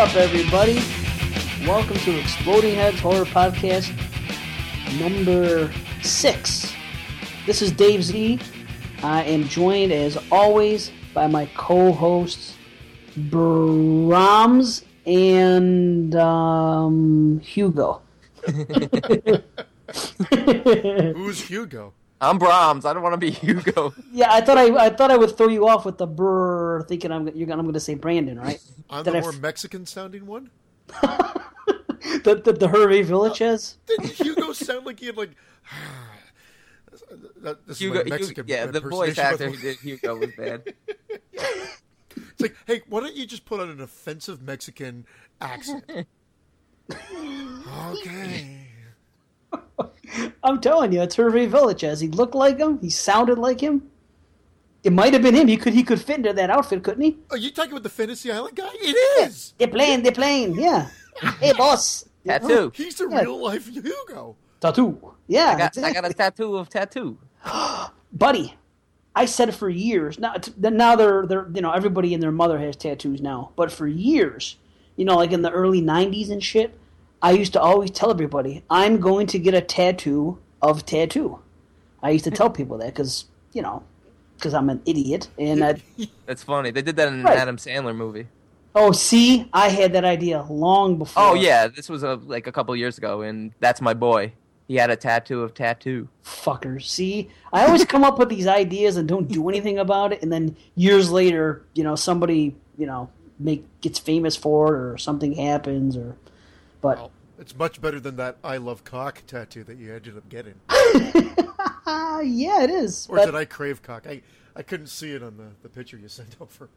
Up, everybody? Welcome to Exploding Heads Horror Podcast number six. This is Dave Z. I am joined, as always, by my co hosts, Brahms and um, Hugo. Who's Hugo? I'm Brahms. I don't want to be Hugo. Yeah, I thought I, I thought I would throw you off with the brr, thinking I'm you're gonna, I'm going to say Brandon, right? I'm Did the I more f- Mexican sounding one. the the, the Hervé uh, Villechaize. Didn't Hugo sound like he had like? That- this is Hugo, my Mexican Hugo yeah, the voice actor who did Hugo was bad. It's like, hey, why don't you just put on an offensive Mexican accent? okay. I'm telling you, it's Hervé Villechaize. He looked like him. He sounded like him. It might have been him. He could he could fit into that outfit, couldn't he? Are you talking about the Fantasy Island guy? It is. They're playing. They're playing. Yeah. hey, boss. Tattoo. He's the Yeah. real life Hugo. Tattoo. Yeah. I got, I got a tattoo of tattoo. buddy. I said it for years. Now, t- now they're they're you know everybody and their mother has tattoos now. But for years, you know, like in the early '90s and shit, I used to always tell everybody I'm going to get a tattoo of tattoo. I used to tell people that because you know because I'm an idiot and I, That's funny. They did that in Right. an Adam Sandler movie. oh see I had that idea long before. Oh yeah, this was a, like a couple years ago, and that's my boy. He had a tattoo of tattoo. fuckers. See, I always come up with these ideas and don't do anything about it, and then years later, you know, somebody, you know, make gets famous for it, or something happens, or. But Well, it's much better than that "I love cock" tattoo that you ended up getting. ah, yeah, it is. Or but did I crave cock? I I couldn't see it on the, the picture you sent over.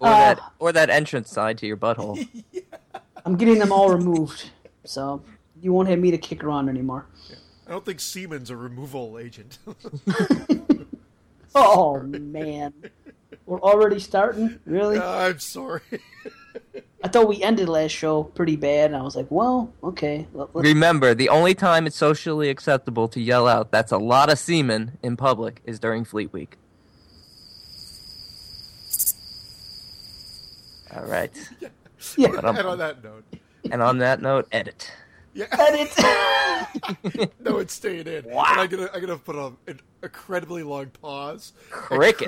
Or Uh. that or that entrance sign to your butthole. I'm getting them all removed, so you won't have me to kick around anymore. I don't think semen's a removal agent. Oh man, we're already starting. Really? I'm sorry. I thought we ended last show pretty bad, and I was like, well, okay. Let, let's Remember, the only time it's socially acceptable to yell out "That's a lot of semen" in public is during Fleet Week. All right. yeah. But um, and on that note, and on that note, edit. Yeah, Edit. no, it's staying in. Wow. And I'm gonna I'm gonna put a, an incredibly long pause. Crickets.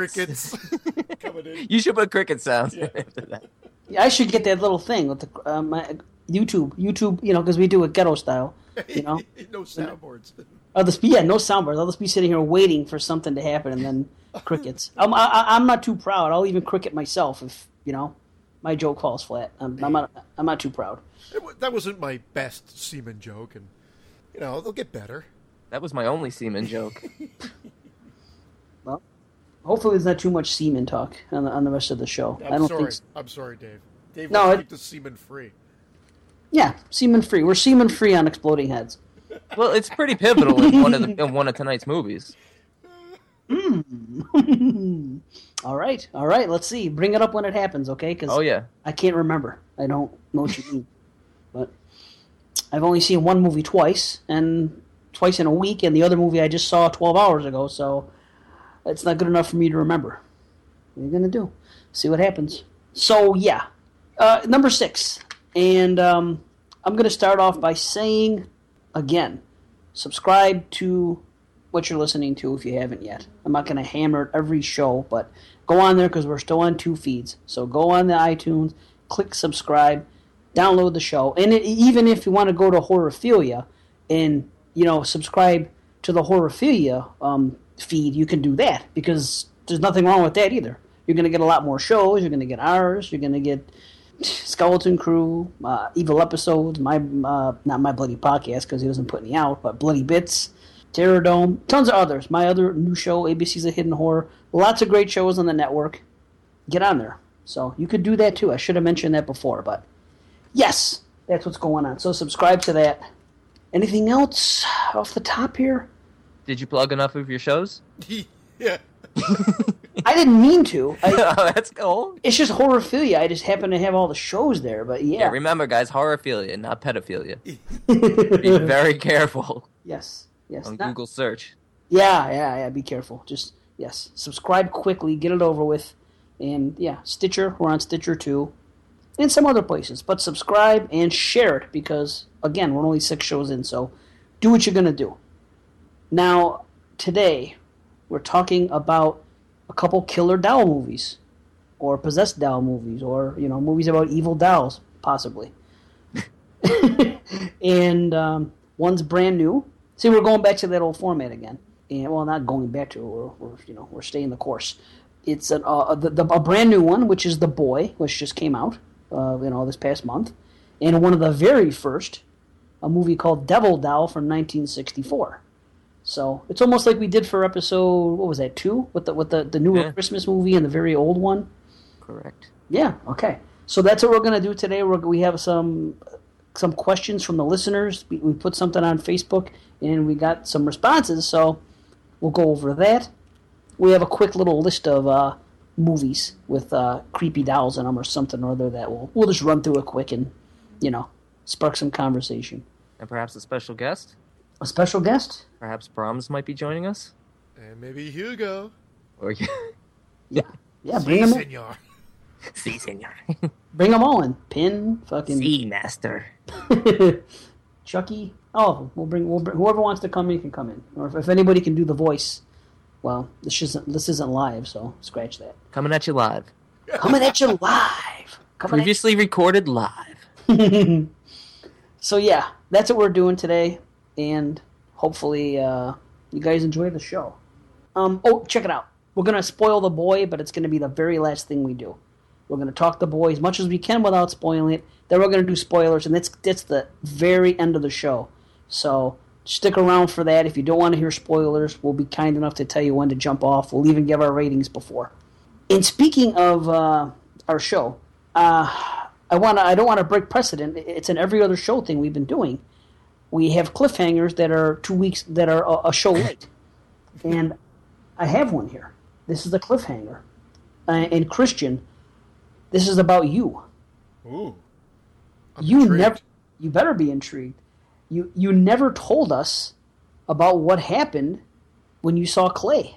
crickets coming in. You should put cricket sounds after that. Yeah, I should get that little thing with the uh, my YouTube, YouTube, you know, because we do it ghetto style. You know, no soundboards. I'll just be yeah, no soundbars. I'll just be sitting here waiting for something to happen, and then crickets. I'm I, I- I'm not too proud. I'll even cricket myself if you know my joke falls flat. I'm, I'm not I'm not too proud. It that wasn't my best semen joke, and you know they'll get better. That was my only semen joke. Well, hopefully there's not too much semen talk on the on the rest of the show. I'm I don't sorry. think. So. I'm sorry, Dave. Dave, No, no, it- keep the semen free. Yeah, semen free. We're semen free on exploding heads. Well, it's pretty pivotal in one of the in one of tonight's movies. All right, all right. Let's see. Bring it up when it happens, okay? Because Oh yeah, I can't remember. I don't know what you mean. But I've only seen one movie twice, and twice in a week, and the other movie I just saw 12 hours ago, so it's not good enough for me to remember. What are you going to do? See what happens. So, yeah. Uh, number six. And um, I'm going to start off by saying again subscribe to what you're listening to if you haven't yet. I'm not going to hammer it every show, but go on there because we're still on two feeds. So go on the iTunes, click subscribe, download the show, and it, even if you want to go to Horrorphilia and you know subscribe to the Horrorphilia um, feed, you can do that because there's nothing wrong with that either. You're going to get a lot more shows. You're going to get ours. You're going to get Skeleton Crew, uh, evil episodes, my uh, not my bloody podcast because he doesn't put any out, but Bloody Bits, Terror Dome, tons of others. My other new show, ABC's a Hidden Horror, lots of great shows on the network. Get on there. So you could do that too. I should have mentioned that before, but yes, that's what's going on. So subscribe to that. Anything else off the top here? did you plug enough of your shows? yeah. I didn't mean to. I, oh, that's cool. it's just horrorphilia. I just happen to have all the shows there, but Yeah, yeah. remember, guys, horrorphilia, not pedophilia. Be very careful yes, yes. on Not- Google search. Yeah, yeah, yeah. Be careful. Just yes, subscribe quickly, get it over with, and yeah, Stitcher. We're on Stitcher too. and some other places. But subscribe and share it because, again, we're only six shows in, so do what you're going to do. Now, today, we're talking about a couple killer doll movies, or possessed doll movies, or, you know, movies about evil dolls, possibly. and um, one's brand new. See, we're going back to that old format again. And, well, not going back to it. We're, we're you know, we're staying the course. It's an, uh, the, the, a brand new one, which is The Boy, which just came out, uh, you know, this past month, and one of the very first, a movie called Devil Doll from 1964. So it's almost like we did for episode what was that two with the with the the newer Yeah. Christmas movie and the very old one. Correct. Yeah. Okay. So that's what we're gonna do today. We're, we have some some questions from the listeners. We, we put something on Facebook and we got some responses. So we'll go over that. We have a quick little list of uh, movies with uh, creepy dolls in them or something or other that we'll we'll just run through it quick and you know spark some conversation. And perhaps a special guest? A special guest? Perhaps Brahms might be joining us? And maybe Hugo. Or Yeah. Yeah. Bring them. In. Senor. Si, senor. Bring them all in. Pin. Fucking. si, master. Chucky. Oh, we'll bring, we'll bring whoever wants to come in can come in. Or if, if anybody can do the voice, well, this isn't this isn't live, so scratch that. Coming at you live. Coming at you live. Coming Previously recorded live. so yeah, that's what we're doing today, and hopefully uh, you guys enjoy the show. Um, oh, check it out. We're gonna spoil the boy, but it's gonna be the very last thing we do. We're gonna talk the boy as much as we can without spoiling it. Then we're gonna do spoilers, and that's that's the very end of the show. So stick around for that. If you don't want to hear spoilers, we'll be kind enough to tell you when to jump off. We'll even give our ratings before. And speaking of uh, our show, uh, I want to. I don't want to break precedent. It's an every other show thing we've been doing. We have cliffhangers that are two weeks that are a, a show late, and I have one here. This is a cliffhanger, uh, and Christian, this is about you. Ooh. I'm you intrigued. never. You better be intrigued. You you never told us about what happened when you saw Clay.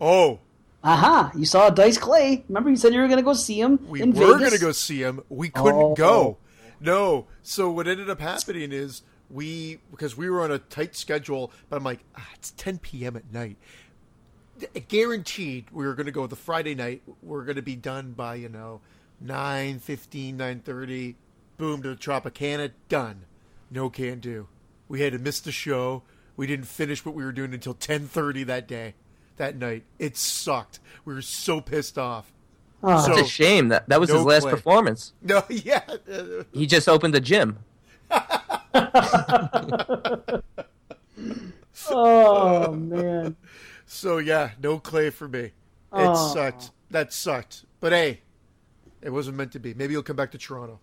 Oh, Aha! You saw Dice Clay. Remember, you said you were going to go see him we in were going to go see him. We couldn't Oh. go. No. So what ended up happening is we because we were on a tight schedule, but I'm like, ah, it's 10 p.m. at night. Guaranteed, we were going to go the Friday night. We're going to be done by you know 9, 9.30. Boom to the Tropicana. Done. No can do. We had to miss the show. We didn't finish what we were doing until 10:30 that day, that night. It sucked. We were so pissed off. Oh, So- It's a shame that that was No his last play. performance. No, yeah. He just opened a gym. oh man. So yeah, no clay for me. It Oh. sucked. That sucked. But hey, it wasn't meant to be. Maybe you'll come back to Toronto.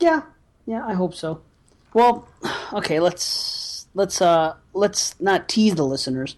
Yeah, yeah, I hope so. Well, okay, let's let's uh let's not tease the listeners.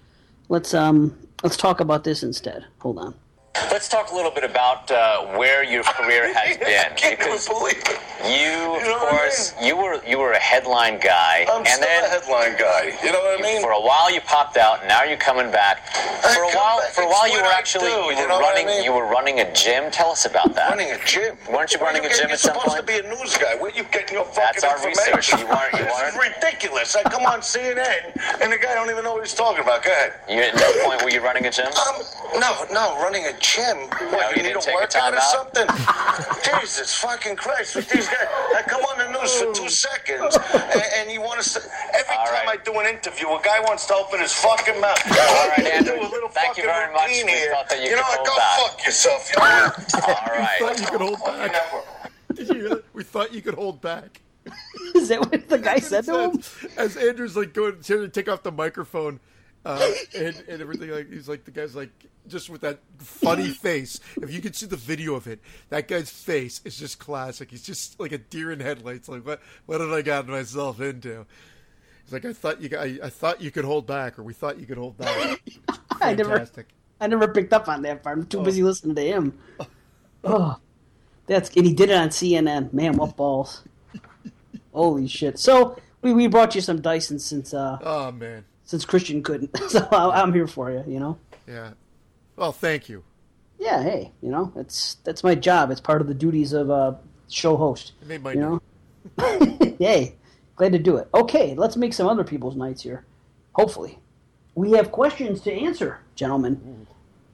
Let's um let's talk about this instead. Hold on. Let's talk a little bit about uh, where your career has been. I because believe it. you, You of know what I course, you were you were a headline guy, I'm and still then a headline guy. You know what I mean? for a while you popped out. Now you're coming back. For a while, back, for a it's while you were I actually do, you you were what I running mean? you were running a gym. Tell us about that. running a gym. Weren't you Where running a get- gym You're at some supposed point? to be a news guy. Where you getting your fucking That's our research. You weren't- you this weren't? is ridiculous. I come on CNN and the guy don't even know what he's talking about. Go ahead. You at no point were you running a gym? Um, no, no, running a gym. What, you you need didn't a workout or something? Jesus fucking Christ, with these guys. I come on the news for two seconds, and, and you want to say, every All time right. I do an interview, a guy wants to open his fucking mouth. All right, Do Andrew. a little Thank you fucking very much. routine We here. thought that you you know what? Go back. fuck yourself. You know what? All Thought you could hold back. Did you hear that? We thought you could hold back. Is that what the guy said to him? As Andrew's like going to take off the microphone uh, and, and everything, like he's like the guy's like just with that funny face. If you could see the video of it, that guy's face is just classic. He's just like a deer in headlights. Like what? What did I got myself into? He's like, I thought you, I, I thought you could hold back, or we thought you could hold back. I never Fantastic. I never picked up on that part. I'm too busy listening to him. Oh, that's and he did it on CNN. Man, what balls! Holy shit! So we, we brought you some Dyson since uh Oh man, since Christian couldn't, so I, I'm here for you. You know. yeah. Well, thank you. Yeah. Hey, you know it's that's my job. It's part of the duties of a show host. It made my You know? Yay. Glad to do it. Okay, let's make some other people's nights here. Hopefully. We have questions to answer, gentlemen.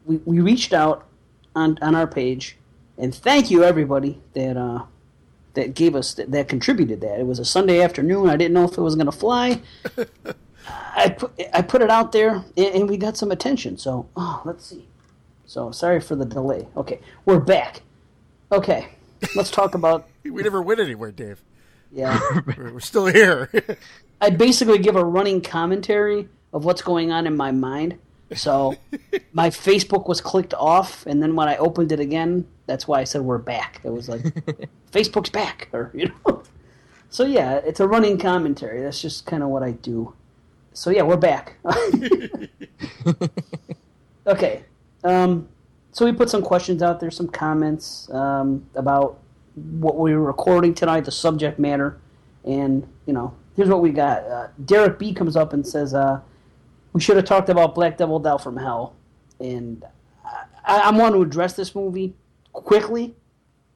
We, we reached out on, on our page, and thank you everybody that uh, that gave us that, that contributed that. It was a Sunday afternoon. I didn't know if it was going to fly. I put I put it out there, and, and we got some attention. So, oh, let's see. So sorry for the delay. Okay, we're back. Okay, let's talk about We never went anywhere, Dave. yeah. We're still here. I'd basically give a running commentary of what's going on in my mind. So my Facebook was clicked off, and then when I opened it again, that's why I said we're back. It was like Facebook's back, or you know. So yeah, it's a running commentary. That's just kind of what I do. So yeah, we're back. okay. Um, so we put some questions out there, some comments um, about what we were recording tonight, the subject matter, and you know, here's what we got. Uh, Derek B comes up and says, uh, "We should have talked about Black Devil Doll from Hell," and I, I want to address this movie quickly.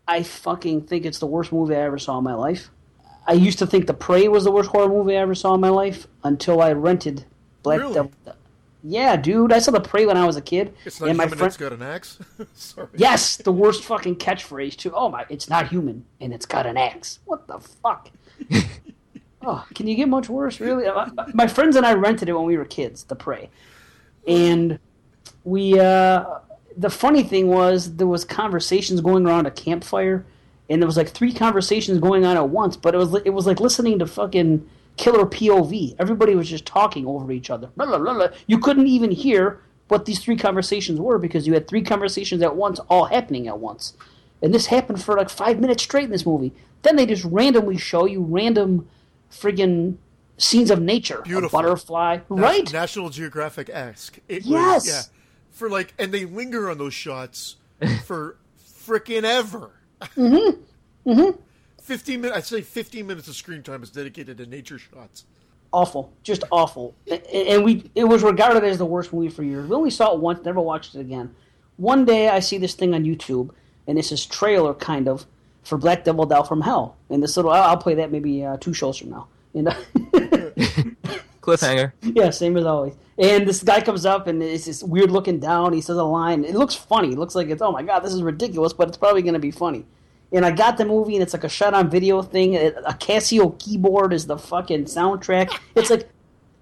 I fucking think it's the worst movie I ever saw in my life. I used to think The Prey was the worst horror movie I ever saw in my life until I rented Black Really? Devil. Yeah, dude, I saw The Prey when I was a kid, It's not and my human friend. that's got an axe. Sorry. Yes, the worst fucking catchphrase too. Oh my, it's not human and it's got an axe. What the fuck? oh, can you get much worse? Really? My, my friends and I rented it when we were kids, The Prey, and we. uh The funny thing was there was conversations going around a campfire, and there was like three conversations going on at once. But it was it was like listening to fucking killer POV. Everybody was just talking over each other. Blah, blah, blah, you couldn't even hear what these three conversations were because you had three conversations at once, all happening at once. And this happened for like five minutes straight in this movie. Then they just randomly show you random friggin' scenes of nature. Beautiful. A butterfly. Right? National Geographic esque. Yes. Was, yeah. For like, and they linger on those shots for freaking ever. mm hmm. Mm hmm. 15 minutes, I'd say 15 minutes of screen time is dedicated to nature shots. Awful, just awful. And we, it was regarded as the worst movie for years. We only saw it once, never watched it again. One day I see this thing on YouTube, and it's this trailer kind of for Black Devil Doll from Hell. And this little, I'll play that maybe uh, two shows from now. You know, cliffhanger. Yeah, same as always. And this guy comes up and it's this weird looking down. He says a line. It looks funny. It looks like it's oh my god, this is ridiculous, but it's probably going to be funny. And I got the movie and it's like a shot on video thing. A a Casio keyboard is the fucking soundtrack. It's like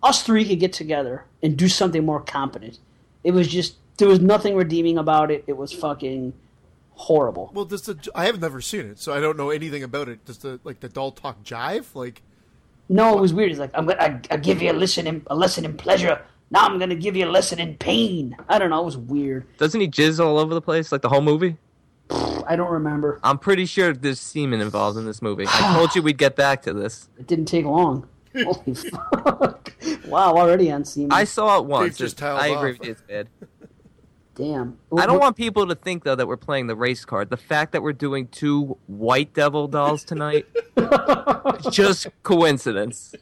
us three could get together and do something more competent. It was just there was nothing redeeming about it. It was fucking horrible. Well, does the I have never seen it, so I don't know anything about it. Does the like the doll talk jive? Like, No, it was weird. It's like I'm gonna I, I give you a lesson in a lesson in pleasure. Now I'm gonna give you a lesson in pain. I don't know. It was weird. Doesn't he jizz all over the place like the whole movie? I don't remember. I'm pretty sure there's semen involved in this movie. I told you we'd get back to this. It didn't take long. Holy fuck! Wow, already on semen. I saw it once. just It- tiled I agree off. with you, it's bad. Damn. I don't want people to think though that we're playing the race card. The fact that we're doing two white devil dolls tonight, it's just coincidence.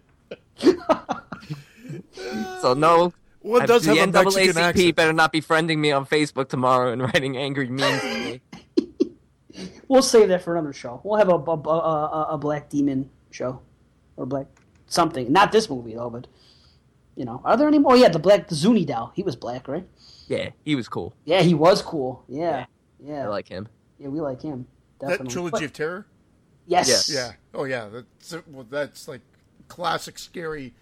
so no, one does the have a Mexican NAACP accent. better not be friending me on Facebook tomorrow and writing angry memes to me. We'll save that for another show. We'll have a a, a, a, a black demon show or black something. Not this movie though, but you know, are there any more? Oh, yeah, the black the Zuni doll. He was black, right? Yeah, he was cool. Yeah, he was cool. Yeah, yeah, I like him. yeah. We like him. that trilogy But- of terror. yes, Yeah. Oh yeah. That's well, that's like classic scary.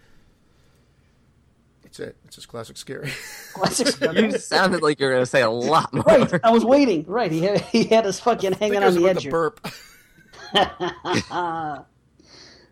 That's it. It's just classic scary. Classic. You sounded like you were gonna say a lot more. right, I was waiting. Right, he had, he had us fucking I hanging I on the edge. to here. burp.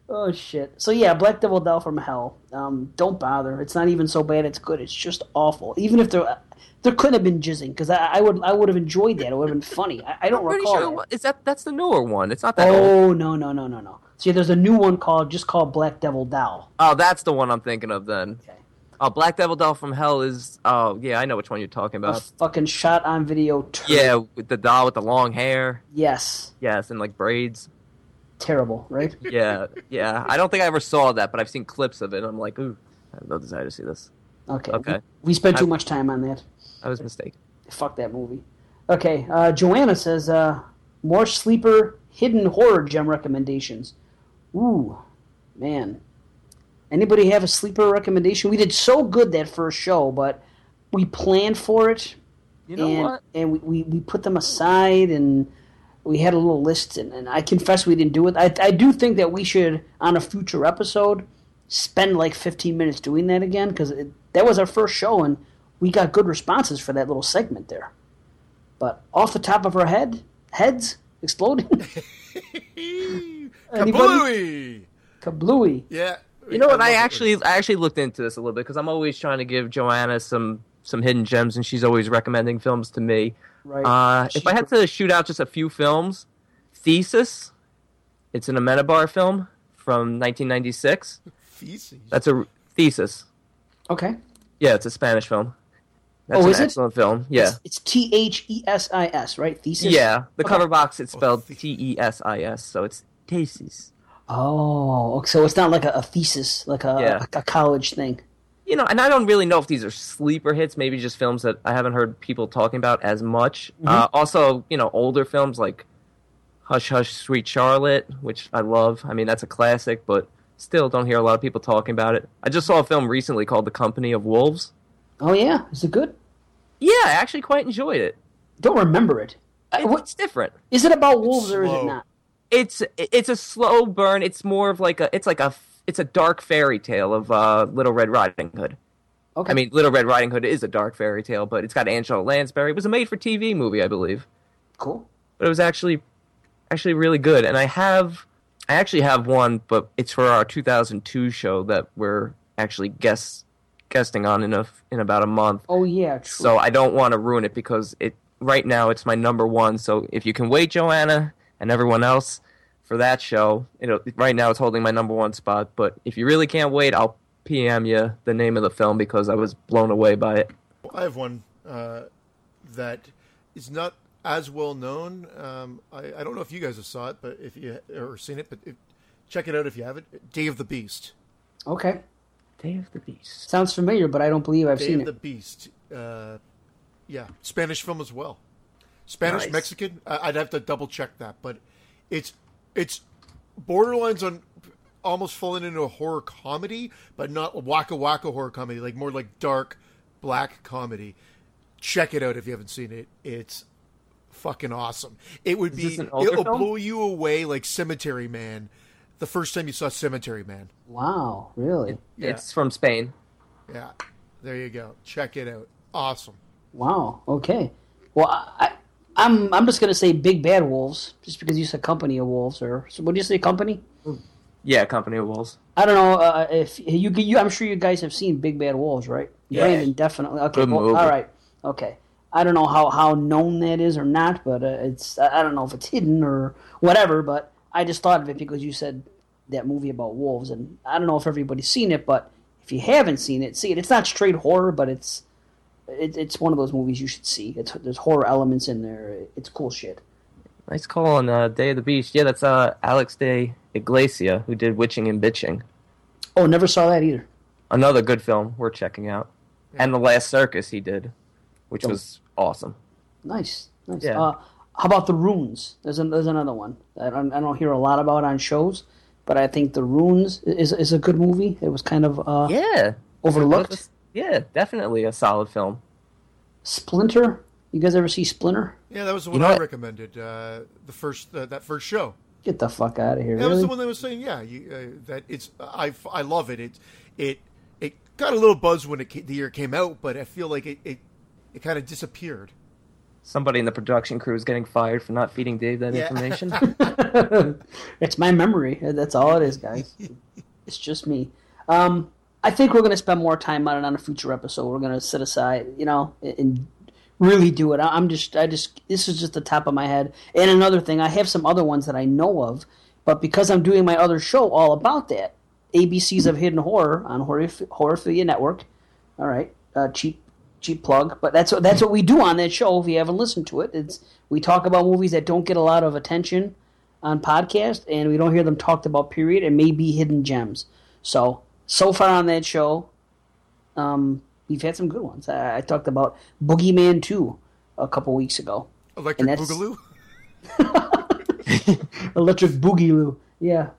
Oh shit! So yeah, Black Devil Doll from Hell. Um, don't bother. It's not even so bad. It's good. It's just awful. Even if there there couldn't have been jizzing because I, I would I would have enjoyed that. It would have been funny. I, I don't I'm recall. sure. that. it wa- Is that that's the newer one? It's not that old. Oh no no no no no. See, there's a new one called just called Black Devil Doll. Oh, that's the one I'm thinking of then. Okay. Oh, Black Devil Doll from Hell is. Oh, yeah, I know which one you're talking A about. fucking shot on video. Yeah, with the doll with the long hair. Yes. Yes, and like braids. Terrible, right? Yeah, yeah. I don't think I ever saw that, but I've seen clips of it. I'm like, ooh, I have no desire to see this. Okay. Okay. We, we spent too I- much time on that. I was mistaken. Fuck that movie. Okay, uh, Joanna says, uh, more sleeper hidden horror gem recommendations. Ooh, man. Anybody have a sleeper recommendation? We did so good that first show, but we planned for it, You know and what? and we, we, we put them aside, and we had a little list, and, and I confess we didn't do it. I I do think that we should on a future episode spend like 15 minutes doing that again because that was our first show, and we got good responses for that little segment there. But off the top of our head, heads exploding? Kablooey! kablooey. Yeah. You know what? I love it. actually I actually looked into this a little bit because I'm always trying to give Joanna some some hidden gems, and she's always recommending films to me. Right. Uh, if I had to shoot out just a few films, Thesis, it's an Amenabar film from 1996. Feces. That's a Thesis. okay. Yeah, it's a Spanish film. That's Oh, an is it? excellent film. Yeah. It's, it's T H E S I S, right? Thesis. Yeah, the Okay. cover box it's spelled T E S I S, so it's Thesis. Oh, so it's not like a, a thesis, like a, Yeah. a, a college thing. You know, and I don't really know if these are sleeper hits, maybe just films that I haven't heard people talking about as much. Mm-hmm. Uh, also, you know, older films like Hush Hush Sweet Charlotte, which I love. I mean, that's a classic, but still don't hear a lot of people talking about it. I just saw a film recently called The Company of Wolves. Oh yeah, is it good? Yeah, I actually quite enjoyed it. Don't remember it. It- what, It's different. is it about wolves or is it not? It's it's a slow burn. It's more of like a it's like a it's a dark fairy tale of uh, Little Red Riding Hood. Okay. I mean, Little Red Riding Hood is a dark fairy tale, but it's got Angela Lansbury. It was a made-for-TV movie, I believe, cool. but it was actually actually really good. And I have I actually have one, but it's for our 2002 show that we're actually guest guesting on in a in about a month. Oh yeah, true. So I don't want to ruin it because it right now it's my number one. So if you can wait, Joanna and everyone else for that show, you know, right now it's holding my number one spot. But if you really can't wait, I'll PM you the name of the film because I was blown away by it. I have one uh, that is not as well known. Um, I, I don't know if you guys have saw it, but if you or seen it, but if, check it out if you haven't. Day of the Beast. okay, Day of the Beast. sounds familiar, but I don't believe I've Day seen it. Day of the Beast. Uh, yeah, Spanish film as well. Spanish Nice. Mexican. I'd have to double check that, but it's it's borderlines on almost falling into a horror comedy, but not waka waka horror comedy, like more like dark black comedy. Check it out if you haven't seen it. It's fucking awesome. It would be this an older it'll film? blow you away like Cemetery Man. The first time you saw Cemetery Man. Wow, really? Yeah. It's from Spain. Yeah. There you go. Check it out. Awesome. Wow. Okay. Well, I, I'm I'm just gonna say Big Bad Wolves, just because you said Company of Wolves, or so what did you say, Company? Yeah, Company of Wolves. I don't know uh, if you, you. I'm sure you guys have seen Big Bad Wolves, right? Yeah. Brandon definitely. Okay. Good well, movie. all right. Okay. I don't know how, how known that is or not, but uh, it's I don't know if it's hidden or whatever. But I just thought of it because you said that movie about wolves, and I don't know if everybody's seen it, but if you haven't seen it, see it. It's not straight horror, but it's it, it's one of those movies you should see. It's there's horror elements in there. It's cool shit. Nice call on uh, Day of the Beast. Yeah, that's uh, Alex Day Iglesia who did Witching and Bitching. Oh, never saw that either. Another good film worth checking out. And The Last Circus he did, which was awesome. Nice, nice. Yeah. Uh, how about the Ruins? There's an, there's another one I don't, I don't hear a lot about on shows, but I think the Ruins is is a good movie. It was kind of uh, Yeah. overlooked. Yeah, definitely a solid film. Splinter. You guys ever see Splinter? Yeah, that was the one know I what? recommended. Uh, the first uh, that first show. Get the fuck out of here! That was the one that was saying, yeah, you, uh, that it's I, I love it. It it it got a little buzz when it ca- the year came out, but I feel like it it, it kind of disappeared. Somebody in the production crew is getting fired for not feeding Dave that Yeah. information. it's my memory. That's all it is, guys. it's just me. Um, I think we're going to spend more time on it on a future episode. We're going to set aside, you know, and really do it. I'm just, I just, this is just the top of my head. And another thing, I have some other ones that I know of, but because I'm doing my other show all about that, ABCs of Hidden Horror on Horror Horrorphilia Network. All right, uh, cheap cheap plug, but that's what that's what we do on that show. If you haven't listened to it, it's we talk about movies that don't get a lot of attention on podcast, and we don't hear them talked about. Period, and maybe hidden gems. So so far on that show, um, we've had some good ones. I, I talked about Boogeyman two a couple weeks ago. Electric Boogaloo. Electric Boogaloo. Yeah.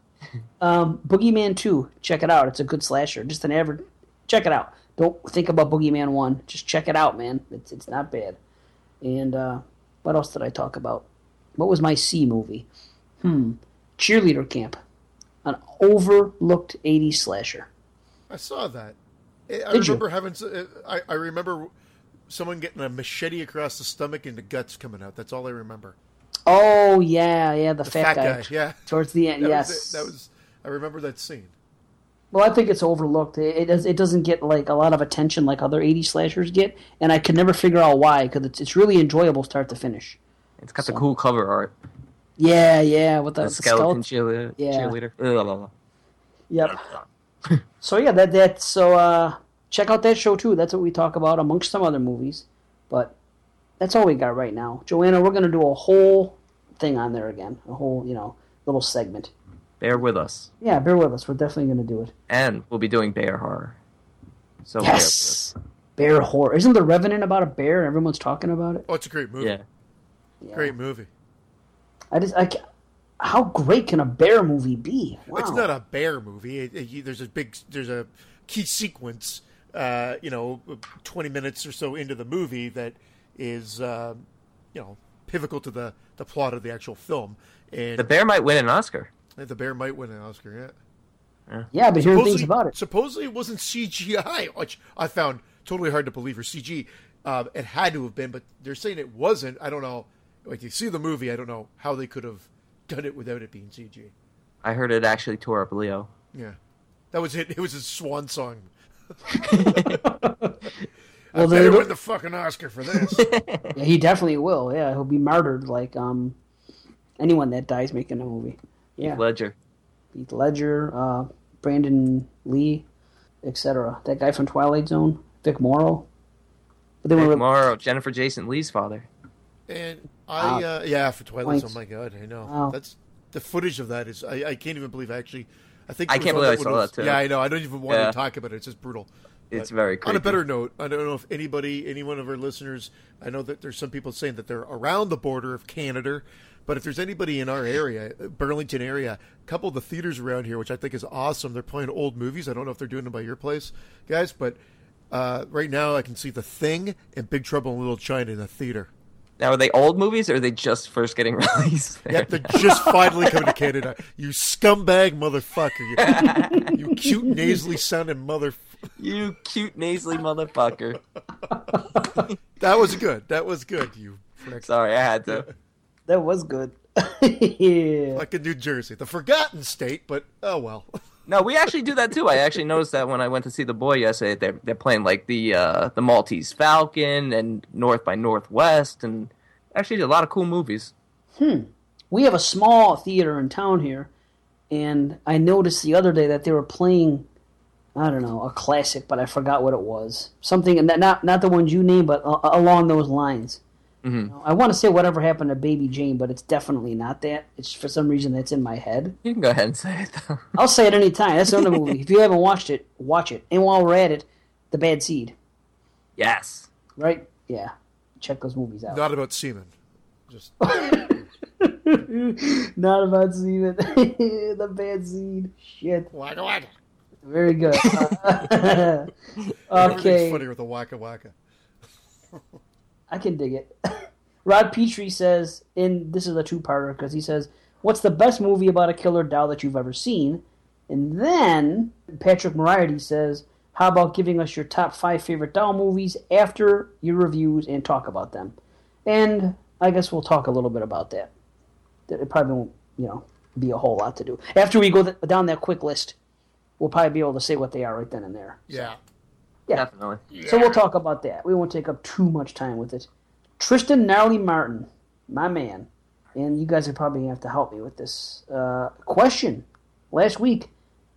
Um, Boogeyman 2. Check it out. It's a good slasher. Just an average. Check it out. Don't think about Boogeyman 1. Just check it out, man. It's, it's not bad. And uh, what else did I talk about? What was my C movie? Hmm. Cheerleader Camp. An overlooked 80s slasher. I saw that. I I Did you? remember having. uh, I, I remember someone getting a machete across the stomach and the guts coming out. That's all I remember. Oh, yeah, yeah. The, The fat, fat guy. guy, yeah. Towards the end, That yes. was. That was. I remember that scene. Well, I think it's overlooked. It, it does. It doesn't get like a lot of attention like other '80s slashers get, and I could never figure out why because it's it's really enjoyable start to finish. It's got the cool cover art. Yeah, yeah, with the, The the skeleton skeleton. cheerleader. Yeah. cheerleader. Ugh, blah, blah. Yep. so yeah, that that so uh, check out that show too. That's what we talk about amongst some other movies, but that's all we got right now. Joanna, we're gonna do a whole thing on there again, a whole you know little segment. Bear with us. Yeah, bear with us. We're definitely gonna do it. And we'll be doing bear horror. So bear Yes. Bear horror. Isn't the Revenant about a bear? Everyone's talking about it. Oh, it's a great movie. Yeah. Yeah. Great movie. I just, I, ca- how great can a bear movie be? Wow. It's not a bear movie. It, it- there's a big, there's a key sequence, uh, you know, 20 minutes or so into the movie that is, uh, you know, pivotal to the, the plot of the actual film. And The bear might win an Oscar. the bear might win an Oscar. Yeah. yeah, but hearing things about it. Supposedly it wasn't CGI, which I found totally hard to believe Or CG. Um, it had to have been, but they're saying it wasn't. I don't know. Like you see the movie, I don't know how they could have done it without it being CG. I heard it actually tore up Leo. Yeah, that was it. It was his swan song. Well, I better they- win the fucking Oscar for this. Yeah, he definitely will. Yeah, he'll be martyred like um anyone that dies making a movie. Yeah, Ledger. Heath Ledger, uh, Brandon Lee, etc. That guy from Twilight Zone, Vic Morrow. But they Vic were Morrow, Jennifer Jason Lee's father. and I, Wow. uh, yeah, for Twilight. Points. Oh my god, I know. Wow. That's the footage of that is. I, I can't even believe I actually. I think I can't believe I saw was- that, too. Yeah, I know. I don't even want Yeah. to talk about it. It's just brutal. It's But very On a better note, I don't know if anybody, any one of our listeners, I know that there's some people saying that they're around the border of Canada, but if there's anybody in our area, Burlington area, a couple of the theaters around here, which I think is awesome, they're playing old movies. I don't know if they're doing them by your place, guys, but uh, right now I can see The Thing and Big Trouble in Little China in the theater. Now, are they old movies or are they just first getting released? there? Yep, they're just finally coming to Canada. You scumbag motherfucker. You, you cute, nasally sounding mother. you cute, nasally motherfucker. That was good. That was good, you prick. Sorry, I had to. that was good. yeah. Like in New Jersey, the forgotten state, but oh well. No, we actually do that too. I actually noticed that when I went to see the boy yesterday. They're they're playing like the uh, the Maltese Falcon and North by Northwest, and actually a lot of cool movies. Hmm. We have a small theater in town here, and I noticed the other day that they were playing, I don't know, a classic, but I forgot what it was. Something, and not not the ones you named, but uh, along those lines. You know, I want to say whatever happened to Baby Jane, but it's definitely not that. It's for some reason that's in my head. You can go ahead and say it though. I'll say it anytime. That's another movie. If you haven't watched it, watch it. And while we're at it, The Bad Seed, yes. right? Yeah, check those movies out. Not about semen. Just Not about Steven. the Bad Seed. Shit. waka waka. Very good. Uh, Everything's okay, funny with the waka waka. I can dig it. Rod Petrie says, in this is a two-parter because he says, "What's the best movie about a killer doll that you've ever seen?" And then Patrick Moriarty says, "How about giving us your top five favorite doll movies after your reviews and talk about them?" And I guess we'll talk a little bit about that. It probably won't, you know, be a whole lot to do after we go th- down that quick list. We'll probably be able to say what they are right then and there. Yeah. Yeah. Definitely. So we'll talk about that. We won't take up too much time with it. Tristan Gnarly Martin, my man, and you guys are probably gonna have to help me with this uh, question. Last week,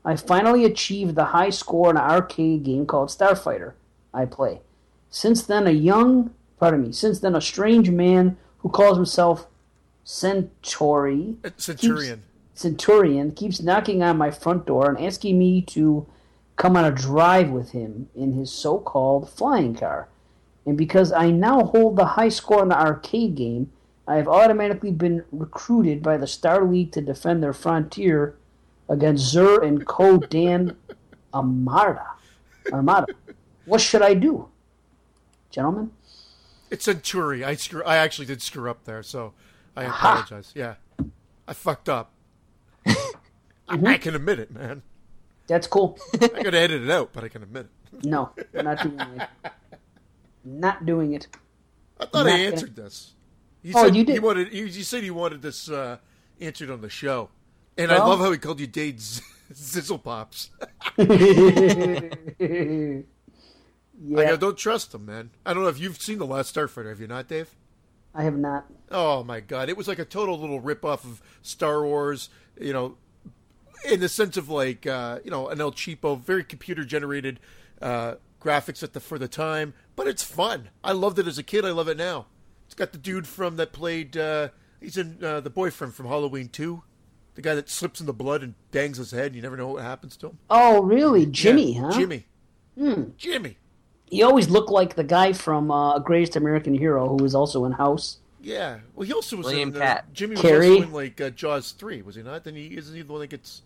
I finally achieved the high score in an arcade game called Starfighter. I play. Since then, a young, pardon me. Since then, a strange man who calls himself Centauri Centurion. Centurion keeps knocking on my front door and asking me to come on a drive with him in his so called flying car. And because I now hold the high score in the arcade game, I have automatically been recruited by the Star League to defend their frontier against Xur and Ko-Dan Armada. Armada. What should I do? Gentlemen? It's Centauri. I screw. I actually did screw up there, so I Aha. apologize. Yeah, I fucked up. I, I can admit it, man. That's cool. I gotta edit it out, but I can admit it. No, we're not doing it. Not doing it. I thought Not I gonna- answered this. You Oh, said you did. He wanted. You, you said he wanted this uh, answered on the show, and I love how he called you Dade Z- Zizzle Pops. I Yeah, go, don't trust him, man. I don't know if you've seen the Last Starfighter. Have you not, Dave? I have not. Oh my god, it was like a total little rip off of Star Wars, you know, in the sense of like uh, you know, an El Cheapo, very computer generated uh, graphics at the for the time, but it's fun. I loved it as a kid, I love it now. It's got the dude from that played uh, he's in uh, the boyfriend from Halloween 2. The guy that slips in the blood and bangs his head, you never know what happens to him. Oh, really? Jimmy, Yeah, huh? Jimmy. Jimmy. He always looked like the guy from uh, Greatest American Hero, who was also in House. Yeah. Well, he also was William in uh, Jimmy was Carrey. also in like uh, Jaws three, was he not? Then he isn't he the one that gets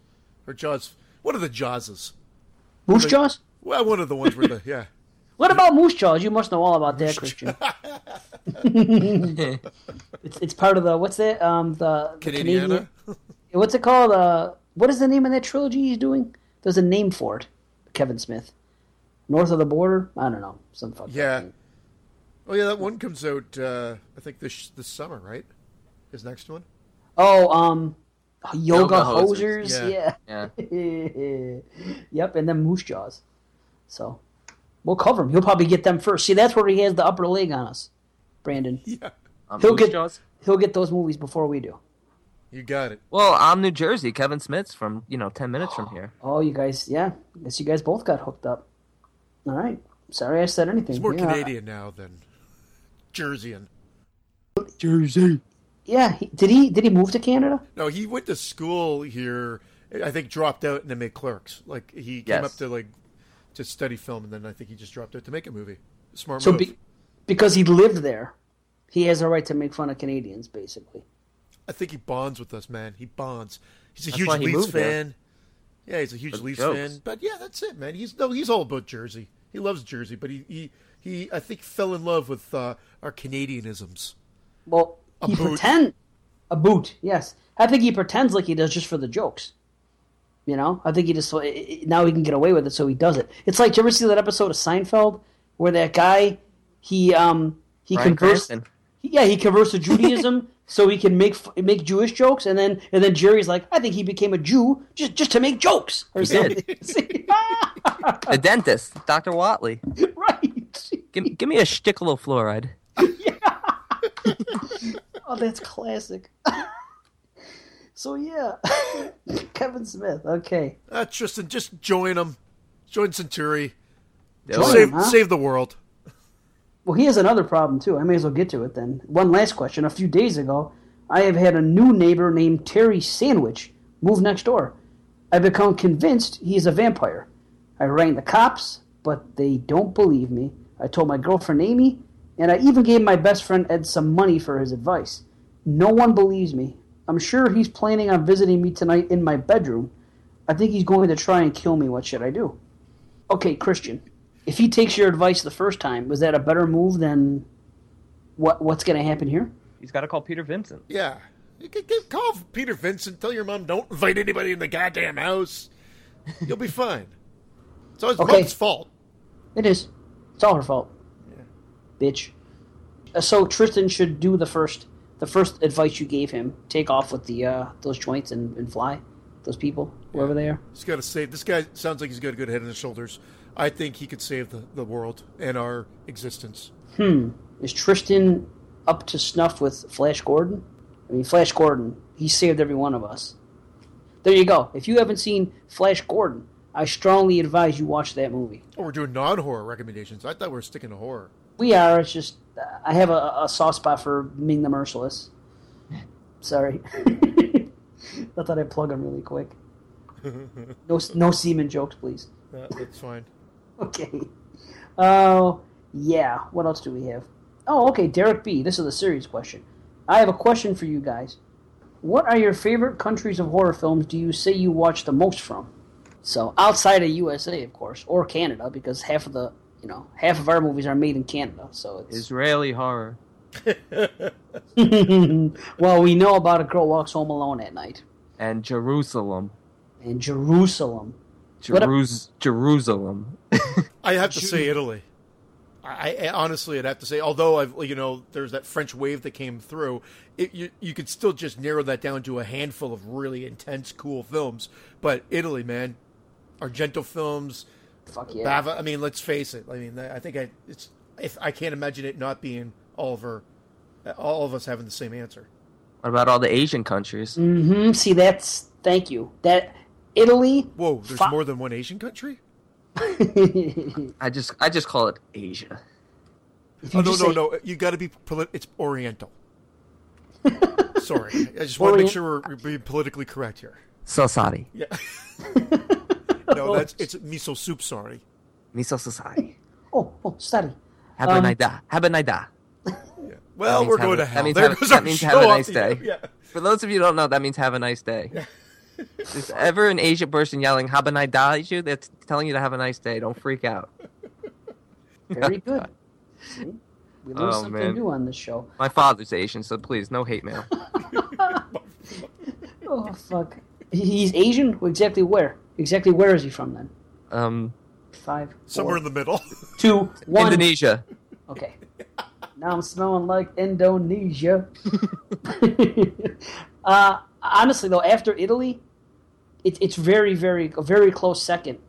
or Jaws? What are the Jawses? Moose Like- Jaws? Well, one of the ones where the yeah. What about Moose Jaws? You must know all about that, Christian. it's it's part of the what's that? Um, the, the Canadiana. Canadian. What's it called? Uh, what is the name of that trilogy he's doing? There's a name for it. Kevin Smith. North of the border. I don't know. Some fuck. Yeah. Oh yeah, that one comes out. Uh, I think this this summer, right? His next one. Oh, um, yoga, Yoga hosers. hosers. Yeah. Yeah. yep, and then Moose Jaws. So we'll cover him. He'll probably get them first. See, that's where he has the upper leg on us, Brandon. Yeah, Um, He'll Moose get- Jaws? He'll get those movies before we do. you got it. Well, I'm New Jersey. Kevin Smith's from you know ten minutes from here. Oh, you guys, yeah. I guess you guys both got hooked up. All right. Sorry I said anything. He's more yeah. Canadian now than Jerseyan. Yeah. He, did he did he move to Canada? No, he went to school here. I think dropped out and then made Clerks. Like he came Yes. up to like to study film, and then I think he just dropped out to make a movie. Smart So move. be, because he lived there, he has a right to make fun of Canadians, basically. I think he bonds with us, man. He bonds. He's a That's huge why he Leafs moved there. fan. Yeah, he's a huge For Leafs jokes. fan. But yeah, that's it, man. He's no, he's all about Jersey. He loves Jersey, but he he, he I think fell in love with uh, our Canadianisms. Well, A he boot. pretend a boot. Yes, I think he pretends like he does just for the jokes. You know, I think he just now he can get away with it, so he does it. It's like, you ever see that episode of Seinfeld where that guy he um he Bryan converts Cranston. yeah he converts to Judaism so he can make make Jewish jokes, and then and then Jerry's like, I think he became a Jew just just to make jokes or He something. The dentist, Dr. Whatley. right. Give, give me a shtickle of fluoride. Oh, that's classic. so yeah, Kevin Smith. Okay. Uh, Tristan, just join him. Join Centauri. Do Join. Save him, huh? save the world. Well, he has another problem too. I may as well get to it then. One last question. A few days ago, I have had a new neighbor named Terry Sandwich move next door. I've become convinced he is a vampire. I rang the cops, but they don't believe me. I told my girlfriend Amy, and I even gave my best friend Ed some money for his advice. No one believes me. I'm sure he's planning on visiting me tonight in my bedroom. I think he's going to try and kill me. What should I do? Okay, Christian. If he takes your advice the first time, was that a better move than what what's going to happen here? He's got to call Peter Vincent. Yeah. You can, can call Peter Vincent. Tell your mom don't invite anybody in the goddamn house. You'll be fine. It's always Okay. mom's fault. It is. It's all her fault. Bitch. Uh, so Tristan should do the first the first advice you gave him. Take off with the uh, those joints and, and fly. Those people, whoever they are. He's got to save. This guy sounds like he's got a good head on his shoulders. I think he could save the, the world and our existence. Hmm. Is Tristan up to snuff with Flash Gordon? I mean, Flash Gordon, he saved every one of us. There you go. If you haven't seen Flash Gordon, I strongly advise you watch that movie. Oh, we're doing non-horror recommendations. I thought we were sticking to horror. We are. It's just uh, I have a, a soft spot for Ming the Merciless. Sorry, I thought I'd plug him really quick. No, no semen jokes, please. Uh, that's fine. Okay. Oh, yeah. What else do we have? Oh, okay. Derek B. This is a serious question. I have a question for you guys. What are your favorite countries of horror films do you say you watch the most from? So outside of USA, of course, or Canada, because half of the you know half of our movies are made in Canada. So it's Israeli horror. well, we know about a girl walks home alone at night, And Jerusalem. and Jerusalem. What a- Jerusalem. I have to say Italy. I, I honestly, I'd have to say, although I've you know, there's that French wave that came through. It, you you could still just narrow that down to a handful of really intense, cool films. But Italy, man, Argento films, Fuck yeah. Bava. I mean, let's face it. I mean, I think I it's if I can't imagine it not being Oliver, all of us having the same answer. What about all the Asian countries? hmm See, that's thank you. That Italy. Whoa, there's Fi- more than one Asian country. I just I just call it Asia. Oh no, no, say- no! You got to be. Poli- it's Oriental. Sorry, I just want to make sure we're, we're being politically correct here. So sorry. Yeah. no, oh. that's it's miso soup. Sorry. Miso society. Oh, oh, study. Habanida. Habanida. Well, we're have going a- to that means There have- that means have a nice day. Yeah. For those of you who don't know, that means have a nice day. If ever an Asian person yelling Habanida at you, that's telling you to have a nice day. Don't freak out. Very good. See? We learn Oh, something man. new on this show. My father's Asian, so please, no hate mail. Oh fuck. He's Asian. Exactly where? Exactly where is he from then? Um, Five. Somewhere in the middle. two, one. Indonesia. Okay. Now I'm smelling like Indonesia. uh, honestly, though, after Italy, it, it's very, very, a very close second.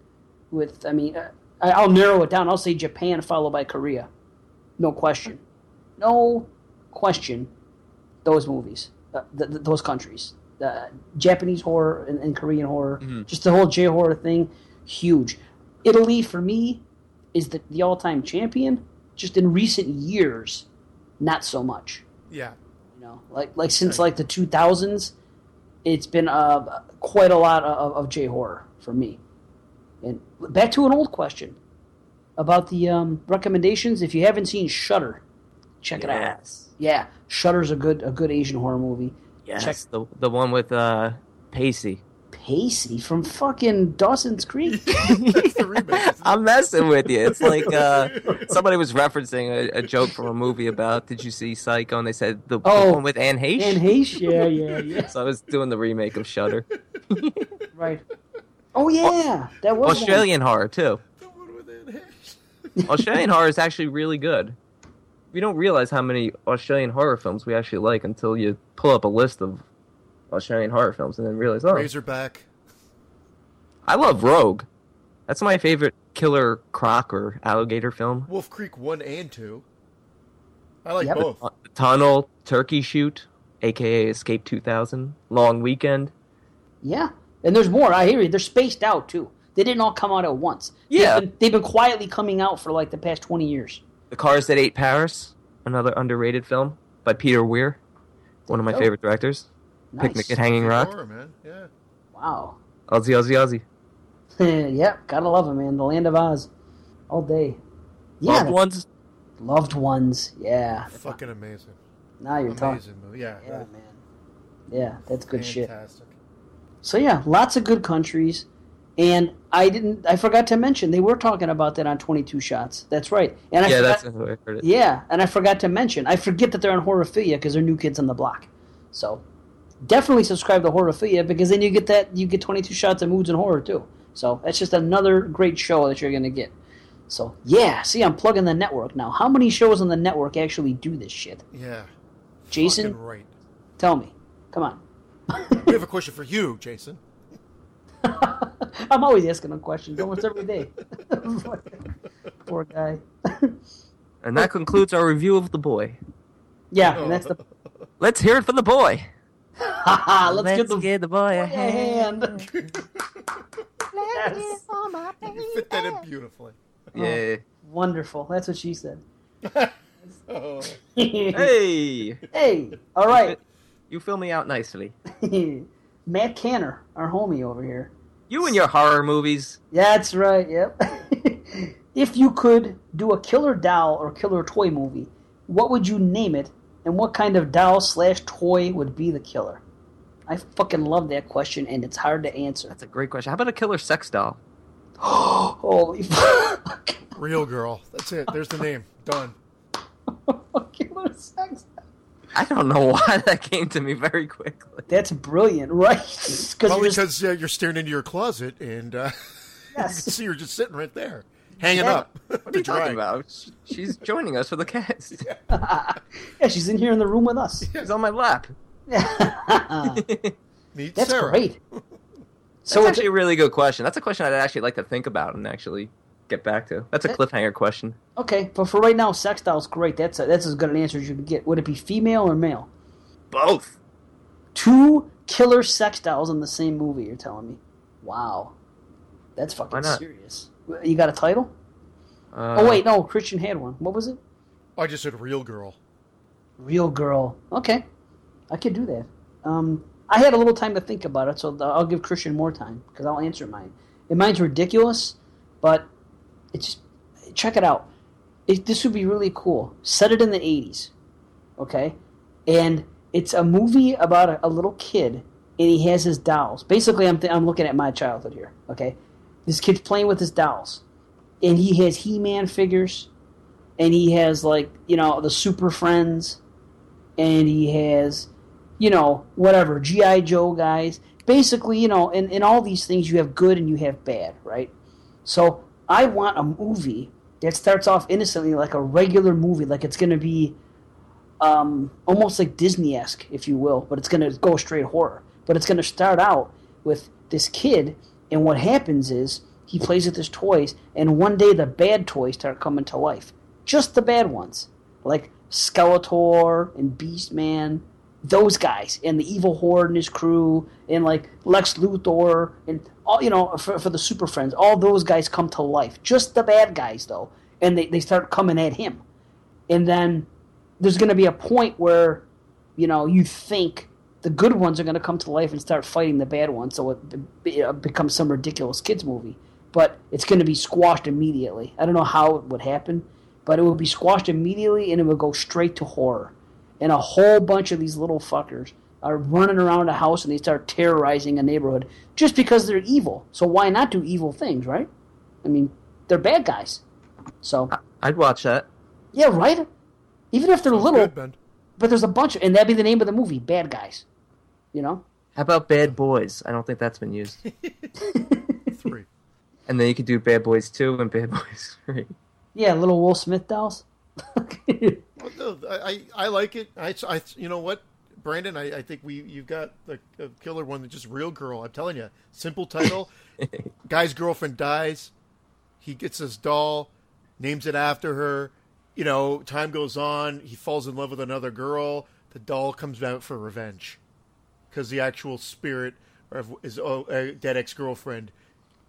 With, I mean, uh, I, I'll narrow it down. I'll say Japan followed by Korea. No question. No question. Those movies, uh, th- th- those countries, uh, Japanese horror and, and Korean horror, just the whole J horror thing, huge. Italy for me is the, the all time champion. Just in recent years, not so much. yeah. You know, like like since like the two thousands, it's been uh, quite a lot of, of J horror for me. And back to an old question about the um, recommendations. If you haven't seen Shutter, check it out. Yeah, Shutter's a good a good Asian horror movie. Yes. Check The the one with uh Pacey. Pacey from fucking Dawson's Creek. That's the remake. I'm messing with you. It's like uh, somebody was referencing a, a joke from a movie about. Did you see Psycho? And they said the, the Oh. one with Anne Heche. and Heche, yeah, yeah, yeah. So I was doing the remake of Shutter. Right. Oh yeah, that was one. Australian horror too. The one with Anne Heche. Australian horror is actually really good. We don't realize how many Australian horror films we actually like until you pull up a list of Australian horror films and then realize, oh, Razorback. I love Rogue. That's my favorite killer croc or alligator film. Wolf Creek one and two. I like Yep. both. Tunnel, Turkey Shoot, aka Escape 2000, Long Weekend. Yeah, and there's more. I hear you. They're spaced out too. They didn't all come out at once. Yeah. they've been, they've been quietly coming out for like the past twenty years. The Cars That Ate Paris, another underrated film by Peter Weir, one of my Oh. favorite directors. Nice. Picnic at Hanging Rock. Horror, man. Yeah. Wow. Ozzy, Ozzy, Ozzy. yep, gotta love him, man. The Land of Oz, all day. Yeah, Loved Ones. loved ones. Yeah. Fucking amazing. Now you're talking. Amazing movie. Yeah. Yeah, man. Yeah, that's good shit. So yeah, lots of good countries, and I didn't. I forgot to mention they were talking about that on Twenty Two Shots. That's right. And I Yeah, forgot, that's how I heard it. Yeah, and I forgot to mention. I forget that they're on Horrorphilia because they're new kids on the block. So definitely subscribe to Horrorphilia because then you get that you get 22 shots of moods and horror too. So that's just another great show that you're gonna get. So yeah, see, I'm plugging the network now. How many shows on the network actually do this shit? Yeah. Jason, Fucking right. tell me. Come on. We have a question for you, Jason. I'm always asking him questions almost every day. Poor guy. And that concludes our review of The Boy. yeah, and that's the. Let's hear it for the boy. Haha, let's, get the give the boy a a hand. yes. You fit that in beautifully. Oh, yeah. Wonderful. That's what she said. Oh. Hey, Hey, all right. you fill me out nicely. Matt Canner, our homie over here. You and your horror movies. That's right, yep. if you could do a killer doll or killer toy movie, what would you name it And what kind of doll slash toy would be the killer? I fucking love that question, and it's hard to answer. That's a great question. How about a killer sex doll? Holy fuck! Real girl. That's it. There's the name. Done. killer sex. I don't know why that came to me very quickly. That's brilliant, right? Because Probably because uh, you're staring into your closet and uh, you can Yes. see her just sitting right there, hanging Yeah. up. What are you talking about? She's joining us for the cast. yeah, she's in here in the room with us. She's on my lap. Meet That's Sarah. great. That's So it's, actually a really good question. That's a question I'd actually like to think about and actually get back to. That's a That- cliffhanger question. okay, but for right now, sex doll's great. That's a, that's as good an answer as you can get. Would it be female or male? Both. Two killer sex dolls in the same movie. You're telling me? Wow, that's fucking serious. You got a title? Uh, oh wait, no. Christian had one. What was it? I just said real girl. Real girl. Okay, I could do that. Um, I had a little time to think about it, so I'll give Christian more time because I'll answer mine. And mine's ridiculous, but it's check it out. It, this would be really cool. Set it in the '80s, okay? And it's a movie about a, a little kid, and he has his dolls. Basically, I'm th- I'm looking at my childhood here, okay? This kid's playing with his dolls, and he has He-Man figures, and he has like you know the Super Friends, and he has you know whatever GI Joe guys. Basically, you know, in, in all these things you have good and you have bad, right? So I want a movie that starts off innocently like a regular movie, like it's going to be um, almost like Disney esque, if you will, but it's going to go straight horror. But it's going to start out with this kid, and what happens is he plays with his toys, and one day the bad toys start coming to life. Just the bad ones, like Skeletor and Beastman, those guys, and the Evil Horde and his crew, and like Lex Luthor, and all you know for, for the Super Friends. All those guys come to life. Just the bad guys, though, and they, they start coming at him, and then there's going to be a point where you know you think the good ones are going to come to life and start fighting the bad ones. So it, it becomes some ridiculous kids movie. But it's going to be squashed immediately. I don't know how it would happen but it would be squashed immediately and it would go straight to horror. And a whole bunch of these little fuckers are running around a house and they start terrorizing a neighborhood just because they're evil so why not do evil things right i mean they're bad guys so I'd watch that. yeah right even if they're little Good, but there's a bunch of, and that'd be the name of the movie, Bad Guys. You know? How about Bad Boys? I don't think that's been used. Three. and then you could do Bad Boys 2 and Bad Boys 3. Yeah, little Will Smith dolls. Well, no, I, I I like it. I, I you know what, Brandon, I, I think we you've got the a killer one that's just real girl. I'm telling you, simple title. Guy's girlfriend dies. He gets his doll, names it after her. You know, time goes on. He falls in love with another girl. The doll comes out for revenge because the actual spirit of his oh, uh, dead ex girlfriend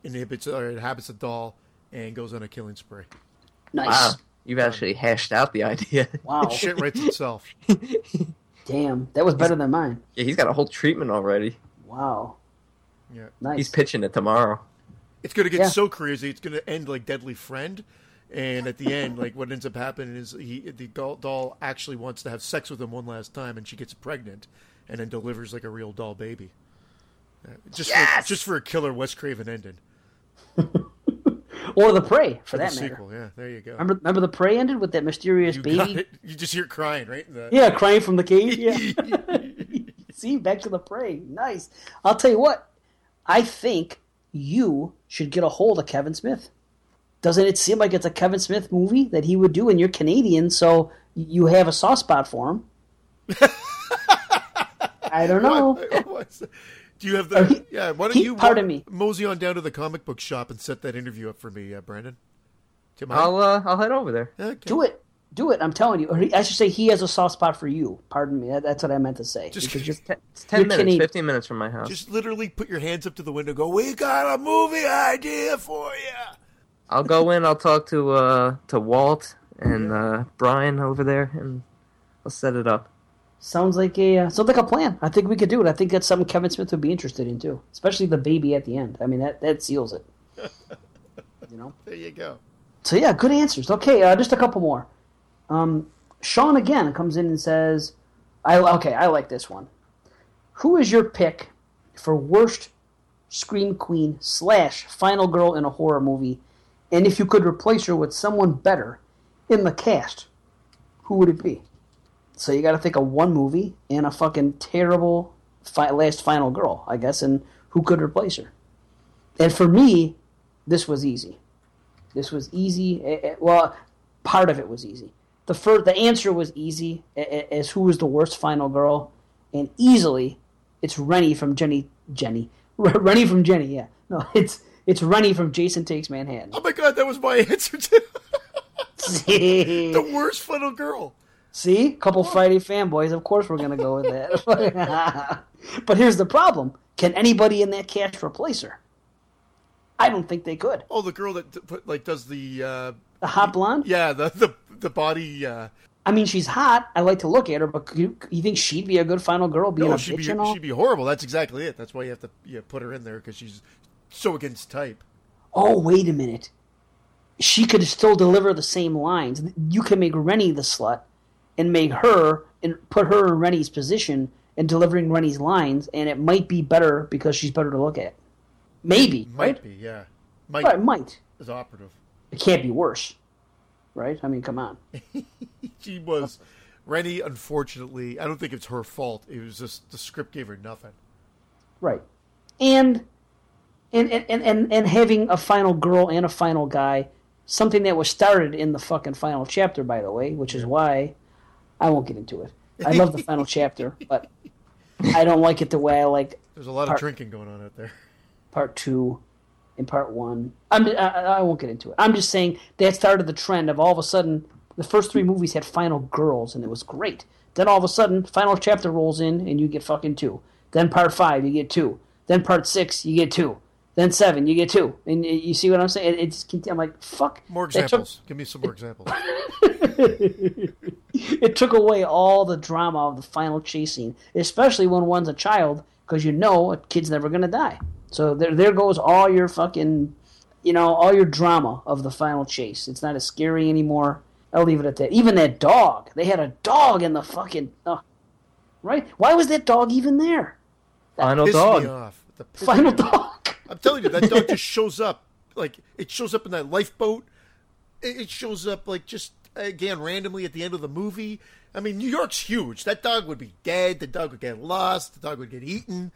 inhibits or inhabits the doll and goes on a killing spree. nice. Wow. You've actually hashed out the idea. Wow. Shit writes itself. Damn. That was better than mine. yeah, he's got a whole treatment already. Wow. Yeah. Nice. He's pitching it tomorrow. It's going to get Yeah. so crazy. It's going to end like Deadly Friend, and at the end, like what ends up happening is he the doll, doll actually wants to have sex with him one last time, and she gets pregnant, and then delivers like a real doll baby. Uh, just Yes! for, just for a killer Wes Craven ending or The Prey, for for that matter. sequel. Yeah, there you go. Remember, remember The Prey ended with that mysterious you baby? You just hear crying, right? the- Yeah, crying from the cave. Yeah. See, back to The Prey. Nice. I'll tell you what. I think you should get a hold of Kevin Smith. Doesn't it seem like it's a Kevin Smith movie that he would do? And you're Canadian, so you have a soft spot for him. I don't know. What's- Do you have Oh, the? he- yeah. Why don't he- you pardon me. mosey on down to the comic book shop and set that interview up for me, uh, Brandon? Do you? I'll uh, I'll head over there. Okay. Do it. Do it. I'm telling you. Or he- I should say he has a soft spot for you. Pardon me. That- That's what I meant to say. Just- Because you're- Ten- It's 10 minutes, Canadian. 15 minutes from my house. Just literally put your hands up to the window. Go. We got a movie idea for you. I'll go in, I'll talk to uh, to Walt and uh, Bryan over there, and I'll set it up. Sounds like a uh, sounds like a plan. I think we could do it. I think that's something Kevin Smith would be interested in too, especially the baby at the end. I mean, that that seals it. You know. There you go. So yeah, good answers. Okay, uh, just a couple more. Um, Sean again comes in and says, "I okay, I like this one. Who is your pick for worst scream queen slash final girl in a horror movie? And if you could replace her with someone better in the cast, who would it be?" So you got to think of one movie and a fucking terrible fi- last final girl, I guess, and who could replace her. And for me, this was easy. This was easy. eh, eh, Well, part of it was easy. The first, the answer was easy as who was the worst final girl, and easily, it's Rennie from Jenny. Jenny, Rennie from Jenny. Yeah, no, it's it's Rennie from Jason Takes Manhattan. Oh my god, that was my answer too. The worst final girl. Couple Friday fanboys. Of course, we're gonna go with that. but here's the problem: Can anybody in that cast replace her? I don't think they could. Oh, the girl that like does the uh, The hot blonde. yeah the the the body. Uh, I mean, she's hot. I like to look at her, but you, you think she'd be a good final girl, being no, a she'd be she'd be horrible. That's exactly it. That's why you have to yeah, put her in there because she's so against type. Oh, wait a minute. She could still deliver the same lines. You can make Rennie the slut and make her and put her in Rennie's position and delivering Rennie's lines, and it might be better because she's better to look at. Maybe, Might right? be yeah. Might Right, might. is operative. It can't be worse, right? I mean, come on. She was Rennie. Unfortunately, I don't think it's her fault. It was just the script gave her nothing. Right. And and and, and, and, and having a final girl and a final guy, something that was started in the fucking final chapter, by the way, which is why I won't get into it. I love the final chapter, but I don't like it the way I like There's a lot of drinking going on out there. part two and part one. I'm, I, I won't get into it. I'm just saying that started the trend of all of a sudden the first three movies had final girls and it was great. Then all of a sudden, final chapter rolls in and you get fucking two. Then part five, you get two. Then part six, you get two. Then seven, you get two. And you see what I'm saying? It, it's I'm like fuck. More That took- examples. Give me some more examples. it took away all the drama of the final chase scene, especially when one's a child, because you know a kid's never gonna die. So there, there goes all your fucking, you know, all your drama of the final chase. It's not as scary anymore. I'll leave it at that. Even that dog, they had a dog in the fucking, uh, right? Why was that dog even there? Final dog. The Final dog. I'm telling you, that dog just shows up. Like it shows up in that lifeboat. It shows up like just again randomly at the end of the movie. I mean, New York's huge. That dog would be dead. The dog would get lost. The dog would get eaten.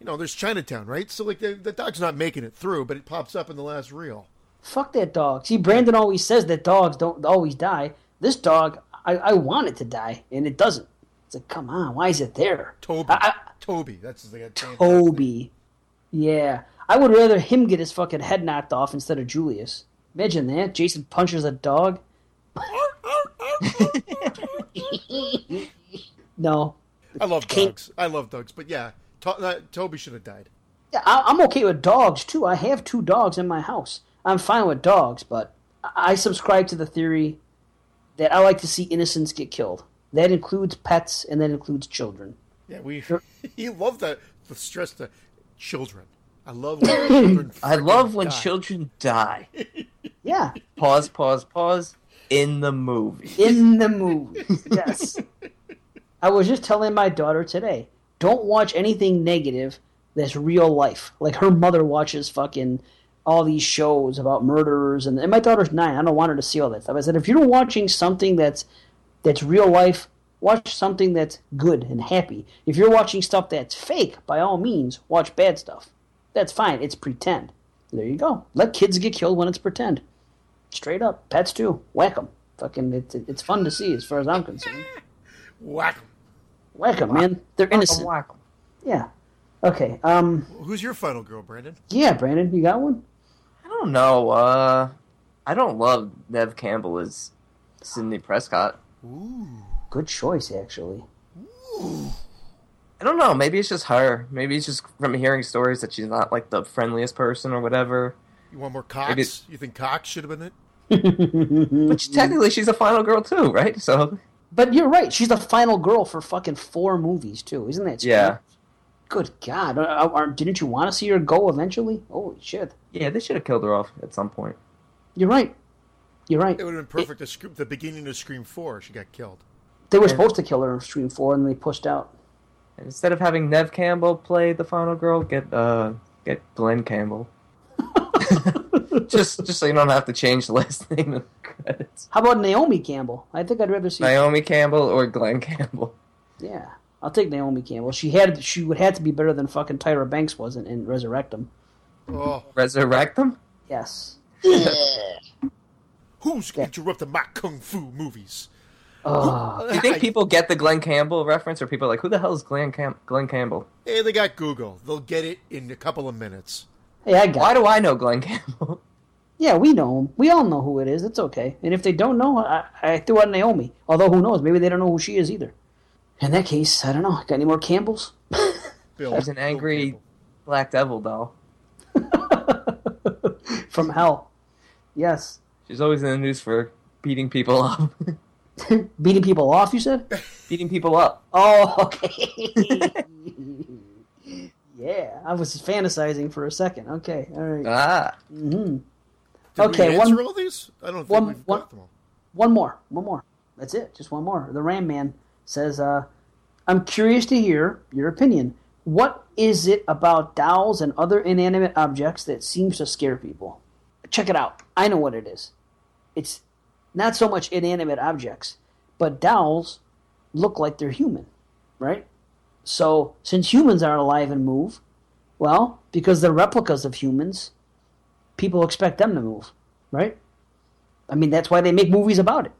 You know, there's Chinatown, right? So like the, the dog's not making it through, but it pops up in the last reel. Fuck that dog. See, Brandon always says that dogs don't always die. This dog, I, I want it to die, and it doesn't. It's like, come on, why is it there? Toby. I- I- Toby. That's name. Toby. Yeah. I would rather him get his fucking head knocked off instead of Julius. Imagine that. Jason punches a dog. No. I love King- dogs. I love dogs, but yeah, to- uh, Toby should have died. Yeah, I, I'm okay with dogs too. I have two dogs in my house. I'm fine with dogs, but I I subscribe to the theory that I like to see innocents get killed. That includes pets and that includes children. Yeah, we. he loved that. The stress to children. I love when children. I love when die. children die. Yeah, Pause, pause, pause. In the movie. in the movie. Yes. I was just telling my daughter today, don't watch anything negative that's real life. Like her mother watches fucking all these shows about murderers and, and my daughter's nine. I don't want her to see all that stuff. I said if you're watching something that's that's real life, watch something that's good and happy. If you're watching stuff that's fake, by all means, watch bad stuff. That's fine. It's pretend. There you go. Let kids get killed when it's pretend. Straight up. Pets too. Whack them. Fucking, it's, it's fun to see as far as I'm concerned. whack them. Whack them, man. They're innocent. Whack 'em. Yeah. Okay. Um. Who's your final girl, Brandon? Yeah, Brandon, you got one? I don't know. Uh, I don't love Neve Campbell as Sidney Prescott. Ooh. Good choice, actually. I don't know. Maybe it's just her. Maybe it's just from hearing stories that she's not like the friendliest person or whatever. You want more Cox? Maybe- You think Cox should have been it? But she- technically, she's a final girl too, right? So But you're right. She's the final girl for fucking four movies too, isn't that? strange? Yeah. Good God! Uh, uh, didn't you want to see her go eventually? Holy shit! yeah, they should have killed her off at some point. You're right. You're right. It would have been perfect. The, sc- the beginning of Scream Four, she got killed. They were supposed to kill her in Scream Four, and they pushed out. And instead of having Neve Campbell play the final girl, get uh get Glen Campbell. just just so you don't have to change the last name in the credits. How about Naomi Campbell? I think I'd rather see. Naomi Campbell or Glen Campbell. Yeah, I'll take Naomi Campbell. She had she would have to be better than fucking Tyra Banks was in, in Resurrect 'Em. Oh, Resurrect them? Yes. who's interrupting my kung fu movies? Oh, Do ah. you think people get the Glen Campbell reference, or people are like, who the hell is Glen, Cam- Glen Campbell? Hey, they got Google. They'll get it in a couple of minutes. hey, I got. Why it. do I know Glen Campbell? Yeah, we know him. We all know who it is. It's okay. And if they don't know, I, I threw out Naomi. Although who knows? Maybe they don't know who she is either. In that case, I don't know. Got any more Campbells? Bill, He's an angry Black Devil doll. From hell. Yes. She's always in the news for beating people up. Beating people off, you said? beating people up. Oh, okay. yeah, I was fantasizing for a second. Okay, all right. Ah. hmm Did Okay, we one- all these? I don't think one- we've one- got them all. One more, one more. That's it. Just one more. The Ram Man says, uh, "I'm curious to hear your opinion. What is it about dolls and other inanimate objects that seems to scare people? Check it out. I know what it is. It's not so much inanimate objects, but dolls look like they're human, right? So since humans aren't alive and move, well, because they're replicas of humans, people expect them to move, right? I mean, that's why they make movies about it.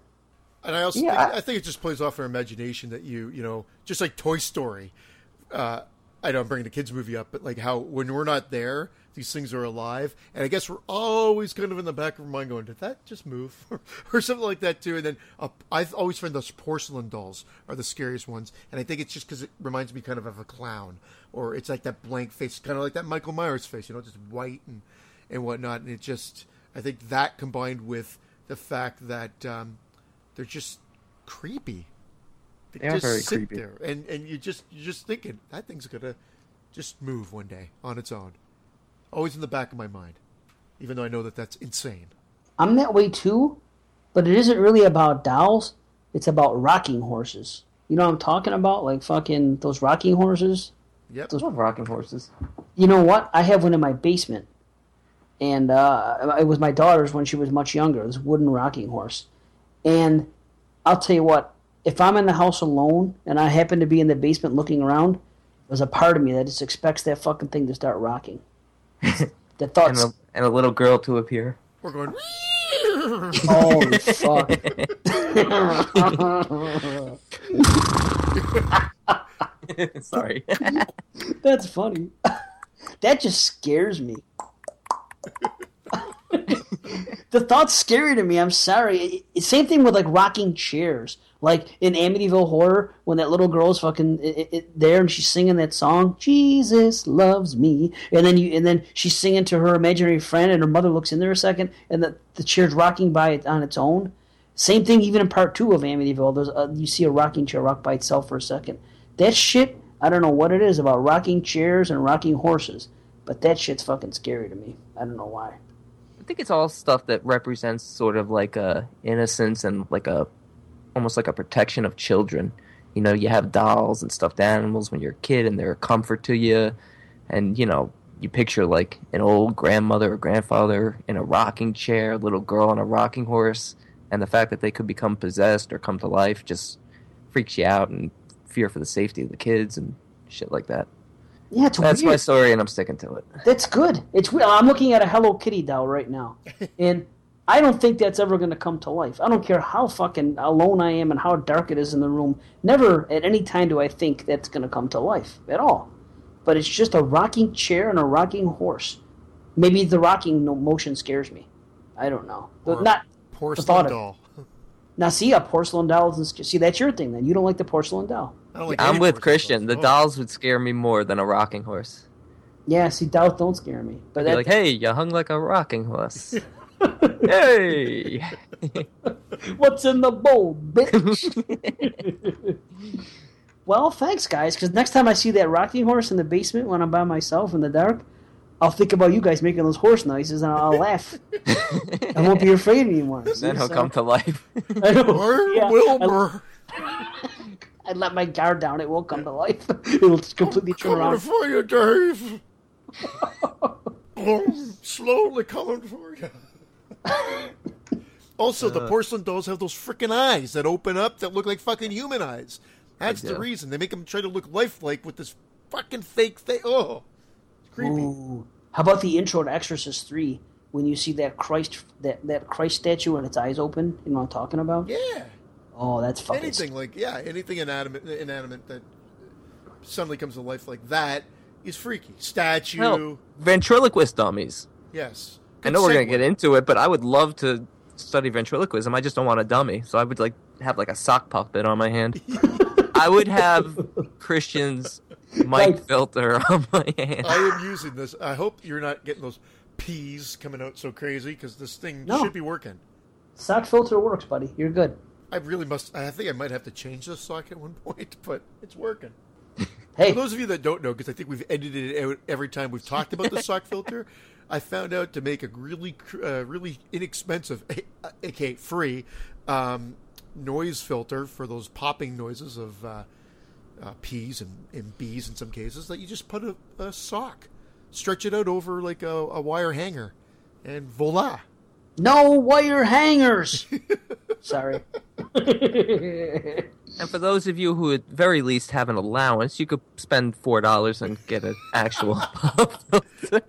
And I also Yeah, think, I- I think it just plays off our imagination that you you know just like Toy Story. Uh, I know I'm bringing the kids movie up, but like how when we're not there, these things are alive, and I guess we're always kind of in the back of our mind going, "Did that just move?" or something like that too. And then uh, I've always found those porcelain dolls are the scariest ones, and I think it's just because it reminds me kind of of a clown, or it's like that blank face, kind of like that Michael Myers face, you know, just white and and whatnot. And it just, I think that combined with the fact that um, they're just creepy. They, They are just very sit creepy. there, and and you just you're just thinking that thing's gonna just move one day on its own. Always in the back of my mind, even though I know that that's insane. I'm that way too, but it isn't really about dolls. It's about rocking horses. You know what I'm talking about? Like fucking those rocking horses. Yep. Those love rocking horses. You know what? I have one in my basement, and uh, it was my daughter's when she was much younger. This wooden rocking horse, and I'll tell you what. If I'm in the house alone and I happen to be in the basement looking around, there's a part of me that just expects that fucking thing to start rocking. the And a, and a little girl to appear. We're going. Holy fuck! Sorry. That's funny. that just scares me. The thought's scary to me. I'm sorry. It- same thing with like rocking chairs. Like in Amityville Horror, when that little girl's fucking it- it- there and she's singing that song, "Jesus loves me," and then you and then she's singing to her imaginary friend, and her mother looks in there a second, and the the chair's rocking by it on its own. Same thing, even in part two of Amityville. There's a, you see a rocking chair rock by itself for a second. That shit, I don't know what it is about rocking chairs and rocking horses, but that shit's fucking scary to me. I don't know why. I think it's all stuff that represents sort of like a innocence and like a almost like a protection of children. You know, you have dolls and stuffed animals when you're a kid and they're a comfort to you. And, you know, you picture like an old grandmother or grandfather in a rocking chair, a little girl on a rocking horse, and the fact that they could become possessed or come to life just freaks you out and fear for the safety of the kids and shit like that. Yeah, it's That's weird. my story and I'm sticking to it. That's good. It's weird. I'm looking at a Hello Kitty doll right now, and I don't think that's ever going to come to life. I don't care how fucking alone I am and how dark it is in the room. Never at any time do I think that's going to come to life at all. But it's just a rocking chair and a rocking horse. Maybe the rocking motion scares me. I don't know. But Or not Porcelain thought of- doll. Now. See a porcelain doll doesn't sc- see that's your thing. Then you don't like the porcelain doll. I don't like I'm with porcelain Christian. The dolls. dolls would scare me more than a rocking horse. Yeah, see dolls don't scare me. But that, like, hey, you hung like a rocking horse. hey. What's in the bowl, bitch? well, thanks, guys. Because next time I see that rocking horse in the basement when I'm by myself in the dark, I'll think about you guys making those horse noises, and I'll laugh. I won't be afraid anymore. then he'll So- come to life. I know. Where Yeah. Wilbur? I let my guard down. It won't come to life. It'll just completely turn Coming around. for you, Dave. Oh, slowly coming for you. Also, Uh. the porcelain dolls have those freaking eyes that open up that look like fucking human eyes. That's the reason they make them try to look lifelike with this fucking fake thing. Oh, it's creepy. Ooh. How about the intro to Exorcist Three? When you see that Christ that that Christ statue and its eyes open, you know what I'm talking about? Yeah, Oh, that's fucking. anything like yeah, anything inanimate, inanimate that suddenly comes to life like that is freaky. Statue, Hell, ventriloquist dummies. yes. I Good know we're gonna get into it, but I would love to study ventriloquism. I just don't want a dummy, so I would like have like a sock puppet on my hand. I would have Christian's mic Right. filter on my hand. I am using this. I hope you're not getting those peas coming out so crazy because this thing No. should be working. Sock filter works, buddy. You're good. I really must. I think I might have to change this sock at one point, but it's working. Hey, For those of you that don't know, because I think we've edited it out every time we've talked about the sock filter, I found out to make a really, cr- uh, really inexpensive, uh, aka free, um, noise filter for those popping noises of uh, uh, peas and, and bees in some cases. That you just put a, a sock, stretch it out over like a, a wire hanger, and voila. no wire hangers. Sorry. And for those of you who at very least have an allowance, you could spend four dollars and get an actual pop filter.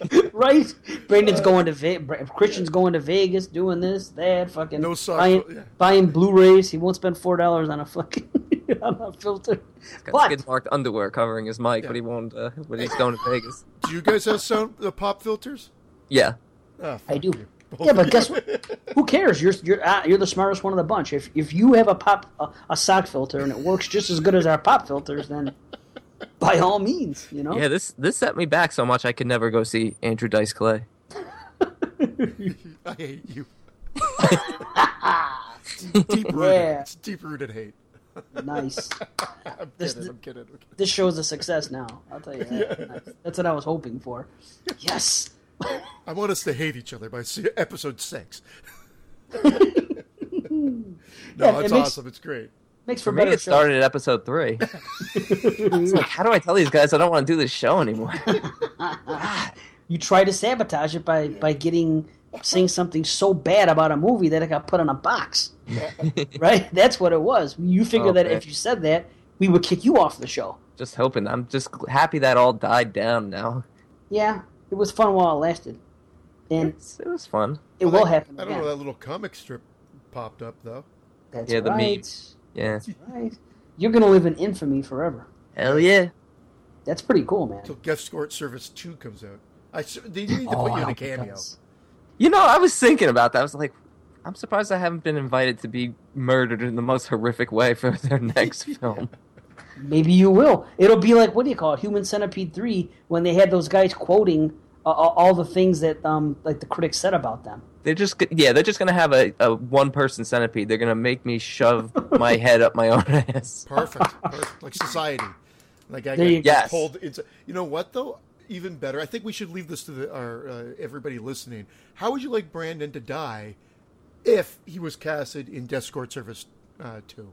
right? Brandon's going to Ve- Bra- Christian's going to Vegas, doing this, that, fucking No sock buying, fil- yeah. buying Blu-rays. He won't spend four dollars on a fucking on a filter. Got But skid marked underwear covering his mic, Yeah. but he won't uh, when he's going to Vegas. Do you guys have sound uh, pop filters? Yeah, Oh, I do. you. Yeah, but guess what? Who cares? You're you're uh, you're the smartest one of the bunch. If if you have a pop a, a sock filter and it works just as good as our pop filters, then by all means, you know. yeah. This this set me back so much I could never go see Andrew Dice Clay. I hate you. deep rooted. Yeah. It's deep rooted hate. Nice. I'm This- kidding. I'm kidding. I'm kidding. This show's a success now. I'll tell you that. Nice. That's what I was hoping for. Yes. I want us to hate each other by episode six. no, Yeah, it it's makes- awesome. It's great. Makes For for me, better it started at episode three. It's like, how do I tell these guys I don't want to do this show anymore? you try to sabotage it by by getting saying something so bad about a movie that it got put on a box. right? That's what it was. You figure oh, that Okay. if you said that, we would kick you off the show. just hoping. I'm just happy that all died down now. Yeah, it was fun while it lasted, and It's, it was fun. it Well, will that- happen I don't again. know. That little comic strip popped up though. That's Yeah, the meme. right. Yeah. Right. You're gonna live in infamy forever. Hell yeah. That's pretty cool, man. Until Death Escort Service Two comes out. I s- they need to Oh, put you in a hope cameo. does. You know, I was thinking about that. I was like, I'm surprised I haven't been invited to be murdered in the most horrific way for their next film. Maybe you will. It'll be like what do you call it? Human Centipede three when they had those guys quoting all the things that um like the critics said about them. They're just, yeah, they're just gonna have a, a one person centipede. They're gonna make me shove my head up my own ass. Perfect. Perfect. Like society. Like I There you get. Yes. pulled into. You know what though? Even better. I think we should leave this to the, our uh, everybody listening. How would you like Brandon to die if he was casted in Death Escort Service uh, Two?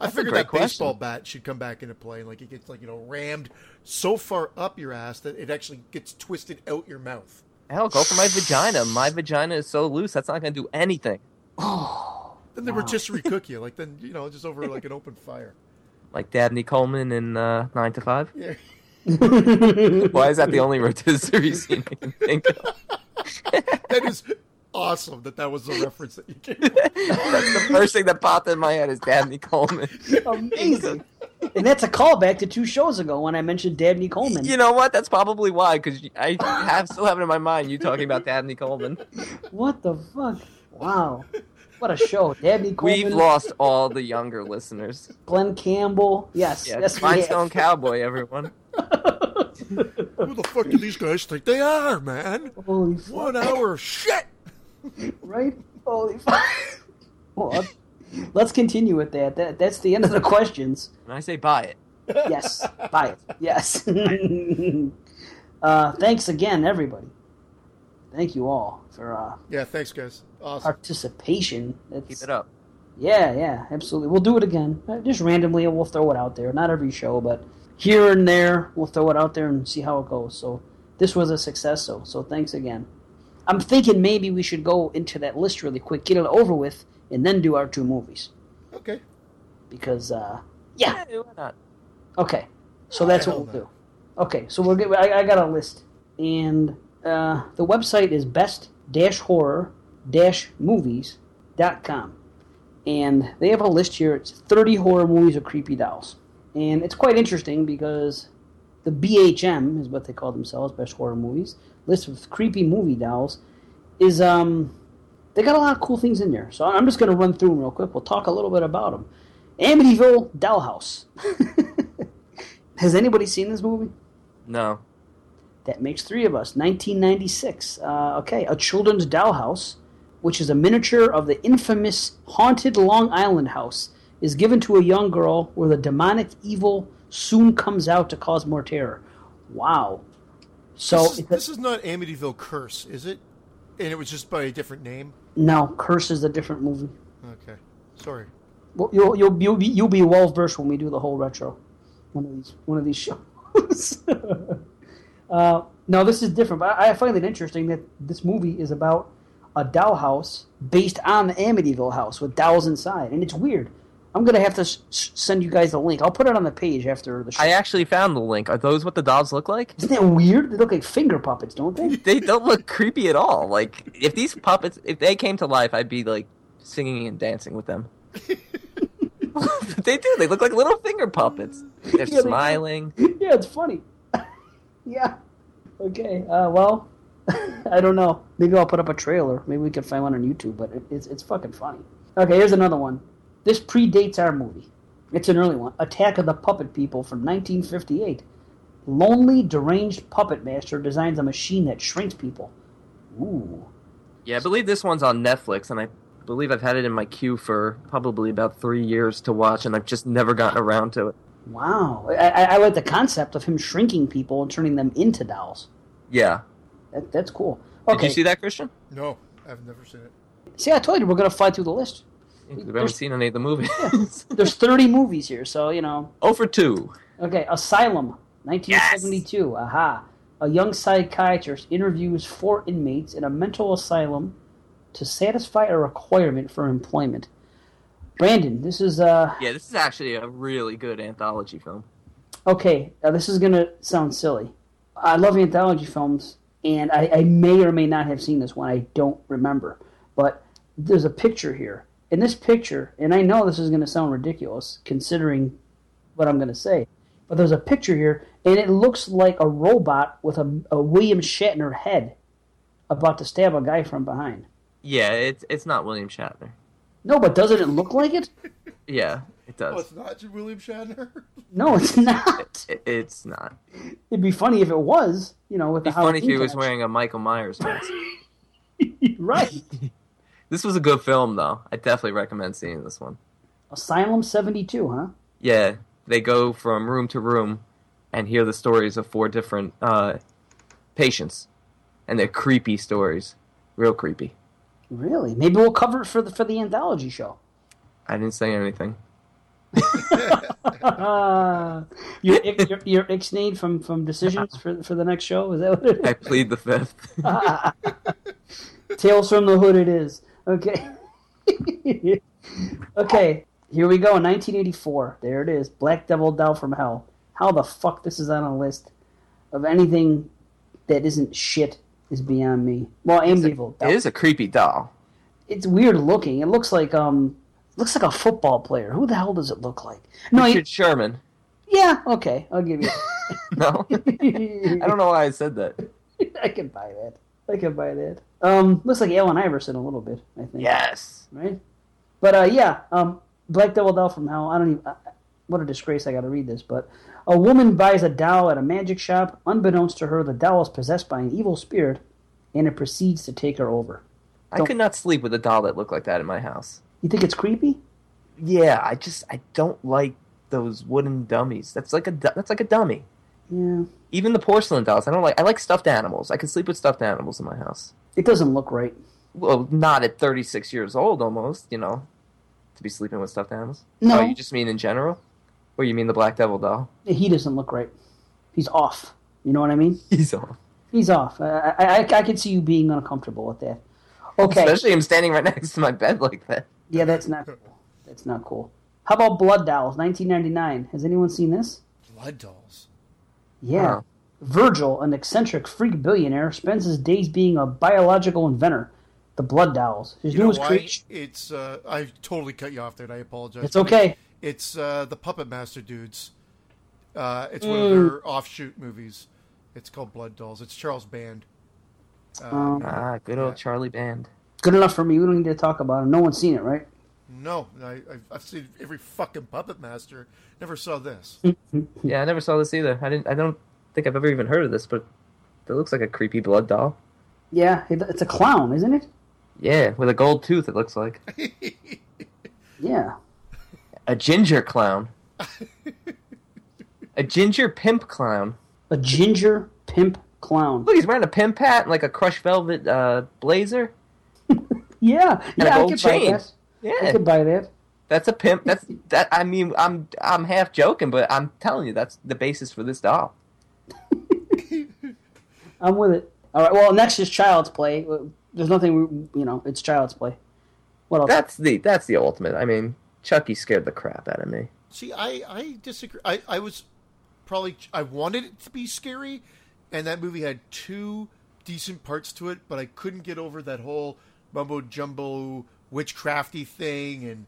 I That's a figured that baseball bat should come back into play, and like it gets like you know rammed so far up your ass that it actually gets twisted out your mouth. Hell, go for my vagina. My vagina is so loose that's not gonna do anything. Then they rotisserie cook you, like then you know just over like an open fire. Like Dabney Coleman in uh, Nine to Five. Yeah. Why is that the only rotisserie scene I can think of? That is awesome that that was the reference that you gave. That's the first thing that popped in my head is Dabney Coleman. Amazing. and that's a callback to two shows ago when I mentioned Dabney Coleman. You know what? That's probably why, because I have still have it in my mind you talking about Dabney Coleman. What the fuck? Wow. What a show. Dabney Coleman, We've lost all the younger listeners. Glen Campbell. Yes. Yeah, yes, we have. Rhinestone Cowboy, everyone. Who the fuck do these guys think they are, man? Holy fuck. One hour of shit. Right? Holy fuck. Well, let's continue with that. that. That's the end of the questions. And I say buy it. Yes, buy it. Yes. uh, thanks again, everybody. Thank you all for uh, Yeah, thanks, guys. Awesome. participation. It's, Keep it up. Yeah, yeah, absolutely. We'll do it again. Uh, Just randomly, we'll throw it out there. Not every show, but here and there, we'll throw it out there and see how it goes. So this was a success, so so thanks again. I'm thinking maybe we should go into that list really quick, get it over with, and then do our two movies Okay. because uh, yeah, Yeah, why not? Okay, so that's what we'll no. do. Okay, so we'll get. I, I got a list, and uh, the website is best-horror-movies.com, and they have a list here. It's 30 horror movies with creepy dolls, and it's quite interesting because the BHM is what they call themselves, Best Horror Movies list of creepy movie dolls is um they got a lot of cool things in there. So I'm just going to run through them real quick. We'll talk a little bit about them. Amityville Dollhouse. Has anybody seen this movie? No. That makes three of us. 1996. Uh, okay, a children's dollhouse, which is a miniature of the infamous haunted Long Island house, is given to a young girl where the demonic evil soon comes out to cause more terror. Wow. So this, is, a- this is not Amityville Curse, is it? And it was just by a different name. no, Curse is a different movie. Okay. Sorry. Well, you'll you'll you'll be, you'll be well versed when we do the whole retro, one of these one of these shows. uh, no, this is different, but I, I find it interesting that this movie is about a dollhouse based on the Amityville house with dolls inside, and it's weird. I'm gonna have to s- send you guys the link. I'll put it on the page after the show. I actually found the link. Are those what the dolls look like? Isn't that weird? They look like finger puppets, don't they? They don't look creepy at all. Like if these puppets, if they came to life, I'd be like singing and dancing with them. they do. They look like little finger puppets. They're Yeah, they smiling. yeah, it's funny. yeah. Okay. Uh, well, I don't know. Maybe I'll put up a trailer. Maybe we can find one on YouTube. But it, it's it's fucking funny. Okay, here's another one. This predates our movie. It's an early one. Attack of the Puppet People from 1958. Lonely, deranged puppet master designs a machine that shrinks people. Ooh. Yeah, I believe this one's on Netflix, and I believe I've had it in my queue for probably about three years to watch, and I've just never gotten around to it. Wow. I, I, I like the concept of him shrinking people and turning them into dolls. Yeah. That, that's cool. Did Okay. you see that, Christian? No, I've never seen it. See, I told you we're going to fly through the list. We haven't seen any of the movies. There's 30 movies here, so, you know. oh for two. Okay, Asylum, 1972. Aha. A young psychiatrist interviews four inmates in a mental asylum to satisfy a requirement for employment. Brandon, this is uh Yeah, this is actually a really good anthology film. okay. Now this is gonna sound silly. I love anthology films, and I, I may or may not have seen this one. I don't remember, but there's a picture here. In this picture, and I know this is gonna sound ridiculous considering what I'm gonna say, but there's a picture here, and it looks like a robot with a, a William Shatner head about to stab a guy from behind. Yeah, it's it's not William Shatner. No, but doesn't it look like it? Yeah, it Oh, does. it's not William Shatner. No, it's not. It, it's not. It'd be funny if it was, you know, with It'd be the funny if he Halloween was wearing a Michael Myers mask. right. This was a good film, though. I definitely recommend seeing this one. Asylum 72, huh? Yeah, they go from room to room and hear the stories of four different uh, patients, and they're creepy stories, real creepy. Really? Maybe we'll cover it for the for the anthology show. I didn't say anything. Your your, your ixnade from from decisions for for the next show is that what it I plead the fifth. Tales from the Hood. It is okay. okay, here we go. 1984. There it is. Black Devil Doll from Hell. How the fuck this is on a list of anything that isn't shit is beyond me. Well, Amityville. it is a creepy doll. It's weird looking. It looks like um, looks like a football player. Who the hell does it look like? No, Richard it, Sherman. yeah, okay, I'll give you. No, I don't know why I said that. I can buy that. I could buy that. Um, looks like Allen Iverson a little bit. I think. Yes. Right. But uh, yeah, um, Black Devil doll from hell. I don't even. Uh, what a disgrace! I got to read this. But a woman buys a doll at a magic shop. Unbeknownst to her, the doll is possessed by an evil spirit, and it proceeds to take her over. I Don't- could not sleep with a doll that looked like that in my house. You think it's creepy? Yeah, I just I don't like those wooden dummies. That's like a that's like a dummy. Yeah, Even the porcelain dolls. I don't like. I like stuffed animals. I can sleep with stuffed animals in my house. it doesn't look right. Well, not at 36 years old, almost. You know, to be sleeping with stuffed animals. No. Oh, you just mean in general, or you mean the Black Devil doll? He doesn't look right. He's off. You know what I mean? He's off. He's off. I I, I, I can see you being uncomfortable with that. Okay. Especially him standing right next to my bed like that. Yeah, that's not cool. That's not cool. How about Blood Dolls, 1999? Has anyone seen this? Blood dolls. Yeah. Wow. Virgil, an eccentric freak billionaire, spends his days being a biological inventor. The Blood Dolls. His You newest creation. It's uh, I totally cut you off there. and I apologize. It's okay. It's uh, the Puppet Master dudes. Uh, it's one Mm. of their offshoot movies. It's called Blood Dolls. It's Charles Band. Uh, Um, Ah, good old Yeah. Charlie Band. good enough for me. We don't need to talk about it. No one's seen it, right? No, I, I've, I've seen every fucking Puppet Master. Never saw this. Yeah, I never saw this either. I didn't. I don't think I've ever even heard of this, but it looks like a creepy blood doll. Yeah, it's a clown, isn't it? Yeah, with a gold tooth. It looks like Yeah. a ginger clown. a ginger pimp clown. A ginger pimp clown. Look, he's wearing a pimp hat and like a crushed velvet uh, blazer. Yeah, a yeah, I gold could buy chain. that. I Yeah, could buy that. that's a pimp. That's that. I mean, I'm I'm half joking, but I'm telling you, that's the basis for this doll. I'm with it. All right. Well, next is Child's Play. There's nothing, you know. It's Child's Play. What else? That's the that's the ultimate. I mean, Chucky scared the crap out of me. See, I, I disagree. I, I was probably I wanted it to be scary, and that movie had two decent parts to it, but I couldn't get over that whole mumbo jumbo witchcrafty thing, and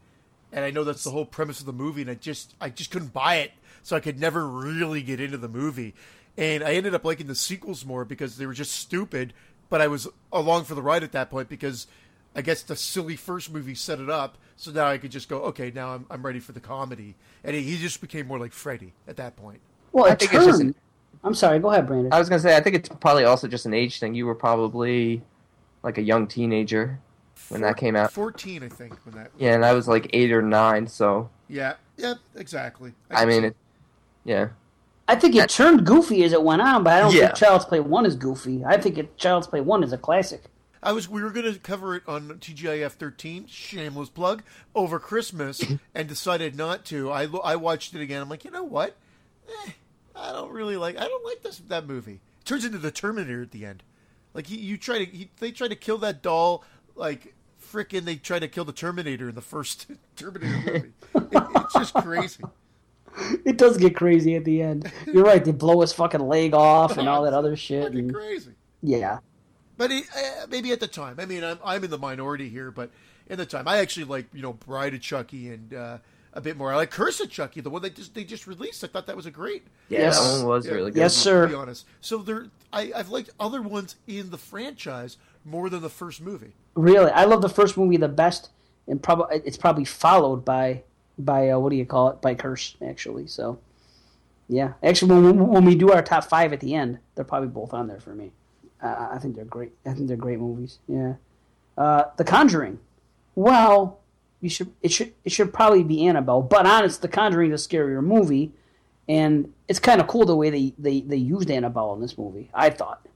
and I know that's the whole premise of the movie, and I just I just couldn't buy it, so I could never really get into the movie, and I ended up liking the sequels more because they were just stupid, but I was along for the ride at that point because. I guess the silly first movie set it up, so now I could just go, okay, now I'm, I'm ready for the comedy, and he, he just became more like Freddy at that point. well, I it think it's just an- I'm sorry. Go ahead, Brandon. I was gonna say, I think it's probably also just an age thing. You were probably like a young teenager when that came out. Fourteen, I think, when that. Yeah, and I was like eight or nine, so Yeah, yeah, exactly. I can mean, it, yeah. I think it turned goofy as it went on, but I don't Yeah. think Child's Play One is goofy. I think it, Child's Play One is a classic. I was. We were going to cover it on TGIF 13. Shameless plug over Christmas, and decided not to. I I watched it again. I'm like, you know what? Eh, I don't really like. I don't like this that movie. It turns into the Terminator at the end. Like he, you try to. He, they try to kill that doll. Like frickin' they try to kill the Terminator in the first Terminator movie. It, it's just crazy. It does get crazy at the end. You're right. They blow his fucking leg off and all that other shit. Fucking And, crazy. yeah. But it, uh, maybe at the time. I mean, I'm I'm in the minority here, but in the time, I actually like you know Bride of Chucky and uh, a bit more. I like Curse of Chucky, the one they just they just released. I thought that was a great. Yeah, Yes. that one was Yeah. really good. Yes, sir. To be honest, so there, I, I've liked other ones in the franchise more than the first movie. Really, I love the first movie the best, and probably it's probably followed by by uh, what do you call it? By Curse, actually. So, yeah, actually, when, we- when we do our top five at the end, they're probably both on there for me. Uh, I think they're great. I think they're great movies. Yeah, uh, The Conjuring. Well, you should it should it should probably be Annabelle, but honest, The Conjuring is a scarier movie, and it's kind of cool the way they, they they used Annabelle in this movie. I thought.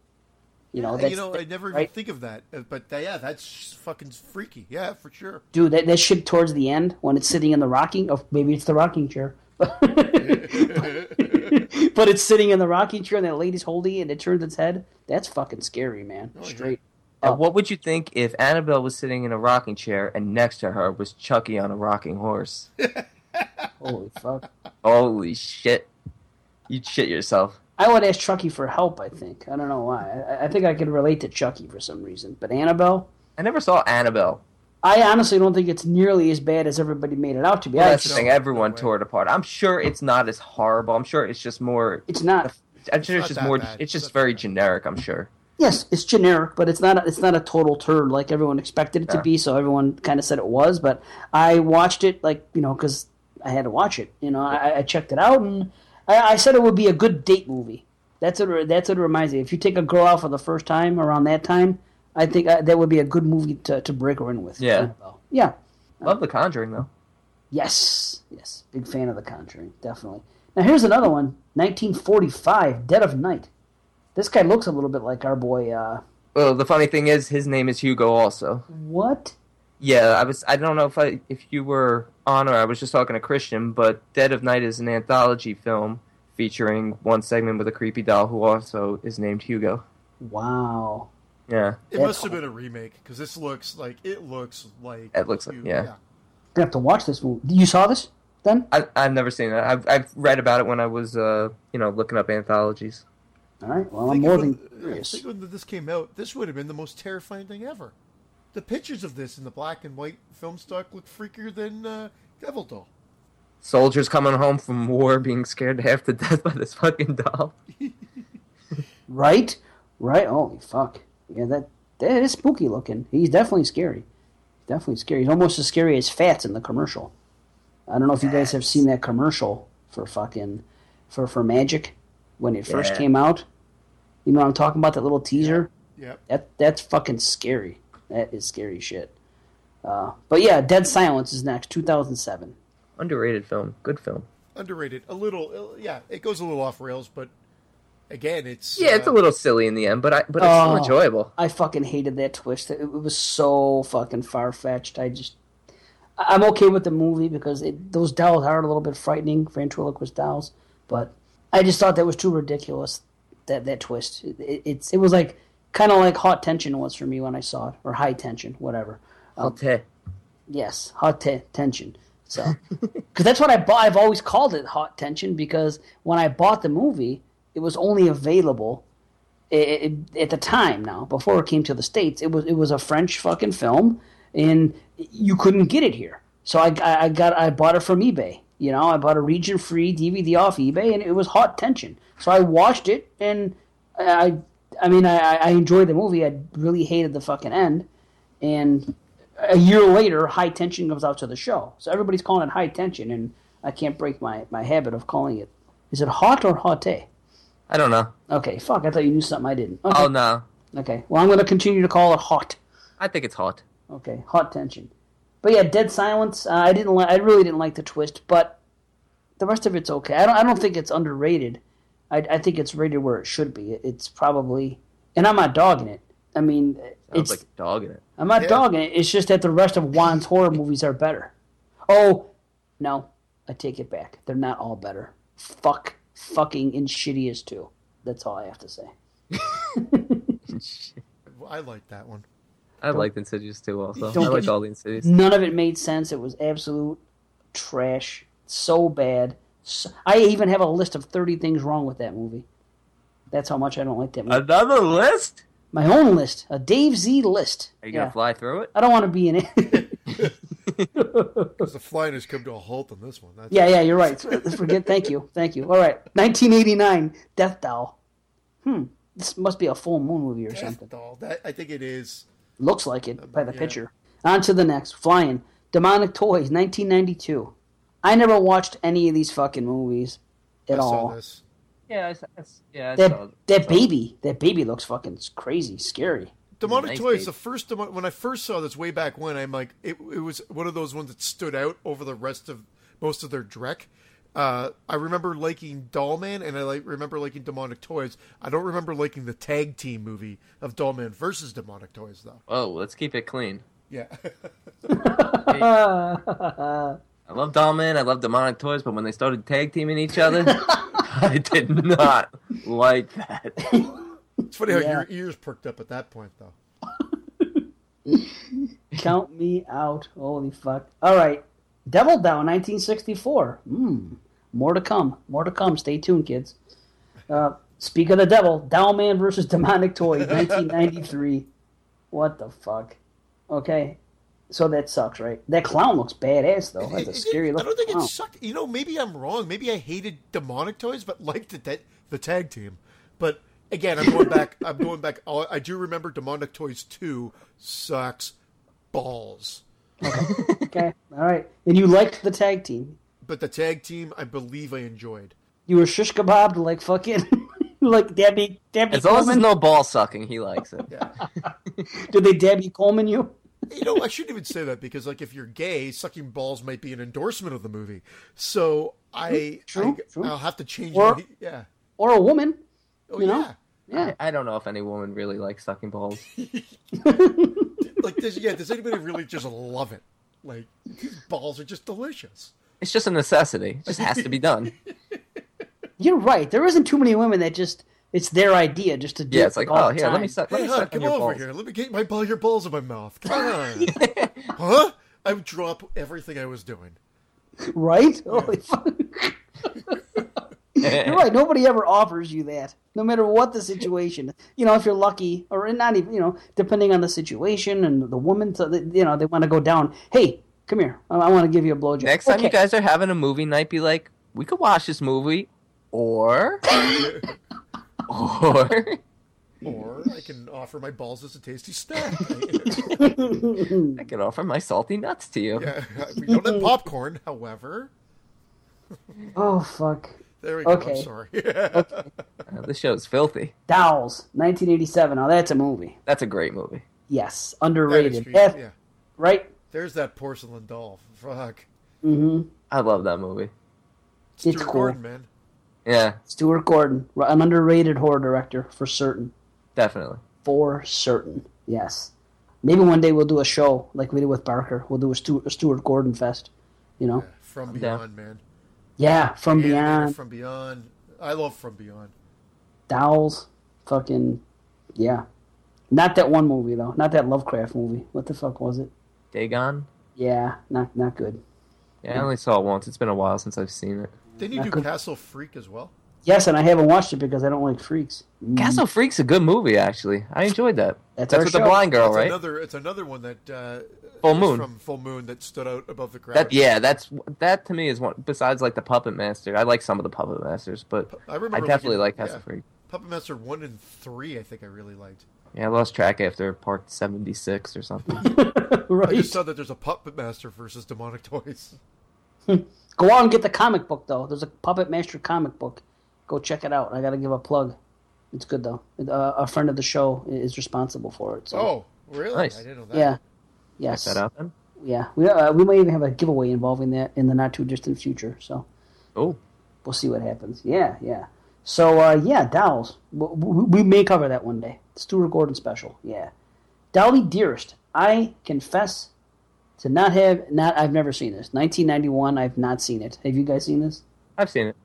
You know, that's, you know, I never even right? think of that, uh, but yeah, that's fucking freaky. Yeah, for sure. Dude, that, that shit towards the end when it's sitting in the rocking, oh, maybe it's the rocking chair. but it's sitting in the rocking chair and that lady's holding it and it turns its head. That's fucking scary, man. Oh, yeah. Straight. What would you think if Annabelle was sitting in a rocking chair and next to her was Chucky on a rocking horse? Holy fuck. Holy shit. You'd shit yourself. I would ask Chucky for help, I think. I don't know why. I, I think I could relate to Chucky for some reason. But Annabelle, I never saw Annabelle. I honestly don't think it's nearly as bad as everybody made it out to be. Well, I that's the thing. Everyone no tore it apart. I'm sure it's not as horrible. I'm sure it's just more. it's not. I'm sure not it's just more. bad. It's just It's very bad. generic. I'm sure. Yes, it's generic, but it's not. A, it's not a total turd like everyone expected it to be. So everyone kind of said it was. But I watched it like you know because I had to watch it. You know, I, I checked it out and I, I said it would be a good date movie. That's what it- that's what it reminds me. If you take a girl out for the first time around that time, I think uh, that would be a good movie to, to break her in with. Yeah. Yeah. Love The Conjuring though. Yes, yes, big fan of The Conjuring, definitely. Now here's another one, 1945, Dead of Night. This guy looks a little bit like our boy. Uh, Well, the funny thing is, his name is Hugo. Also, what? Yeah, I was. I don't know if I if you were on or I was just talking to Christian, but Dead of Night is an anthology film featuring one segment with a creepy doll who also is named Hugo. Wow. Yeah, It That's must have been a remake because this looks like it looks like It looks like- you- yeah. Gonna have to watch this movie. You saw this then? I, I've never seen it. I've I've read about it when I was uh you know looking up anthologies. All right. Well, I'm more than when- curious. think when this came out, this would have been the most terrifying thing ever. The pictures of this in the black and white film stock look freakier than uh, Devil Doll. Soldiers coming home from war being scared half to death by this fucking doll. Right? Right? Holy fuck. Yeah, that that is spooky looking. He's definitely scary. Definitely scary. He's almost as scary as Fats in the commercial. I don't know if you guys have seen that commercial for fucking for for Magic when it first Yeah. came out. You know what I'm talking about? That little teaser. Yep. That that's fucking scary. That is scary shit. Uh, but yeah, Dead Silence is next, 2007. Underrated film, good film. Underrated. A little, uh, yeah, it goes a little off rails, but again, it's Yeah, it's a uh, little silly in the end, but I but it's Oh. still enjoyable. I fucking hated that twist. It, it was so fucking far fetched. I just, I- I'm okay with the movie because it, those dolls are a little bit frightening, ventriloquist dolls. But I just thought that was too ridiculous. That that twist. It, it, it's it was like kind of like hot tension was for me when I saw it, or high tension, whatever. Um, I'll tell. Yes, hot te- tension. So, because that's what I bought. I've always called it hot tension because when I bought the movie, it was only available i i at the time. Now, before it came to the states, it was it was a French fucking film, and you couldn't get it here. So I, I, I got I bought it from eBay. You know, I bought a region free DVD off eBay, and it was hot tension. So I watched it, and I I mean I, I enjoyed the movie. I really hated the fucking end, and a year later, High Tension comes out to the show. So everybody's calling it High Tension, and I can't break my, my habit of calling it. Is it hot or hotte? I don't know. Okay, fuck. I thought you knew something I didn't. Okay, Oh no, okay. Well, I'm going to continue to call it hot. I think it's hot. Okay, hot tension. But yeah, Dead Silence. Uh, I didn't. Li- I really didn't like the twist, but the rest of it's okay. I don't. I don't think it's underrated. I, I think it's rated where it should be. It's probably, and I'm not dogging it. I mean, Sounds it's like dogging it. I'm not Yeah. dogging it. It's just that the rest of Wan's horror movies are better. Oh, no. I take it back. They're not all better. Fuck, fucking and Insidious too. That's all I have to say. I like that one. I liked Insidious too. Also, Don't I like all the Insidious. None of it made sense. It was absolute trash. So bad. So, I even have a list of 30 things wrong with that movie. That's how much I don't like that movie. Another list? My own list. A Dave Z list. Are you Yeah. gonna fly through it? I don't want to be in it. Because the flying has come to a halt on this one. That's, Yeah, yeah, you're right. Forget. Thank you, thank you. All right, 1989, Death Doll. Hmm, this must be a full moon movie or Death something. Doll. That I think it is. Looks like it by the yeah. picture. On to the next. Flying. Demonic Toys, 1992. I never watched any of these fucking movies at I saw all. this. Yeah, I, yeah. I That that baby, that baby looks fucking crazy, scary. Demonic Nice Toys. tape. The first demo- when I first saw this way back when, I'm like, it, it was one of those ones that stood out over the rest of most of their Drek. Uh, I remember liking Dollman, and I like remember liking Demonic Toys. I don't remember liking the tag team movie of Dollman versus Demonic Toys, though. Oh, let's keep it clean. Yeah, I love Dollman. I love Demonic Toys, but when they started tag teaming each other, I did not like that. it's funny how Yeah. your ears perked up at that point, though. Count me out. Holy fuck. All right. Devil Doll, 1964. Hmm. More to come. More to come. Stay tuned, kids. Uh, speak of the devil, Dollman versus Demonic Toy 1993. what the fuck? Okay. So that sucks, right? That clown looks badass, though. That's a scary it- scary I don't think clown. it sucked. You know, maybe I'm wrong. Maybe I hated Demonic Toys, but liked the ta- the tag team. But again, I'm going back. I'm going back. I I do remember Demonic Toys two sucks balls. Okay. All right. And you liked the tag team. But the tag team, I believe I enjoyed. You were shish kebabbed like fucking. like Debbie, Debbie As long as there's no ball sucking, he likes it. Yeah. Did they Debbie Coleman you? You know, I shouldn't even say that because, like, if you're gay, sucking balls might be an endorsement of the movie. So I, hmm, True, I true. will have to change. Or- my, yeah. or a woman. Oh you know? yeah. Yeah. I don't know if any woman really likes sucking balls. Like, does yeah? Does anybody really just love it? Like, these balls are just delicious. It's just a necessity. It just has to be done. You're right. There isn't too many women that just it's their idea just to do Yeah, it it's like, all oh, the here, let me time. suck, let Hey, me hon, suck on come your over balls. here. Let me get my ball, your balls in my mouth. Come on. huh? I would drop everything I was doing. Right? Holy fuck. You're right. Nobody ever offers you that, no matter what the situation. You know, if you're lucky, or not even, you know, depending on the situation and the woman, so that, you know, they want to go down. Hey, come here. I, I want to give you a blowjob. Next time you guys are having a movie night, be like, we could watch this movie, or, or, Or I can offer my balls as a tasty snack. I can offer my salty nuts to you. yeah, we don't have popcorn, however. Oh fuck. There we go. Okay. I'm sorry. Uh, this show's filthy. Dolls, 1987. Now that's a movie. That's a great movie. Yes, underrated. true, Yeah, yeah. Right. There's that porcelain doll. Fuck. Mm-hmm. I love that movie. It's Stuart cool. Gordon, man. Yeah, Stuart Gordon, an underrated horror director for certain. definitely. For certain. Yes. Maybe one day we'll do a show like we did with Barker. We'll do a Stuart, a Stuart Gordon fest. You know? Yeah, From I'm Beyond, man. Yeah, From Animated Beyond, From Beyond. I love From Beyond. Dolls, fucking, yeah. Not that one movie though. Not that Lovecraft movie. What the fuck was it? Dagon? Yeah, not not good. Yeah, I only saw it once. It's been a while since I've seen it. Didn't you Not do good. Castle Freak as well? Yes, and I haven't watched it because I don't like freaks. Mm, Castle Freak's a good movie, actually. I enjoyed that. That's That's our with the blind girl, it's right? Another, it's another one that uh, Full Moon. from Full Moon that stood out above the crowd. That yeah, that's that to me is one. Besides, like the Puppet Master, I like some of the Puppet Masters, but I remember I definitely like Castle yeah. Freak. Puppet Master one and three. I think I really liked. Yeah, I lost track after part seventy six or something. I right. just saw that there's a Puppet Master versus Demonic Toys. Go out and get the comic book though. There's a Puppet Master comic book. Go check it out. I got to give a plug. It's good though. Uh, a friend of the show is responsible for it. So. Oh, really? Nice. I didn't know that. Yeah. Check Yes. that out then. Yeah. We uh, we might even have a giveaway involving that in the not too distant future. So Oh, we'll see what happens. Yeah. Yeah. So uh, yeah, Dolls. We, we we may cover that one day. Stuart Gordon special. Yeah. Dolly Dearest. I confess to not have not. I've never seen this. 1991. I've not seen it. Have you guys seen this? I've seen it.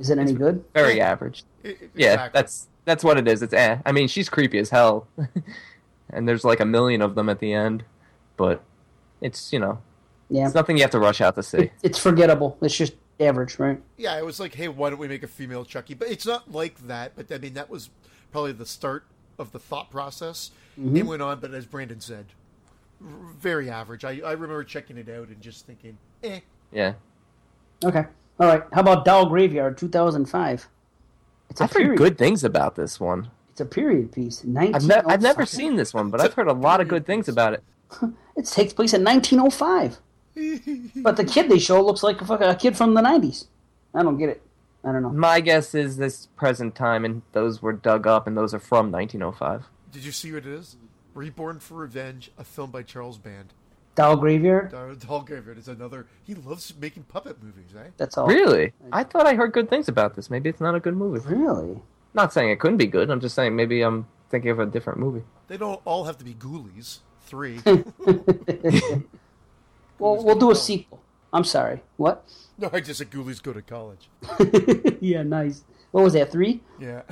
Is it any good? Very average. It- it- Yeah, exactly. that's that's what it is. It's eh. I mean, she's creepy as hell, and there's like a million of them at the end, but it's you know Yeah. it's nothing you have to rush out to see. It's forgettable. It's just average, right? yeah. It was like, hey, why don't we make a female Chucky? But it's not like that. But I mean, that was probably the start of the thought process. Mm-hmm. It went on, but as Brandon said, r- very average. I, I remember checking it out and just thinking, eh. Yeah, Okay. All right. How about Doll Graveyard, 2005? It's a I've heard good things about this one. It's a period piece. I've, ne- I've 1905. never seen this one, but I've heard a lot of good things about it. It takes place in 1905. but the kid they show looks like a, fuck- a kid from the 90s. I don't get it. I don't know. My guess is this present time, and those were dug up, and those are from 1905. Did you see what it is? Reborn for Revenge, a film by Charles Band. Doll Graveyard. Dar- Doll Graveyard is another. He loves making puppet movies, eh? That's all. Really? I thought I heard good things about this. Maybe it's not a good movie. Really? Not saying it couldn't be good. I'm just saying maybe I'm thinking of a different movie. They don't all have to be ghoulies. Three. Well, we'll do a sequel. I'm sorry. What? no, I just said ghoulies go to college. yeah, nice. What was that? Three? Yeah.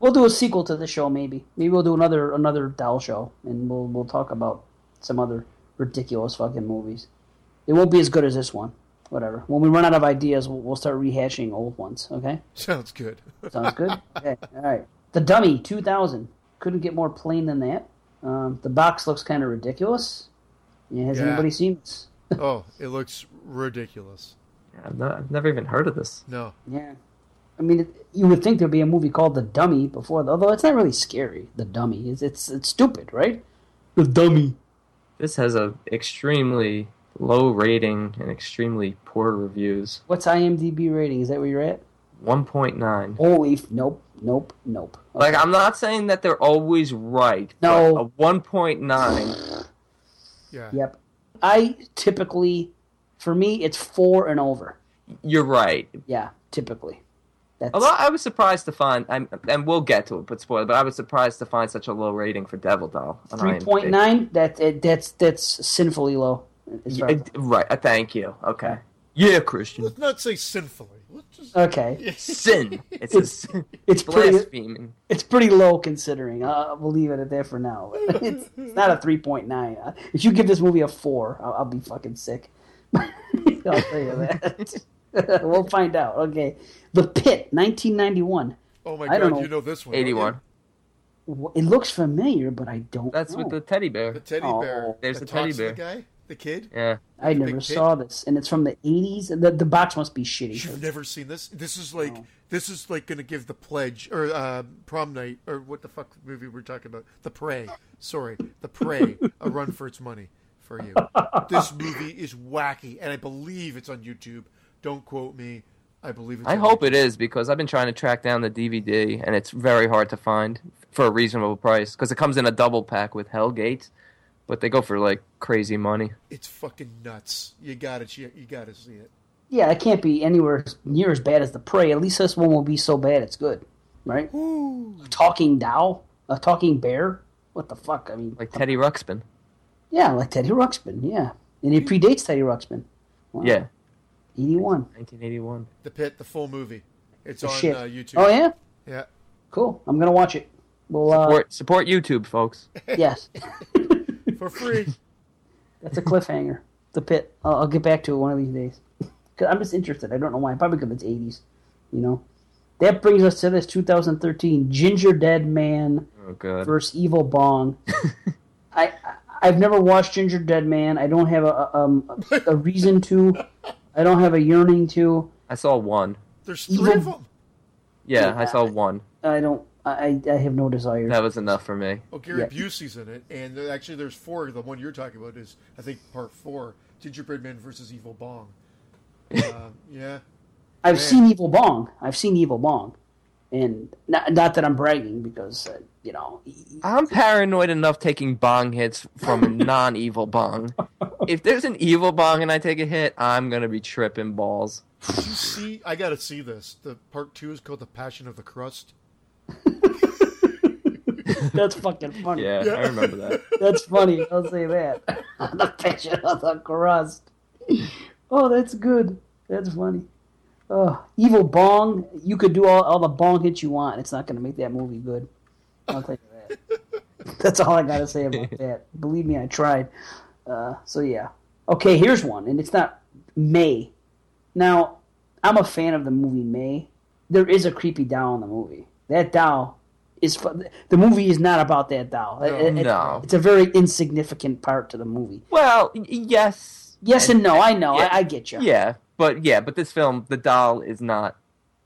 We'll do a sequel to the show, maybe. Maybe we'll do another another doll show, and we'll we'll talk about some other ridiculous fucking movies. It won't be as good as this one. Whatever. When we run out of ideas, we'll, we'll start rehashing old ones. Okay. Sounds good. Sounds good. okay. All right. The Dummy 2000. Couldn't get more plain than that. Um, the box looks kind of ridiculous. Yeah, has Yeah. anybody seen this? oh, it looks ridiculous. I've, not, I've never even heard of this. No. Yeah. I mean, it, you would think there'd be a movie called The Dummy before, although it's not really scary. The Dummy it's it's, it's stupid, right? The Dummy. This has a extremely low rating and extremely poor reviews. What's IMDb rating? Is that where you're at? 1.9. Holy, f- nope, nope, nope. Like I'm not saying that they're always right. No. But a 1.9 Yeah. Yep. I typically, for me, it's four and over. You're right. Yeah, typically. That's Although I was surprised to find, I'm, and we'll get to it, but spoiler. But I was surprised to find such a low rating for Devil Doll. on three IMDb. point nine. That that's that's sinfully low. as Yeah, right. uh, Thank you. Okay. Yeah, Christian. Let's not say sinfully. Just. Okay, Sin. It's a sin. it's pretty. It's pretty low considering. Uh, we'll leave it at that for now. It's, it's not a three point nine. If you give this movie a four, I'll, I'll be fucking sick. I'll tell you that. we'll find out. Okay, The Pit, 1991. Oh my I don't god, know. you know this one. 81. Wh- It looks familiar, but I don't. That's know. with the teddy bear. The teddy Oh. bear. There's that the teddy bear. The guy, the kid. Yeah. I the never big saw this, and it's from the 80s. The the box must be shitty. You've never seen this. This is like No. this is like going to give the pledge or uh, prom night or what the fuck movie we're talking about? The Prey. Sorry, The Prey. a run for its money for you. This movie is wacky, and I believe it's on YouTube. Don't quote me. I believe it's. I hope it is because I've been trying to track down the DVD and it's very hard to find for a reasonable price because it comes in a double pack with Hellgate, but they go for like crazy money. It's fucking nuts. You got it. You, you got to see it. Yeah, it can't be anywhere near as bad as The Prey. At least this one will be so bad it's good, right? A talking Dow, a talking bear. What the fuck? I mean, Like Teddy Ruxpin. yeah, like Teddy Ruxpin. Yeah, and it predates Teddy Ruxpin. Wow. Yeah. 81. 1981. The Pit, the full movie. It's The on shit. uh, YouTube. Oh yeah, Yeah. cool. I'm gonna watch it. Well, uh, Support, support YouTube, folks. yes, For free. that's a cliffhanger. The Pit. I'll, I'll get back to it one of these days. Cause I'm just interested. I don't know why. Probably because it's 80s. You know. That brings us to this 2013 Ginger Dead Man Oh, God. versus Evil Bong. I, I I've never watched Ginger Dead Man. I don't have a a, um, a reason to. I don't have a yearning to. I saw one. There's three of them. Yeah, I saw one. I don't. I I have no desire. That was enough for me. Oh, Gary Yeah. Busey's in it, and there- actually, there's four. The one you're talking about is, I think, part four: Gingerbread Man versus Evil Bong. Uh, yeah, I've Man. seen Evil Bong. I've seen Evil Bong, and not not that I'm bragging because uh, you know. I'm paranoid enough taking bong hits from a non-evil bong. If there's an evil bong and I take a hit, I'm gonna be tripping balls. Did you see? I got to see this. The part two is called "The Passion of the Crust." That's fucking funny. Yeah, I remember that. That's funny. I'll say that. the passion of the crust. Oh, that's good. That's funny. Oh, Evil Bong. You could do all, all the bong hits you want. It's not going to make that movie good. I'll tell you that. That's all I got to say about that. Believe me, I tried. Uh, so yeah. Okay, here's one, and it's not May. Now, I'm a fan of the movie May. There is a creepy doll in the movie. That doll is the movie is not about that doll. It- it- No. it's a very insignificant part to the movie. Well, yes. Yes and no. I know. Yeah. I, I get you. Yeah, but yeah, but this film, the doll is not.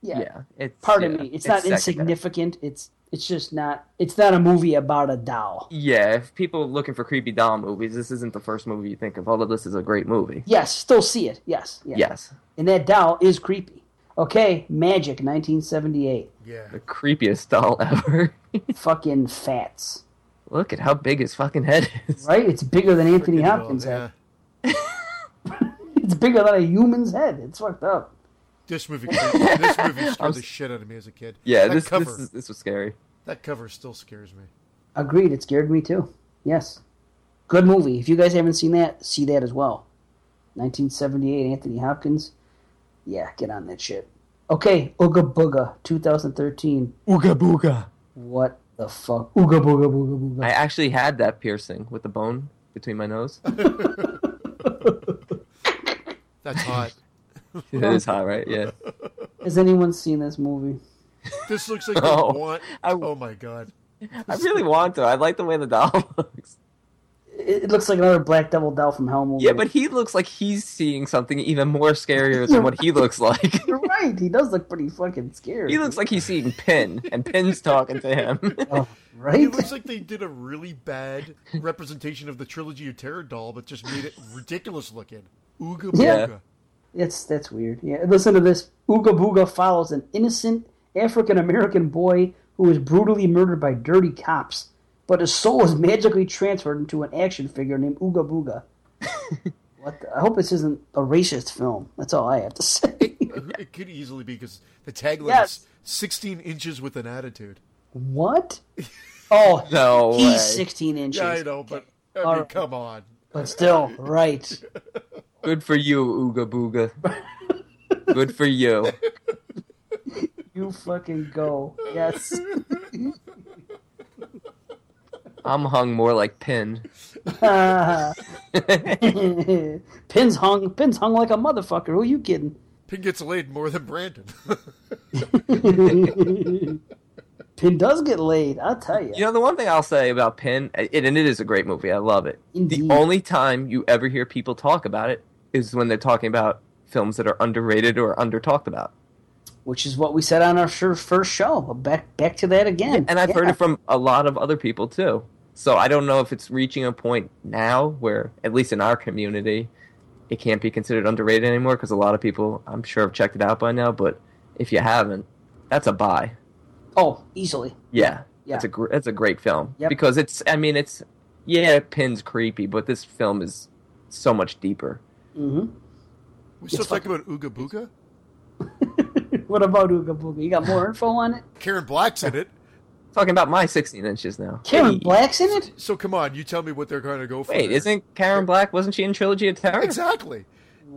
Yeah. Yeah, it's. Pardon yeah, me. It's, not secondary. insignificant. It's it's just not. It's not a movie about a doll. Yeah, if people are looking for creepy doll movies, this isn't the first movie you think of. Although this is a great movie. Yes, still see it. Yes. Yeah. Yes, And that doll is creepy. Okay, Magic, 1978. Yeah, the creepiest doll ever. Fucking fats. Look at how big his fucking head is. Right? It's bigger than Anthony Hopkins' well, head. It's bigger than a human's head. It's fucked up. This movie, this movie scared s- the shit out of me as a kid. Yeah, that this cover, this, is, this was scary. that cover still scares me. Agreed. It scared me too. Yes. Good movie. If you guys haven't seen that, see that as well. 1978, Anthony Hopkins. Yeah, get on that shit. Okay, Ooga Booga, 2013. Ooga booga. What the fuck? Ooga Booga Booga Booga. I actually had that piercing with the bone between my nose. That's hot. it is hot, right? Yeah. Has anyone seen this movie? this looks like Oh, the want. I- oh my god. I really want to. I like the way the doll looks. It, it looks like another Black Devil doll from Hell movie. Yeah, but he looks like he's seeing something even more scarier than what he looks like. You're right. He does look pretty fucking scary. he looks like he's seeing Pin, and Pin's talking to him. Oh, right? It looks like they did a really bad representation of the trilogy of Terror doll, but just made it ridiculous looking. Ooga Yeah. booga. It's that's weird. Yeah, listen to this. Ooga Booga follows an innocent African American boy who is brutally murdered by dirty cops but his soul is magically transferred into an action figure named Ooga Booga. what? The, I hope this isn't a racist film. That's all I have to say. It could easily be because the tagline Yes. is 16 inches with an attitude. what? Oh, No he's way. 16 inches. Yeah, I know, but I mean, Alright. come on. But still, right. Good for you, Ooga Booga. Good for you. You fucking go. Yes. I'm hung more like Pin. Pins hung. Pins hung like a motherfucker. Who are you kidding? Pin gets laid more than Brandon. Pin does get laid. I'll tell you. You know, the one thing I'll say about Pin, and and it is a great movie, I love it. Indeed. The only time you ever hear people talk about it is when they're talking about films that are underrated or under talked about. Which is what we said on our first show. Back back to that again. And I've heard it from a lot of other people too. So I don't know if it's reaching a point now where, at least in our community, it can't be considered underrated anymore because a lot of people, I'm sure, have checked it out by now. But if you haven't, that's a buy. Oh, easily. Yeah, Yeah. it's a gr- it's a great film Yep. because it's. I mean, it's yeah, it Pin's creepy, but this film is so much deeper. Hmm we still It's talking about Ooga Booga? what about Ooga Booga? You got more info on it? Karen Black's in it. Talking about my 16 inches now. Karen Hey. Black's in it? So come on, you tell me what they're going to go for. Wait, isn't Karen Black? Wasn't she in Trilogy of Terror? Exactly.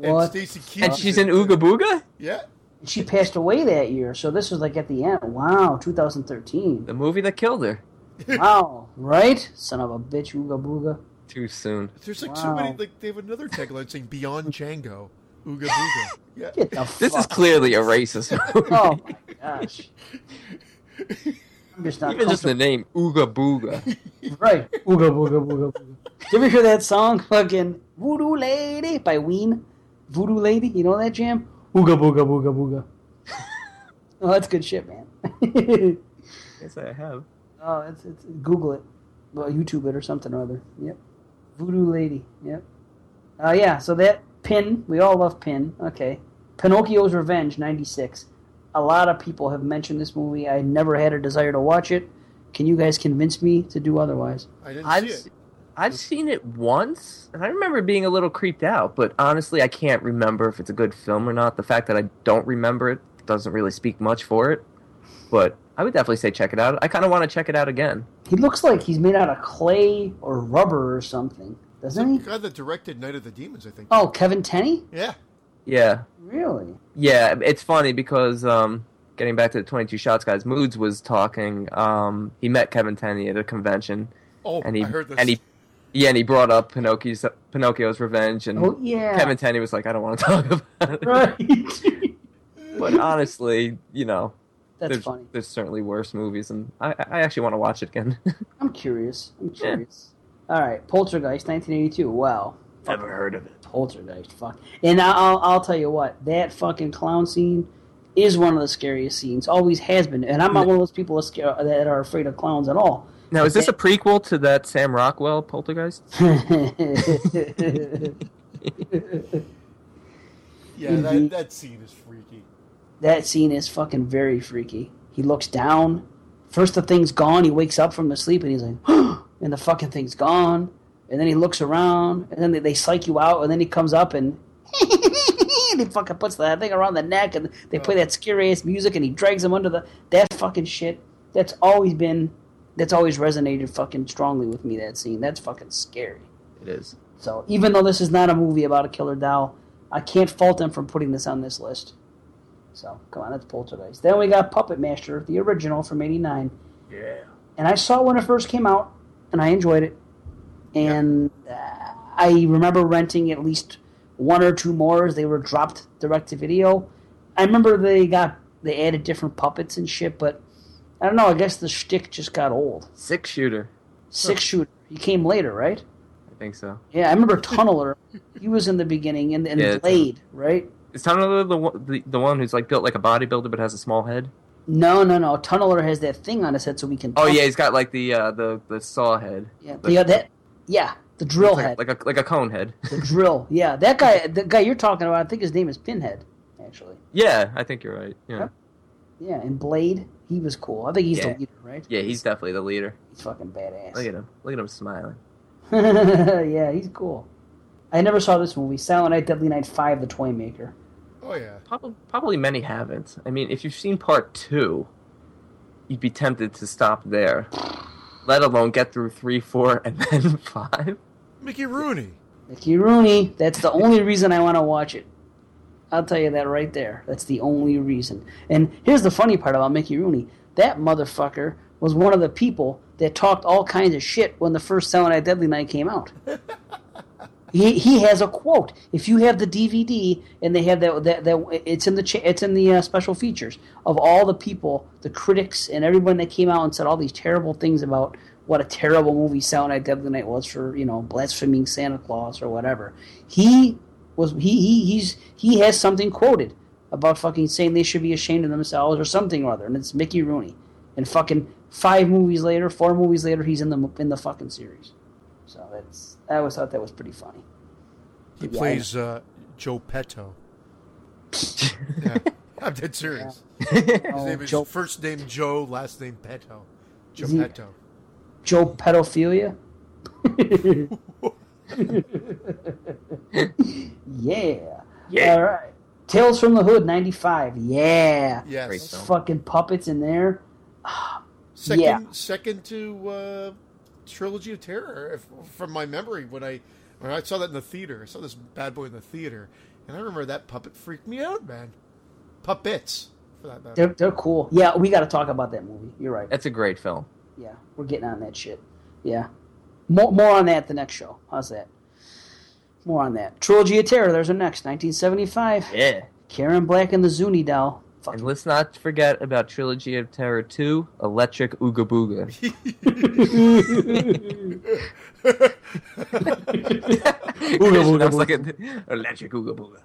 And What? Stacy Keach And she's in Ooga Booga, Yeah. She passed away that year, so this was like at the end. Wow, 2013. the movie that killed her. Wow, right? Son of a bitch, Ooga Booga. Too soon. There's like so many. Like they have another tagline saying "Beyond Django." Ooga Booga. Yeah. Get the This is clearly a racist oh, movie. Oh my gosh. I'm just not Even just the name Ooga Booga. Right. Ooga Booga Booga Booga. Did you ever hear that song, fucking Voodoo Lady by Ween? Voodoo Lady? You know that jam? Ooga Booga Booga Booga. oh, that's good shit, man. Yes, I have. oh, it's, it's, Google it. Well, YouTube it or something or other. Yep. Voodoo Lady. Yep. Uh, yeah, so that Pin, we all love Pin. Okay. Pinocchio's Revenge, 96. A lot of people have mentioned this movie. I never had a desire to watch it. Can you guys convince me to do otherwise? I didn't I've see it. I've seen it once, and I remember being a little creeped out. But honestly, I can't remember if it's a good film or not. The fact that I don't remember it doesn't really speak much for it. But I would definitely say check it out. I kind of want to check it out again. He looks like he's made out of clay or rubber or something, doesn't he? The guy that directed Night of the Demons, I think. Oh, Kevin Tenney? Yeah. Yeah, Really? yeah. It's funny because um, getting back to the Twenty Two Shots guys, Moods was talking. Um, he met Kevin Tenney at a convention, Oh, and he I heard this. and he yeah, and he brought up Pinocchio's Pinocchio's Revenge, and Oh, yeah. Kevin Tenney was like, I don't want to talk about it. Right. But honestly, you know, That's there's, funny. there's certainly worse movies, and I, I actually want to watch it again. I'm curious. I'm Yeah. curious. All right, Poltergeist, 1982. Wow. Never heard of it. Poltergeist. Fuck. And I'll, I'll tell you what, that fucking clown scene is one of the scariest scenes. Always has been. And I'm not one of those people that are afraid of clowns at all. Now, is this a prequel to that Sam Rockwell Poltergeist? yeah, that, that scene is freaky. That scene is fucking very freaky. He looks down. First, the thing's gone. He wakes up from the sleep and he's like, and the fucking thing's gone. And then he looks around, and then they, they psych you out, and then he comes up and he fucking puts that thing around the neck, and they play that scary ass music, and he drags him under the that fucking shit. That's always been, that's always resonated fucking strongly with me. That scene, that's fucking scary. It is. So even though this is not a movie about a killer doll, I can't fault them for putting this on this list. So come on, that's Poltergeist. Then we got Puppet Master, the original from '89, Yeah. and I saw it when it first came out, and I enjoyed it. And uh, I remember renting at least one or two more as they were dropped direct to video. I remember they got they added different puppets and shit, but I don't know. I guess the shtick just got old. Six shooter. Six shooter, he came later, right? I think so. Yeah, I remember Tunneler. he was in the beginning, and, and Yeah, Blade, right? Is Tunneler the, one- the the one who's like built like a bodybuilder but has a small head? No, no, no. Tunneler has that thing on his head, so we can. Oh tunnel. yeah, he's got like the uh, the the saw head. yeah. Yeah, that. Yeah, the drill like, head, like a like a cone head. the drill. Yeah, that guy. The guy you're talking about, I think his name is Pinhead, actually. yeah, I think you're right. Yeah. Yep. Yeah, and Blade. He was cool. I think he's Yeah. the leader, right? Yeah, he's definitely the leader. He's fucking badass. Look at him. Look at him smiling. yeah, he's cool. I never saw this movie, Silent Night, Deadly Night Five: The Toy Maker. Oh yeah. Probably, probably many haven't. I mean, if you've seen part two, you'd be tempted to stop there. Let alone get through three, four, and then five. Mickey Rooney. Mickey Rooney. That's the only reason I want to watch it. I'll tell you that right there. That's the only reason. And here's the funny part about Mickey Rooney. That motherfucker was one of the people that talked all kinds of shit when the first Silent Night Deadly Night came out. he, he has a quote. If you have the DVD and they have that that, that it's in the cha- it's in the uh, special features of all the people, the critics and everyone that came out and said all these terrible things about what a terrible movie Silent Night Deadly Night was for you know blaspheming Santa Claus or whatever. He was he, he he's he has something quoted about fucking saying they should be ashamed of themselves or something or other, and it's Mickey Rooney. And fucking five movies later, four movies later, he's in the in the fucking series. So that's I always thought that was pretty funny. He Yeah, plays uh, Joe Petto. yeah, I'm dead serious. Oh, His name is Joe, first name Joe, last name Petto. Joe Is he- Petto. Joe pedophilia. yeah. Yeah. All right. Tales from the Hood '95. Yeah. Yes. Great Those film. fucking puppets in there. Second, Yeah. second to uh, Trilogy of Terror, if, from my memory. When I when I saw that in the theater, I saw this bad boy in the theater, and I remember that puppet freaked me out, man. Puppets, for that matter. They're they're cool. Yeah, we got to talk about that movie. You're right. That's a great film. Yeah, we're getting on that shit. Yeah. More more on that the next show. How's that? More on that. Trilogy of Terror. There's our next 1975. Yeah. Karen Black and the Zuni doll. Fuck And let's not forget about Trilogy of Terror 2, Electric Ooga Booga. booga, That's like Electric Ooga Booga.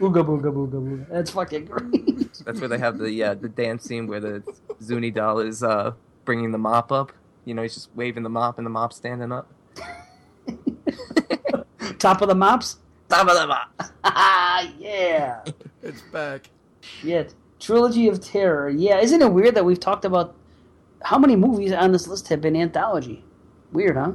Ooga booga booga booga. That's fucking great. That's where they have the uh, the dance scene where the Zuni doll is uh, bringing the mop up. You know, he's just waving the mop and the mop's standing up. Top of the mops. Top of the mop. yeah. It's back. Shit. Trilogy of Terror. Yeah, isn't it weird that we've talked about how many movies on this list have been anthology? Weird, huh?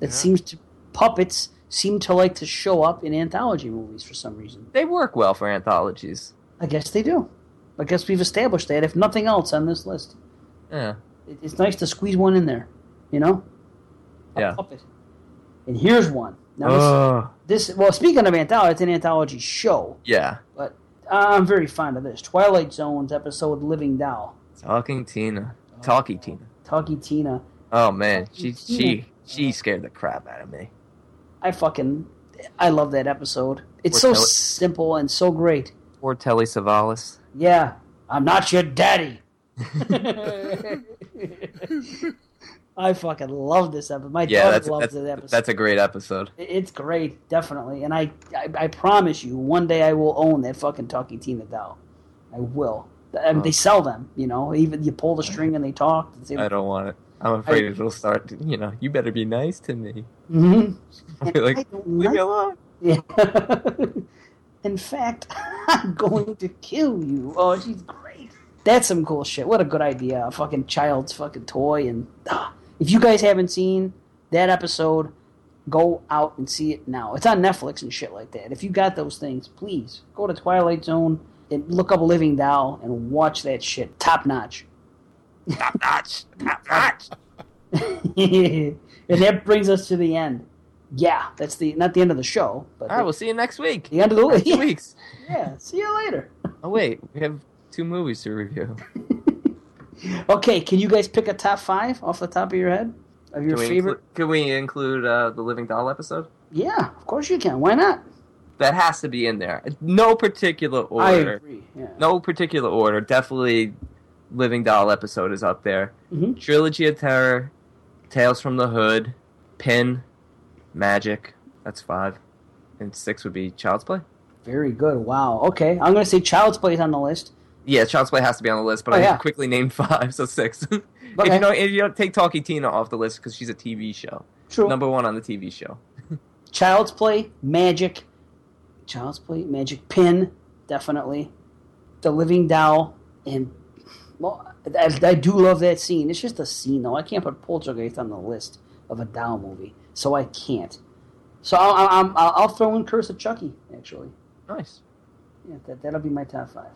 That Yeah. seems to puppets seem to like to show up in anthology movies for some reason. They work well for anthologies. I guess they do. I guess we've established that, if nothing else, on this list. Yeah. It, it's nice to squeeze one in there, you know? A Yeah. puppet. And here's one. Now, Oh. this, this, well, speaking of anthology, it's an anthology show, Yeah. But I'm very fond of this. Twilight Zone's episode Living Doll. Talking Tina. Talky Tina. Talky Tina. Oh man, she Talky she Tina. she scared the crap out of me. I fucking I love that episode. It's Or so tell it- simple and so great. Poor Telly Savalas. Yeah, I'm not your daddy. I fucking love this episode. My Yeah, daughter loves this episode. that's a great episode. It's great, definitely. And I, I, I promise you, one day I will own that fucking Talking Tina doll. I will. I mean, they sell them, you know. Even you pull the string and they talk. They- I don't want it. I'm afraid it'll start. to- You know, you better be nice to me. Mhm. I'll be like, I don't me alone. Yeah. In fact, I'm going to kill you. Oh, she's great. That's some cool shit. What a good idea. A fucking child's fucking toy. And ah, if you guys haven't seen that episode, go out and see it now. It's on Netflix and shit like that. If you got those things, please go to Twilight Zone and look up Living Doll and watch that shit. Top notch. Top notch. Top notch. and that brings us to the end. Yeah, that's the not the end of the show, but All right, we'll see you next week. the end of the Or two weeks. Yeah, see you later. Oh wait, we have two movies to review. Okay, can you guys pick a top five off the top of your head of your Can favorite? include, can we include uh, the Living Doll episode? Yeah, of course you can. Why not? That has to be in there. No particular order. I agree. Yeah. No particular order. Definitely, Living Doll episode is up there. Mhm. Trilogy of Terror, Tales from the Hood, Pin, Magic. That's five, and six would be Child's Play. Very good. Wow. Okay, I'm going to say Child's Play is on the list. Yeah, Child's Play has to be on the list, but Oh, I yeah. quickly named five, so six. if Okay. you know, if you don't take Talky Tina off the list because she's a TV show, True. number one on the TV show. Child's Play, Magic, Child's Play, Magic, Pin, definitely, The Living Doll, and Well, I, I do love that scene. It's just a scene, though. I can't put Poltergeist on the list of a doll movie, so I can't. So I'll, I'll, I'll, I'll throw in Curse of Chucky, actually. Nice. Yeah, that, that'll be my top five.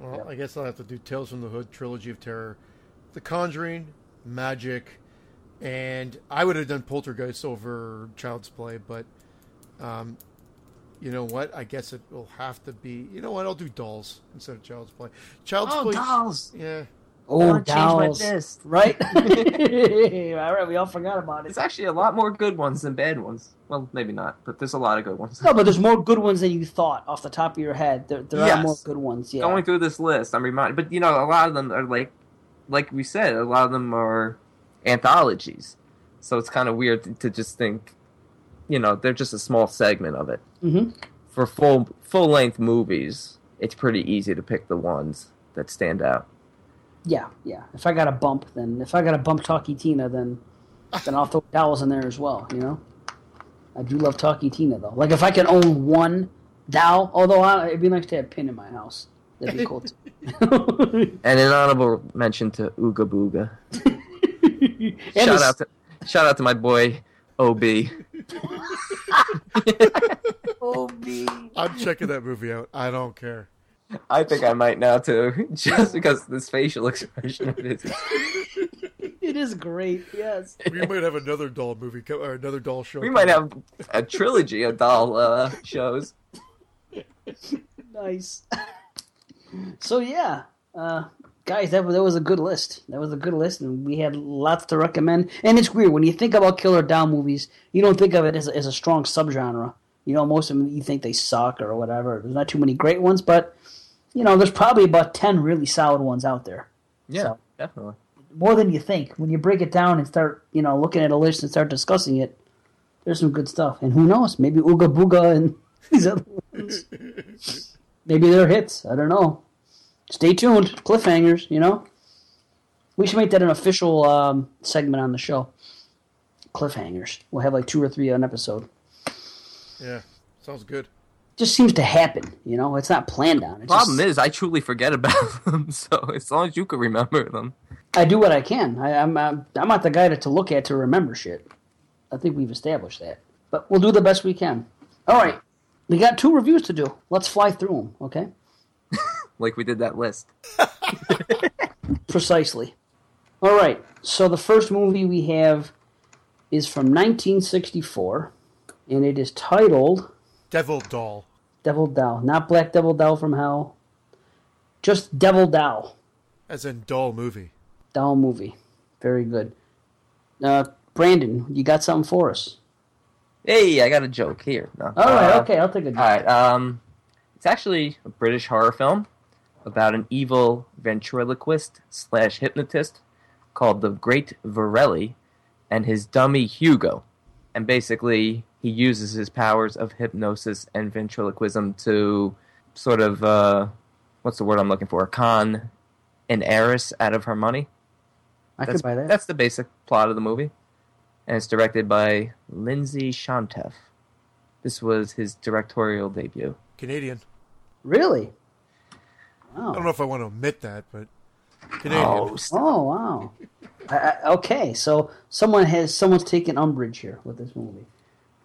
Well, Yep. I guess I'll have to do Tales from the Hood, Trilogy of Terror, The Conjuring, Magic, and I would have done Poltergeist over Child's Play, but um, you know what? I guess it will have to be. You know what? I'll do Dolls instead of Child's Play. Child's Oh, Play. dolls! Yeah. Oh, wanna change my dolls. list. Right? all right, we all forgot about it. There's actually a lot more good ones than bad ones. Well, maybe not, but there's a lot of good ones. No, but there's more good ones than you thought off the top of your head. There, there Yes. are more good ones. Yeah. Going through this list, I'm reminded, but you know, a lot of them are like, like we said, a lot of them are anthologies. So it's kind of weird to, to just think, you know, they're just a small segment of it. hmm For full full length movies, it's pretty easy to pick the ones that stand out. Yeah, yeah. If I got a bump, then if I got a bump Talky Tina, then then I'll throw dolls in there as well. You know, I do love Talky Tina though. Like if I can own one doll, although I, it'd be nice to have a pin in my house. That'd be cool too. And an honorable mention to Ooga Booga. Shout it's- out to shout out to my boy Ob. Ob. I'm checking that movie out. I don't care. I think I might now too, just because this facial expression of his. It is great. Yes. We might have another doll movie co- or another doll show. We might coming. have a trilogy of doll uh, shows. Nice. so yeah, uh, guys, that was, that was a good list. That was a good list, and we had lots to recommend. And it's weird when you think about killer doll movies, you don't think of it as a, as a strong subgenre. You know, most of them you think they suck or whatever. There's not too many great ones, but you know, there's probably about ten really solid ones out there. Yeah, So- definitely. More than you think. When you break it down and start, you know, looking at a list and start discussing it, there's some good stuff. And who knows? Maybe Ooga Booga and these other ones. Maybe they're hits. I don't know. Stay tuned. Cliffhangers, you know? We should make that an official um, segment on the show. Cliffhangers. We'll have like two or three an episode. Yeah, sounds good. Just seems to happen, you know? It's not planned on. It's Problem just, is, I truly forget about them. So as long as you can remember them, I do what I can. I, I'm, I'm I'm not the guy to, to look at to remember shit. I think we've established that. But we'll do the best we can. All right. We got two reviews to do. Let's fly through them, okay? like we did that list. Precisely. All right. So the first movie we have is from 1964, and it is titled Devil Doll. Devil Doll. Not Black Devil Doll from Hell. Just Devil Doll. As in doll movie. Doll movie. Very good. Uh, Brandon, you got something for us? Hey, I got a joke here. No. All right. Uh, Okay, I'll take a All right. Um, it's actually a British horror film about an evil ventriloquist slash hypnotist called the Great Varelli and his dummy Hugo. And basically, he uses his powers of hypnosis and ventriloquism to sort of, uh, what's the word I'm looking for? Con an heiress out of her money. I That's, could buy that. that's the basic plot of the movie. And it's directed by Lindsay Shonteff. This was his directorial debut. Canadian. Really? I don't know if I want to admit that, but Canadian. Oh, Oh wow. I, I, okay, so someone has someone's taken umbrage here with this movie.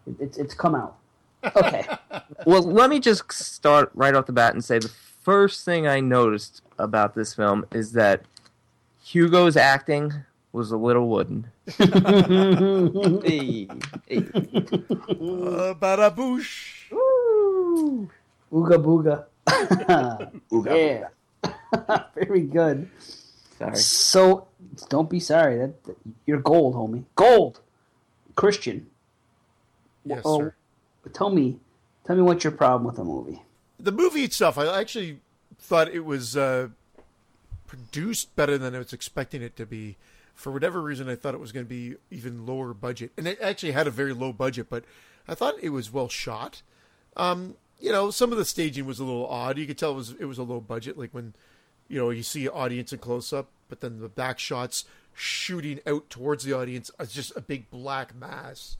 It, it's it's come out. Okay. well, let me just start right off the bat and say the first thing I noticed about this film is that Hugo's acting was a little wooden. hey, hey. Uh, badaboosh. Ooga booga. Yeah. Very good. Sorry. So don't be sorry. That, that- you're gold, homie. Gold. Christian. Yes, Oh, sir. Tell me, tell me what's your problem with the movie? The movie itself, I actually thought it was uh, produced better than I was expecting it to be. For whatever reason, I thought it was going to be even lower budget, and it actually had a very low budget. But I thought it was well shot. Um, you know, some of the staging was a little odd. You could tell it was it was a low budget, like when you know you see audience in close up, but then the back shots shooting out towards the audience is just a big black mass,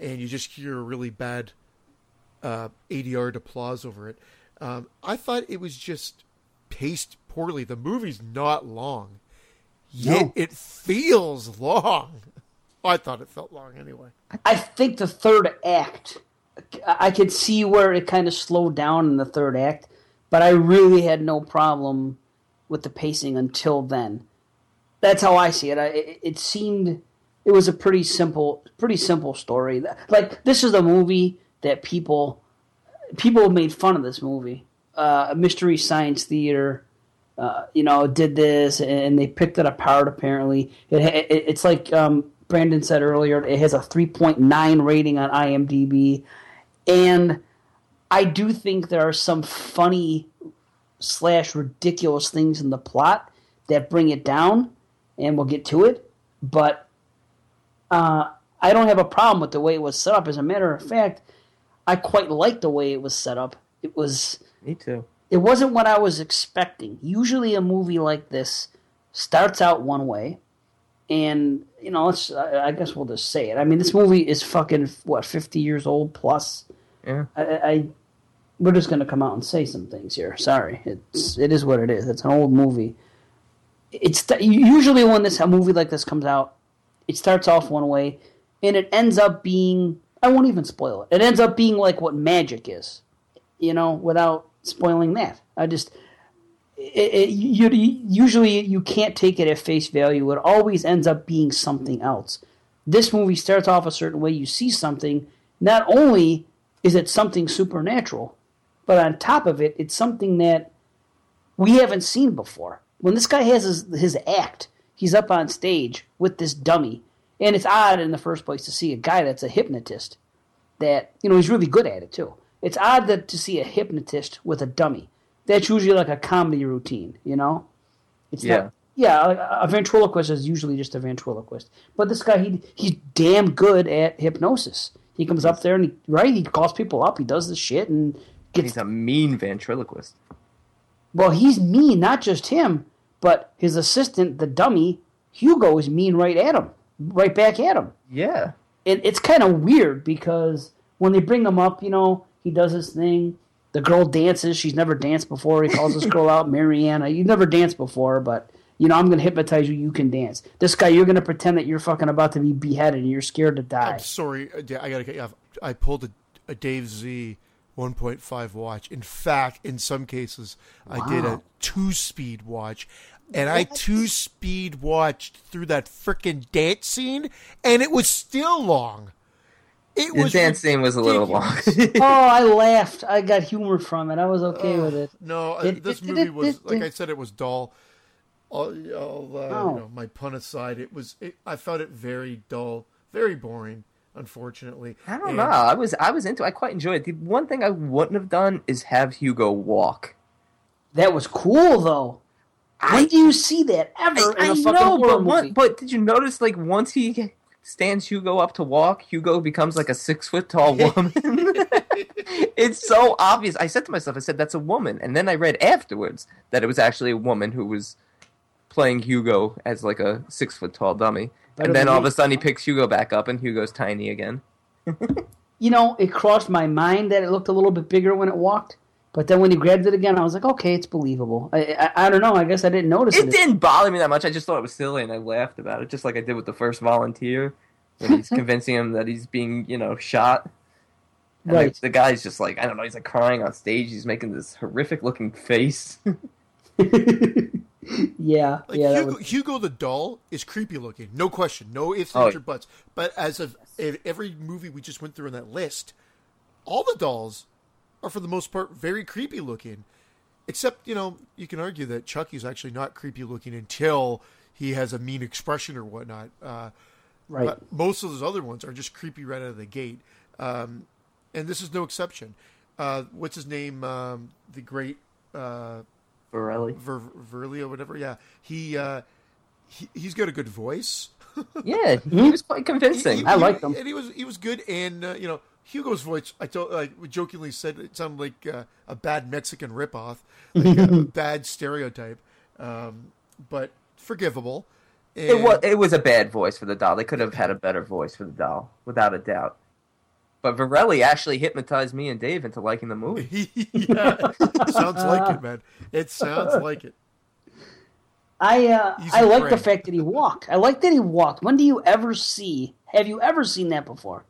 and you just hear a really bad uh, 80 yard applause over it. Um, I thought it was just paced poorly. The movie's not long, yet No. it feels long. I thought it felt long anyway. I think the third act, I I could see where it kind of slowed down in the third act, but I really had no problem with the pacing until then. That's how I see it. I, it, it seemed it was a pretty simple, pretty simple story. Like this is a movie that people people made fun of this movie. Uh, Mystery Science Theater, uh, you know, did this and they picked it apart. Apparently, it, it it's like um, Brandon said earlier. It has a 3.9 rating on IMDb, and I do think there are some funny slash ridiculous things in the plot that bring it down, and we'll get to it. But uh, I don't have a problem with the way it was set up. As a matter of fact, I quite like the way it was set up. It was Me too. it wasn't what I was expecting. Usually, a movie like this starts out one way, and you know, let's. I I guess we'll just say it. I mean, this movie is fucking what fifty years old plus. Yeah. I, I we're just gonna come out and say some things here. Sorry, it's it is what it is. It's an old movie. It's usually when this a movie like this comes out, it starts off one way, and it ends up being. I won't even spoil it. It ends up being like what magic is, you know, without spoiling that. I just. It, it, you, usually you can't take it at face value. It always ends up being something else. This movie starts off a certain way. You see something. Not only is it something supernatural, but on top of it, it's something that we haven't seen before. When this guy has his, his act, he's up on stage with this dummy, and it's odd in the first place to see a guy that's a hypnotist. That you know he's really good at it too. It's odd that to see a hypnotist with a dummy. That's usually like a comedy routine, you know. It's Yeah. not. Yeah, a, ventriloquist is usually just a ventriloquist, but this guy he he's damn good at hypnosis. He comes up there and he, right, he calls people up, he does the shit and gets He's a mean ventriloquist. well, he's mean, not just him, but his assistant, the dummy, Hugo, is mean right at him, right back at him. Yeah. And it's kind of weird because when they bring him up, you know, he does his thing. The girl dances. She's never danced before. He calls this girl out, Mariana. You've never danced before, but, you know, I'm going to hypnotize you. You can dance. This guy, you're going to pretend that you're fucking about to be beheaded and you're scared to die. I'm sorry, uh, I gotta get you off. I pulled a, a Dave Z 1.5 watch. In fact, in some cases, I did a two speed watch. And I two speed watched through that freaking dance scene, and it was still long. It The was dance scene was a little long. oh, I laughed. I got humor from it. I was okay with it. No, uh, It- this it- movie it- was like I said, it was dull. All, all uh, Oh. you know, my pun aside, it was. It, I found it very dull, very boring. Unfortunately, I don't And- know. I was I was into. I quite enjoyed it. The one thing I wouldn't have done is have Hugo walk. That was cool, though. When do you see that ever in a I fucking know, horror but movie? what, but did you notice like once he stands Hugo up to walk, Hugo becomes like a six foot tall woman. it's so obvious. I said to myself, I said that's a woman, and then I read afterwards that it was actually a woman who was playing Hugo as like a six foot tall dummy. Better and then all of a sudden he picks Hugo back up, and Hugo's tiny again. you know, it crossed my mind that it looked a little bit bigger when it walked, but then when he grabbed it again, I was like, okay, it's believable. I, I, I don't know. I guess I didn't notice it. It didn't bother me that much. I just thought it was silly, and I laughed about it, just like I did with the first volunteer when he's convincing him that he's being, you know, shot. And Right. The, the guy's just like I don't know. He's like crying on stage. He's making this horrific looking face. yeah, Like yeah. Hugo, was, Hugo the doll is creepy looking, no question, no ifs, Oh, ands, or buts. But as of of every movie we just went through on that list, all the dolls are for the most part very creepy looking. Except, you know, you can argue that Chucky's actually not creepy looking until he has a mean expression or whatnot. Uh, right. But most of those other ones are just creepy right out of the gate, um, and this is no exception. Uh, what's his name? Um, the great uh, Borelli. Ver, Verli or whatever. Yeah, he, uh, he he's got a good voice. Yeah, he was quite convincing. He- I he- liked him. and he was he was good. And uh, you know, Hugo's voice, I told like jokingly said it sounded like uh, a bad Mexican ripoff, like a bad stereotype, um, but forgivable. It was it was a bad voice for the doll. They could have had a better voice for the doll, without a doubt. But Varelli actually hypnotized me and Dave into liking the movie. yeah, sounds like it, man. It sounds like it. I uh, Easy I like prey. the fact that he walked. I like that he walked. When do you ever see? Have you ever seen that before?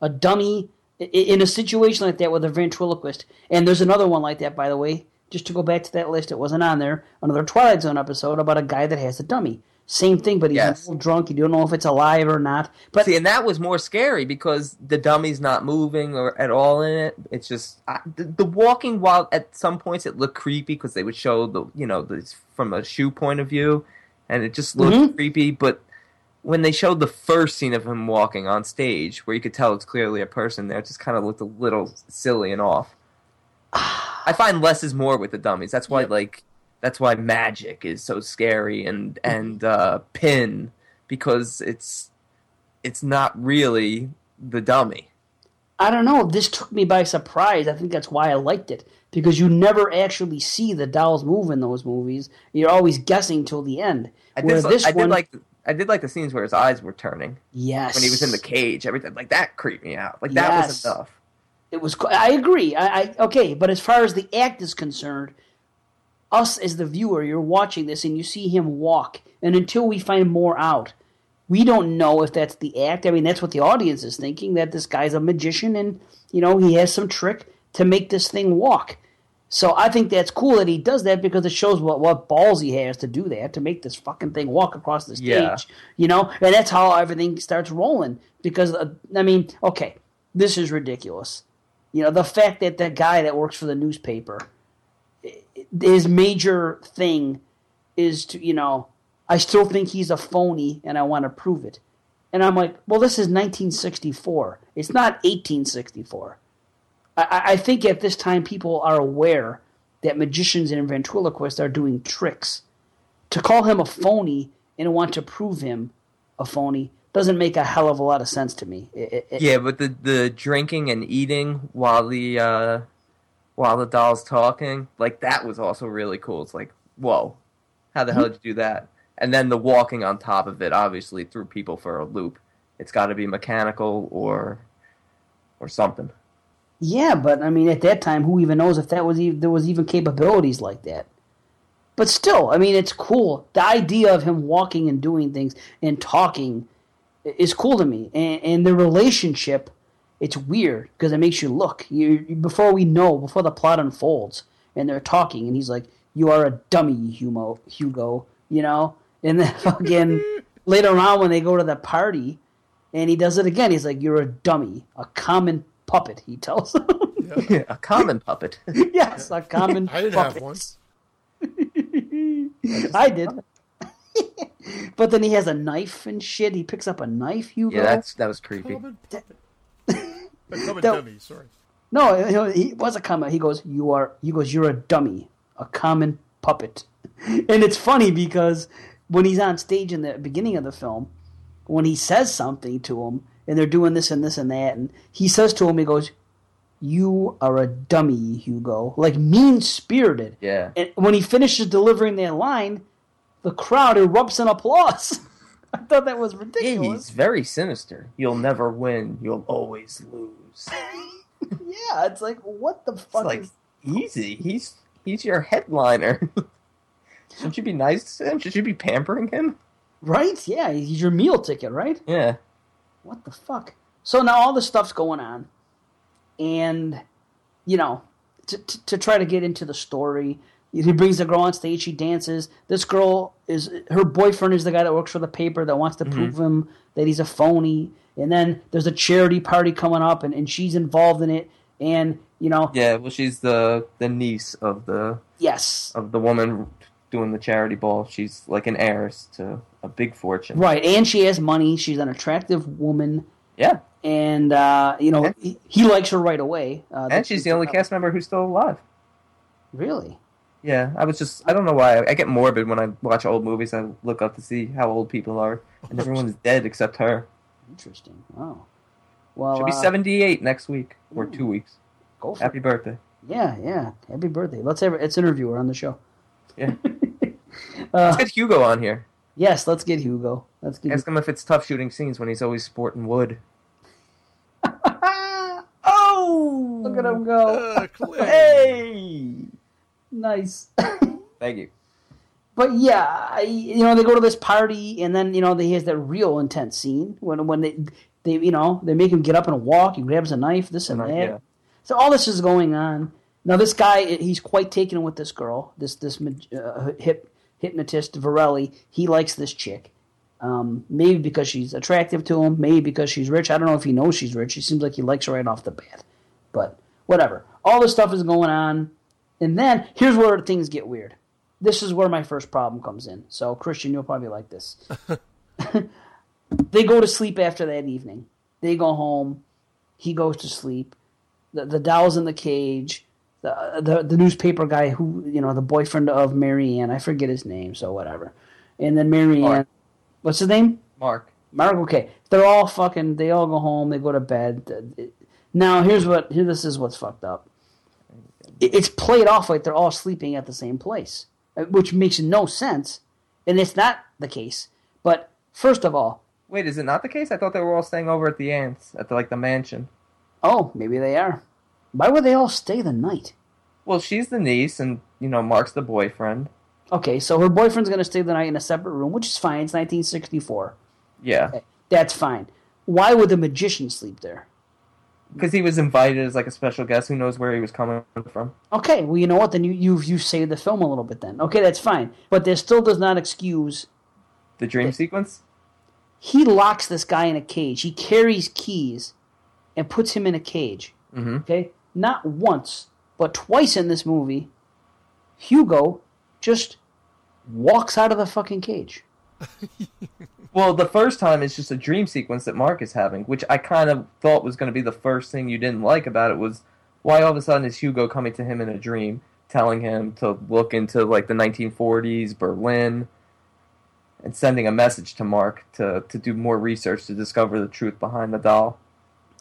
A dummy in a situation like that with a ventriloquist. And there's another one like that, by the way. Just to go back to that list, it wasn't on there. Another Twilight Zone episode about a guy that has a dummy. Same thing, but he's Yes. a little drunk. You don't know if it's alive or not. But See, and that was more scary because the dummy's not moving or at all in it. It's just I, the, the walking. While at some points it looked creepy because they would show the you know the, from a shoe point of view, and it just looked Mhm. creepy. But when they showed the first scene of him walking on stage, where you could tell it's clearly a person there, it just kind of looked a little silly and off. I find less is more with the dummies. That's why like that's why magic is so scary and and uh, pin because it's it's not really the dummy. I don't know. This took me by surprise. I think that's why I liked it because you never actually see the dolls move in those movies. You're always guessing till the end. I did, this I did like I did like the scenes where his eyes were turning yes, when he was in the cage. Everything like that creeped me out. Like that Yes. was enough. It was. I agree. I, I okay, but as far as the act is concerned, us as the viewer, you're watching this and you see him walk, and until we find more out, we don't know if that's the act. I mean, that's what the audience is thinking that this guy's a magician and you know he has some trick to make this thing walk. So I think that's cool that he does that because it shows what what balls he has to do that to make this fucking thing walk across the stage. Yeah. You know, and that's how everything starts rolling. Because uh, I mean, okay, this is ridiculous. You know, the fact that the guy that works for the newspaper, his major thing is to, you know, I still think he's a phony and I want to prove it. And I'm like, well, this is 1964. It's not 1864. I- I, think at this time people are aware that magicians and ventriloquists are doing tricks. To call him a phony and want to prove him a phony doesn't make a hell of a lot of sense to me. It- it- Yeah, but the the drinking and eating while the uh, while the doll's talking, like that was also really cool. It's like, whoa, how the hell did you do that? And then the walking on top of it obviously threw people for a loop. It's got to be mechanical or or something. Yeah, but I mean, at that time, who even knows if that was even, there was even capabilities like that? But still, I mean, it's cool. The idea of him walking and doing things and talking is cool to me, and, and the relationship, it's weird because it makes you look. You you- before we know, before the plot unfolds, and they're talking, and he's like, "You are a dummy, Hugo." Hugo, you know, and then fucking later on when they go to the party, and he does it again. He's like, "You're a dummy, a common puppet." He tells him, a common puppet. "Yes, a common." I didn't puppet. have one. I did. but then he has a knife and shit. He picks up a knife. Hugo. yeah, that's that was creepy. Common puppet. A dummy. Sorry. no. He, he was a comment. He goes, "You are." He goes, "You're a dummy, a common puppet." And it's funny because when he's on stage in the beginning of the film, when he says something to him, and they're doing this and this and that, and he says to him, he goes, "You are a dummy, Hugo," like mean spirited. Yeah. And when he finishes delivering that line, the crowd erupts in applause. I thought that was Yeah, ridiculous. he's very sinister. You'll never win. You'll always lose. Yeah, it's like what the It's fuck? like is- easy. He's he's your headliner. Shouldn't you be nice to him? Should you be pampering him? right? Yeah, he's your meal ticket, right? Yeah. What the fuck? So now all this stuff's going on, and you know, to, to, to try to get into the story, he brings the girl on stage. She dances. This girl is her boyfriend is the guy that works for the paper that wants to Mm-hmm. prove him that he's a phony. And then there's a charity party coming up, and, and she's involved in it. And you know, Yeah, well she's the the niece of the yes, of the woman doing the charity ball. She's like an heiress to a big fortune. right. And she has money. She's an attractive woman, Yeah. and uh, you know And- he, he likes her right away. Uh, And she's the only cast member who's still alive. Really? Yeah, I was just I don't know why I get morbid when I watch old movies. I look up to see how old people are, and everyone's dead except her. Interesting. Wow. Well, She'll be uh, 78 next week or two weeks. Go for Happy it. birthday. Yeah, yeah. Happy birthday. Let's have let's interview her on the show. Yeah. Uh, Let's get Hugo on here. yes, let's get Hugo. Let's get. Ask him if it's tough shooting scenes when he's always sporting wood. Oh, look at him go. Uh, Hey, Nice. thank you. But yeah, I, you know, they go to this party, and then you know, they has that real intense scene when when they they you know they make him get up and walk. He grabs a knife, this and And, that. yeah. So all this is going on. Now this guy, he's quite taken with this girl, this this uh, hip hypnotist Varelli. He likes this chick. Um, maybe because she's attractive to him, maybe because she's rich. I don't know if he knows she's rich. He seems like he likes her right off the bat. But whatever. All this stuff is going on. And then here's where things get weird. This is where my first problem comes in. So, Christian, you'll probably like this. they go to sleep after that evening. They go home. He goes to sleep. The, the doll's in the cage. The, the the newspaper guy who you know the boyfriend of Marianne. I forget his name, so whatever. And then Marianne, what's his name? Mark. Mark. Okay, they're all fucking. They all go home. They go to bed. Now here's what. Here this is what's fucked up. It- It's played off like they're all sleeping at the same place, uh, which makes no sense, and it's not the case. But first of all, Wait, is it not the case? I thought they were all staying over at the aunt's at the, like the mansion. oh, maybe they are. Why would they all stay the night? Well, she's the niece, and you know Mark's the boyfriend. Okay, so her boyfriend's going to stay the night in a separate room, which is fine. It's 1964. Yeah, That's fine. Why would the magician sleep there? Because he was invited as like a special guest. Who knows where he was coming from? Okay, well, you know what? Then you you you saved the film a little bit. Then okay, that's fine. But this still does not excuse. The dream sequence. He locks this guy in a cage. He carries keys, and puts him in a cage. Mhm. Okay, not once, but twice in this movie, Hugo just walks out of the fucking cage. Well, the first time it's just a dream sequence that Mark is having, which I kind of thought was going to be the first thing you didn't like about it was why all of a sudden is Hugo coming to him in a dream, telling him to look into like the 1940s Berlin, and sending a message to Mark to to do more research to discover the truth behind the doll.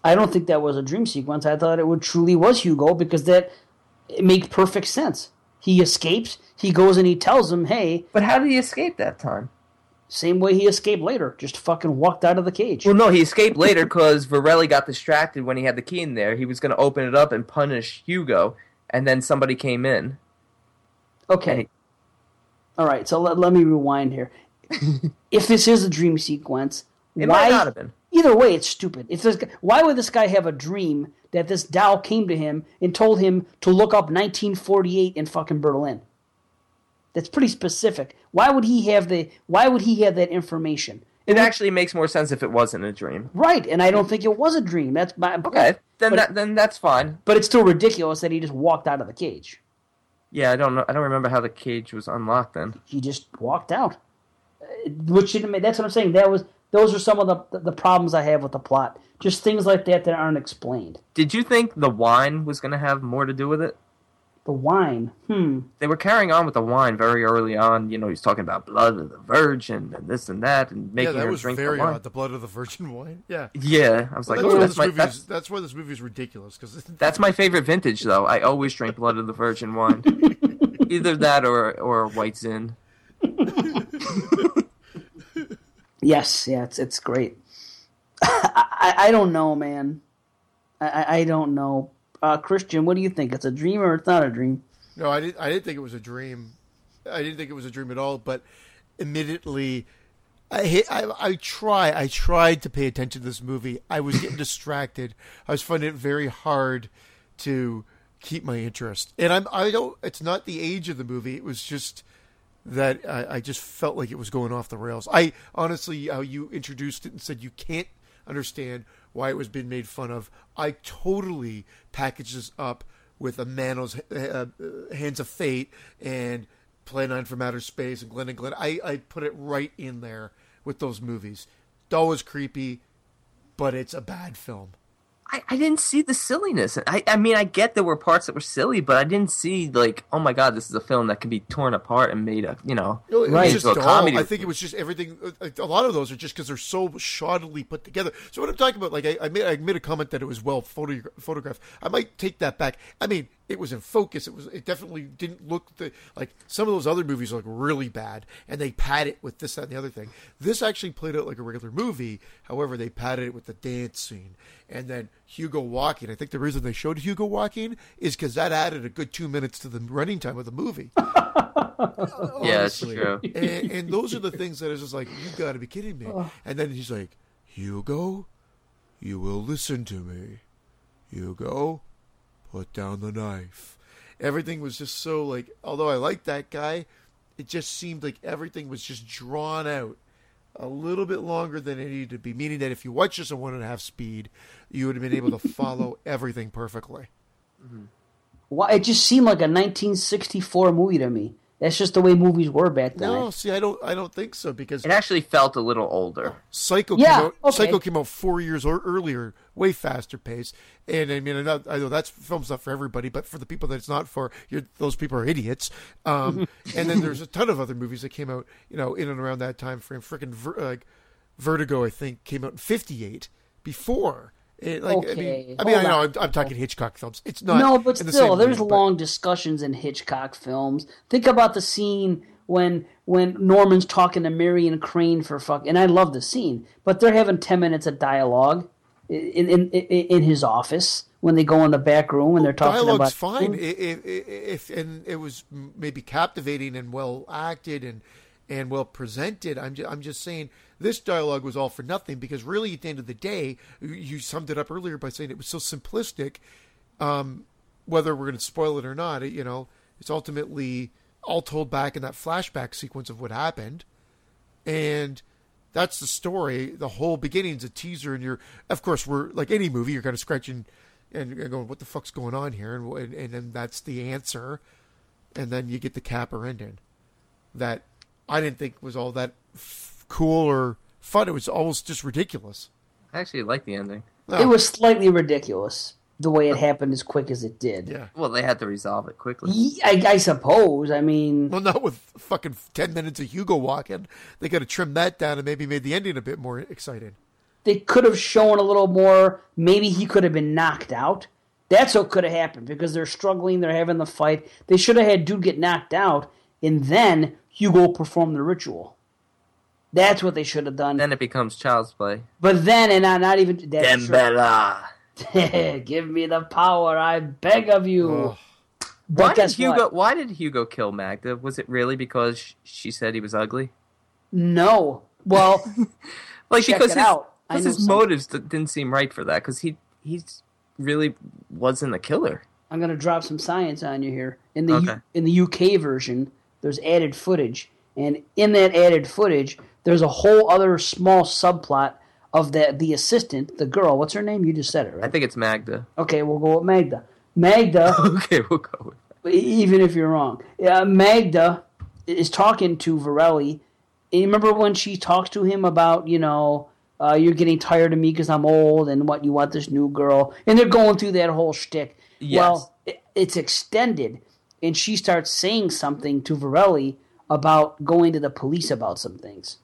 I don't think that was a dream sequence. I thought it would truly was Hugo because that it made perfect sense. He escapes. He goes and he tells him, "Hey, But how did he escape that time? Same way he escaped later. Just fucking walked out of the cage." Well, no, he escaped later because Varelli got distracted when he had the key in there. He was going to open it up and punish Hugo, and then somebody came in. Okay. All right. So let, let me rewind here. if this is a dream sequence, It why? might not have been. Either way, it's stupid. If this, why would this guy have a dream that this doll came to him and told him to look up 1948 in fucking Berlin? That's pretty specific. Why would he have the? Why would he have that information? It actually makes more sense if it wasn't a dream. Right, and I don't think it was a dream. That's my Okay, then But- that then that's fine. But it's still ridiculous that he just walked out of the cage. Yeah, I don't know. I don't remember how the cage was unlocked then. He just walked out. Uh, Which didn't make, that's what I'm saying. That was those are some of the the problems I have with the plot. Just things like that that aren't explained. Did you think the wine was going to have more to do with it? The wine, hmm. They were carrying on with the wine very early on. You know, he's talking about blood of the virgin and this and that, and Yeah, making that her was drink very the wine. odd. The blood of the virgin wine. Yeah. Yeah, I was like, that's, oh, why that's this my movie that's, is, that's why this movie is ridiculous because that's my favorite vintage though. I always drink blood of the virgin wine. Either that or or white zin. Yes, yeah, it's it's great. I, I, I don't know, man. I, I, I don't know. Uh, Christian, what do you think? It's a dream or it's not a dream? No, I didn't. I didn't think it was a dream. I didn't think it was a dream at all. But immediately, I hit, I, I try. I tried to pay attention to this movie. I was getting distracted. I was finding it very hard to keep my interest. And I'm. I don't. It's not the age of the movie. It was just that I, I just felt like it was going off the rails. I honestly, how you introduced it and said you can't understand why it was being made fun of. I totally packaged this up with a Manos uh, uh, Hands of Fate and Plan 9 from Outer Space and Glen or Glenda. I, I put it right in there with those movies. Doll was creepy, but it's a bad film. I, I didn't see the silliness. I, I mean, I get there were parts that were silly, but I didn't see like, oh my god, this is a film that can be torn apart and made a, you know, it Right. was just a comedy. I think it was just everything. A lot of those are just because they're so shoddily put together. So what I'm talking about, like I, I made, I made a comment that it was well photo, photographed. I might take that back. I mean, it was in focus. It was it definitely didn't look the like some of those other movies look really bad, and they pad it with this that, and the other thing. This actually played out like a regular movie. However, they padded it with the dance scene, and then Hugo walking. I think the reason they showed Hugo walking is because that added a good two minutes to the running time of the movie. Yeah, it's Honestly. true. And, and those are the things that is just like, you got to be kidding me. And then he's like, Hugo, you will listen to me. Hugo, put down the knife. Everything was just so like, although I liked that guy, it just seemed like everything was just drawn out a little bit longer than it needed to be. Meaning that if you watch this at one and a half speed, you would have been able to follow everything perfectly. Mm-hmm. Why? It just seemed like a 1964 movie to me. That's just the way movies were back then. No, see, I don't, I don't think so because It actually felt a little older. Psycho Yeah, came out. okay. Psycho came out four years or earlier, way faster pace. And I mean, I know, I know that's film's not for everybody, but for the people that it's not for, you're, those people are idiots. Um, and then there's a ton of other movies that came out, you know, in and around that time frame. Freaking ver- like Vertigo, I think, came out in '58 before. It, like, I Okay, mean, I, mean I know I'm, I'm talking Hitchcock films. It's not no, but the still, same there's league, but- long discussions in Hitchcock films. Think about the scene when when Norman's talking to Marion Crane for fuck, and I love the scene, but they're having ten minutes of dialogue in in, in, in his office when they go in the back room and oh, they're talking dialogue's about fine mm. if, if, if and it was maybe captivating and well acted and and well presented. I'm just, i'm just saying this dialogue was all for nothing because really at the end of the day you- summed it up earlier by saying it was so simplistic um whether we're going to spoil it or not it, you know it's ultimately all told back in that flashback sequence of what happened and that's the story. The whole beginning's a teaser, and you're, of course, we're like any movie, you're kind of scratching and and going, "What the fuck's going on here?" And and, and then that's the answer, and then you get the capper ending that I didn't think was all that f- cool or fun. It was almost just ridiculous. I actually like the ending. it was slightly ridiculous the way it happened as quick as it did. Yeah. Well, they had to resolve it quickly. Ye- I, I suppose. I mean, Well, not with fucking ten minutes of Hugo walking. They got to trim that down and maybe made the ending a bit more exciting. they could have shown a little more. Maybe he could have been knocked out. That's what could have happened because they're struggling. They're having the fight. They should have had dude get knocked out, and then Hugo perform the ritual. That's what they should have done. Then it becomes child's play. but then, and not, not even that's true. Damballa. Give me the power, I beg of you. Ugh. But Why did Hugo? what? Why did Hugo kill Magda? Was it really because she said he was ugly? No. Well, Like Check because it his, out. I because his motives d- didn't seem right for that. Because he he's really wasn't a killer. I'm going to drop some science on you here. In the Okay. U- in the UK version, there's added footage, and in that added footage, there's a whole other small subplot of the the assistant, the girl. What's her name? You just said it, right? I think it's Magda. Okay, we'll go with Magda. Magda, okay, we'll go with. even if you're wrong, yeah, Magda is talking to Varelli. And you remember when she talks to him about, you know, uh, you're getting tired of me because I'm old and what you want this new girl, and they're going through that whole shtick. Yes. Well, it, it's extended, and she starts saying something to Varelli about going to the police about some things.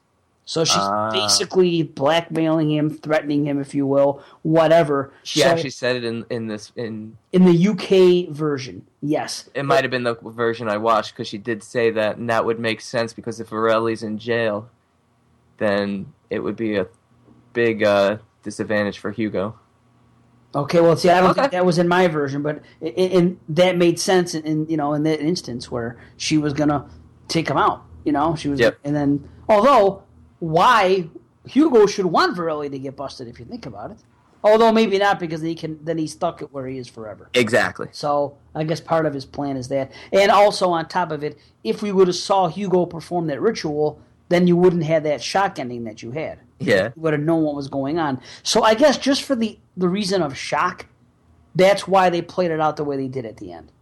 So she's Ah. basically blackmailing him, threatening him, if you will, whatever. She So, actually said it in in this in. in the UK version, yes. It might have been the version I watched because she did say that, and that would make sense because if Varelli's in jail, then it would be a big uh, disadvantage for Hugo. Okay, well, see, I don't Okay. think that was in my version, but in that made sense in, in you know in that instance where she was gonna take him out. You know, she was, Yep. and then although why Hugo should want Varelli to get busted if you think about it. Although maybe not because he can then he's stuck at where he is forever. Exactly. So I guess part of his plan is that, and also on top of it, if we would have saw Hugo perform that ritual, then you wouldn't have that shock ending that you had Yeah. You would have known what was going on. So I guess just for the the reason of shock, that's why they played it out the way they did at the end.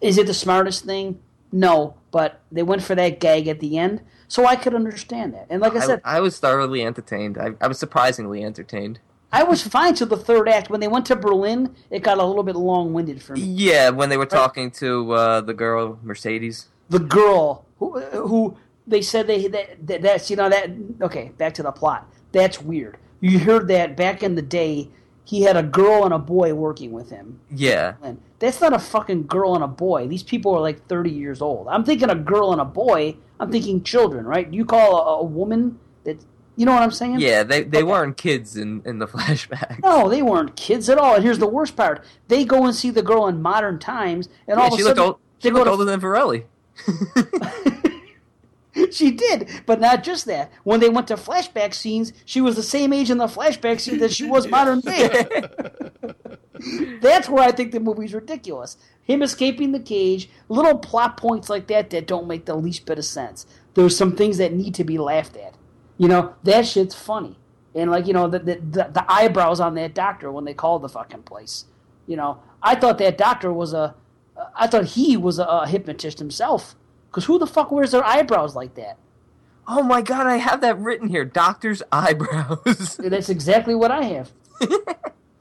Is it the smartest thing? No, but they went for that gag at the end, so I could understand that. And like I I, said, I was thoroughly entertained. I, I was surprisingly entertained. I was fine till the third act. When they went to Berlin, it got a little bit long winded for me. Yeah, when they were talking to uh, the girl Mercedes. the girl who who they said they that, that that's you know that okay back to the plot that's weird you heard that back in the day he had a girl and a boy working with him. Yeah. That's not a fucking girl and a boy. These people are like 30 years old. I'm thinking a girl and a boy. I'm thinking children, right? You call a, a woman that, you know what I'm saying? Yeah, they they weren't kids in, in the flashback. No, they weren't kids at all. And here's the worst part: they go and see the girl in modern times, and all Yeah, of a sudden old, they she go looked to- older than Varelli. She did, but not just that. When they went to flashback scenes, she was the same age in the flashback scene that she was modern day. That's where I think the movie's ridiculous. Him escaping the cage, little plot points like that that don't make the least bit of sense. There's some things that need to be laughed at. You know, that shit's funny. And like, you know, the the, the, the eyebrows on that doctor when they called the fucking place. You know, I thought that doctor was a I thought he was a, a hypnotist himself. Because who the fuck wears their eyebrows like that? Oh my god, I have that written here. Doctor's eyebrows. That's exactly what I have.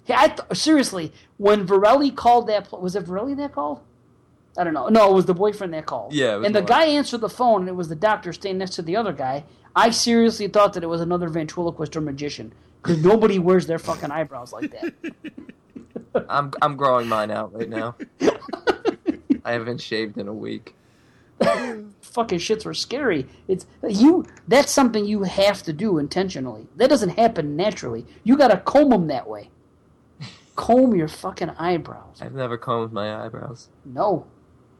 yeah, I th- seriously, when Varelli called that, pl- was it Varelli that called? I don't know. No, it was the boyfriend that called. Yeah, it was and the guy answered the phone, and it was the doctor standing next to the other guy. I seriously thought that it was another ventriloquist or magician because nobody wears their fucking eyebrows like that. I'm I'm growing mine out right now. I haven't shaved in a week. fucking shits were scary. It's you. That's something you have to do intentionally. That doesn't happen naturally. You got to comb them that way. comb your fucking eyebrows. I've never combed my eyebrows. No,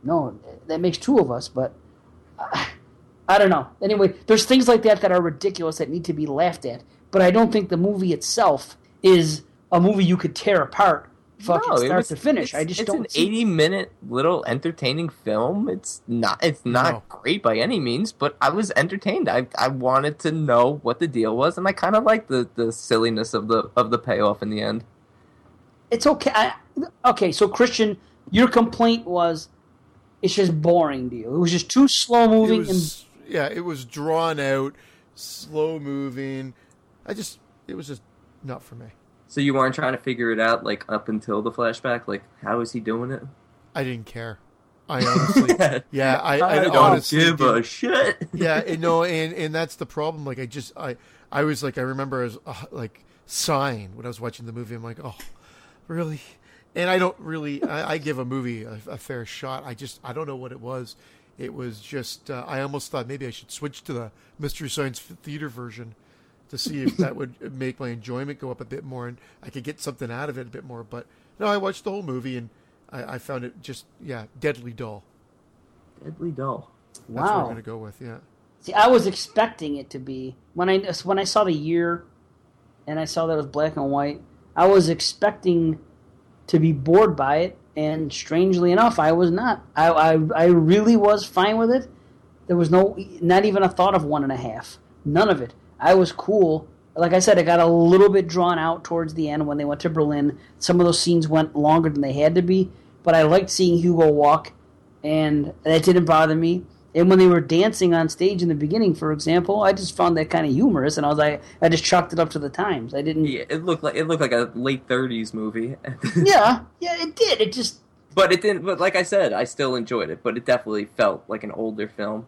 no, that makes two of us. But I, I don't know. Anyway, there's things like that that are ridiculous that need to be laughed at. But I don't think the movie itself is a movie you could tear apart, fucking No, start was- to finish. I just it's don't. It's an see- 80 minute little entertaining film. It's not it's not No. great by any means, but I was entertained. I I wanted to know what the deal was, and I kind of liked the the silliness of the of the payoff in the end. it's okay. I, okay, so Christian, your complaint was it's just boring to you. It was just too slow moving was, yeah, it was drawn out, slow moving. I just, it was just not for me. So you weren't trying to figure it out like up until the flashback, like how is he doing it? I didn't care. I honestly, yeah, I, I, I don't honestly give a shit. yeah, and no, and and that's the problem. Like, I just, I, I was like, I remember as uh, like sighing when I was watching the movie. I'm like, oh, really? And I don't really, I, I give a movie a, a fair shot. I just, I don't know what it was. It was just, uh, I almost thought maybe I should switch to the Mystery Science Theater version to see if that would make my enjoyment go up a bit more and I could get something out of it a bit more. But no, I watched the whole movie and I, I found it just, yeah, deadly dull. Deadly dull. That's what I'm Wow. going to go with. Yeah. See, I was expecting it to be when I when I saw the year, and I saw that it was black and white. I was expecting to be bored by it, and strangely enough, I was not. I I, I really was fine with it. There was no, not even a thought of one and a half. None of it. I was cool. Like I said, it got a little bit drawn out towards the end when they went to Berlin. Some of those scenes went longer than they had to be, but I liked seeing Hugo walk, and that didn't bother me. And when they were dancing on stage in the beginning, for example, I just found that kind of humorous, and I was like, I just chalked it up to the times. I didn't. Yeah, it looked like it looked like a late '30s movie. Yeah, yeah, it did. It just but it didn't. But like I said, I still enjoyed it. But it definitely felt like an older film.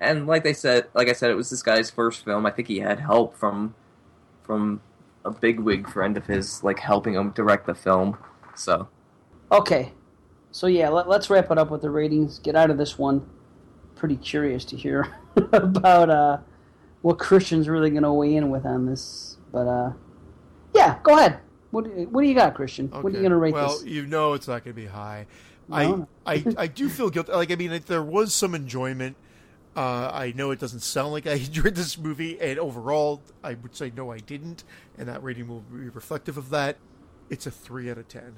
And like they said, like I said, it was this guy's first film. I think he had help from from a bigwig friend of his, like helping him direct the film. So Okay. So yeah, let, let's wrap it up with the ratings. Get out of this one. Pretty curious to hear about uh, what Christian's really going to weigh in with on this. But uh, yeah, go ahead. What do you, what do you got, Christian? What are you going to rate well, this? you know it's not going to be high. No. I, I I do feel guilty. Like I mean, if there was some enjoyment. Uh, I know it doesn't sound like I enjoyed this movie, and overall, I would say no, I didn't, and that rating will be reflective of that. It's a three out of ten.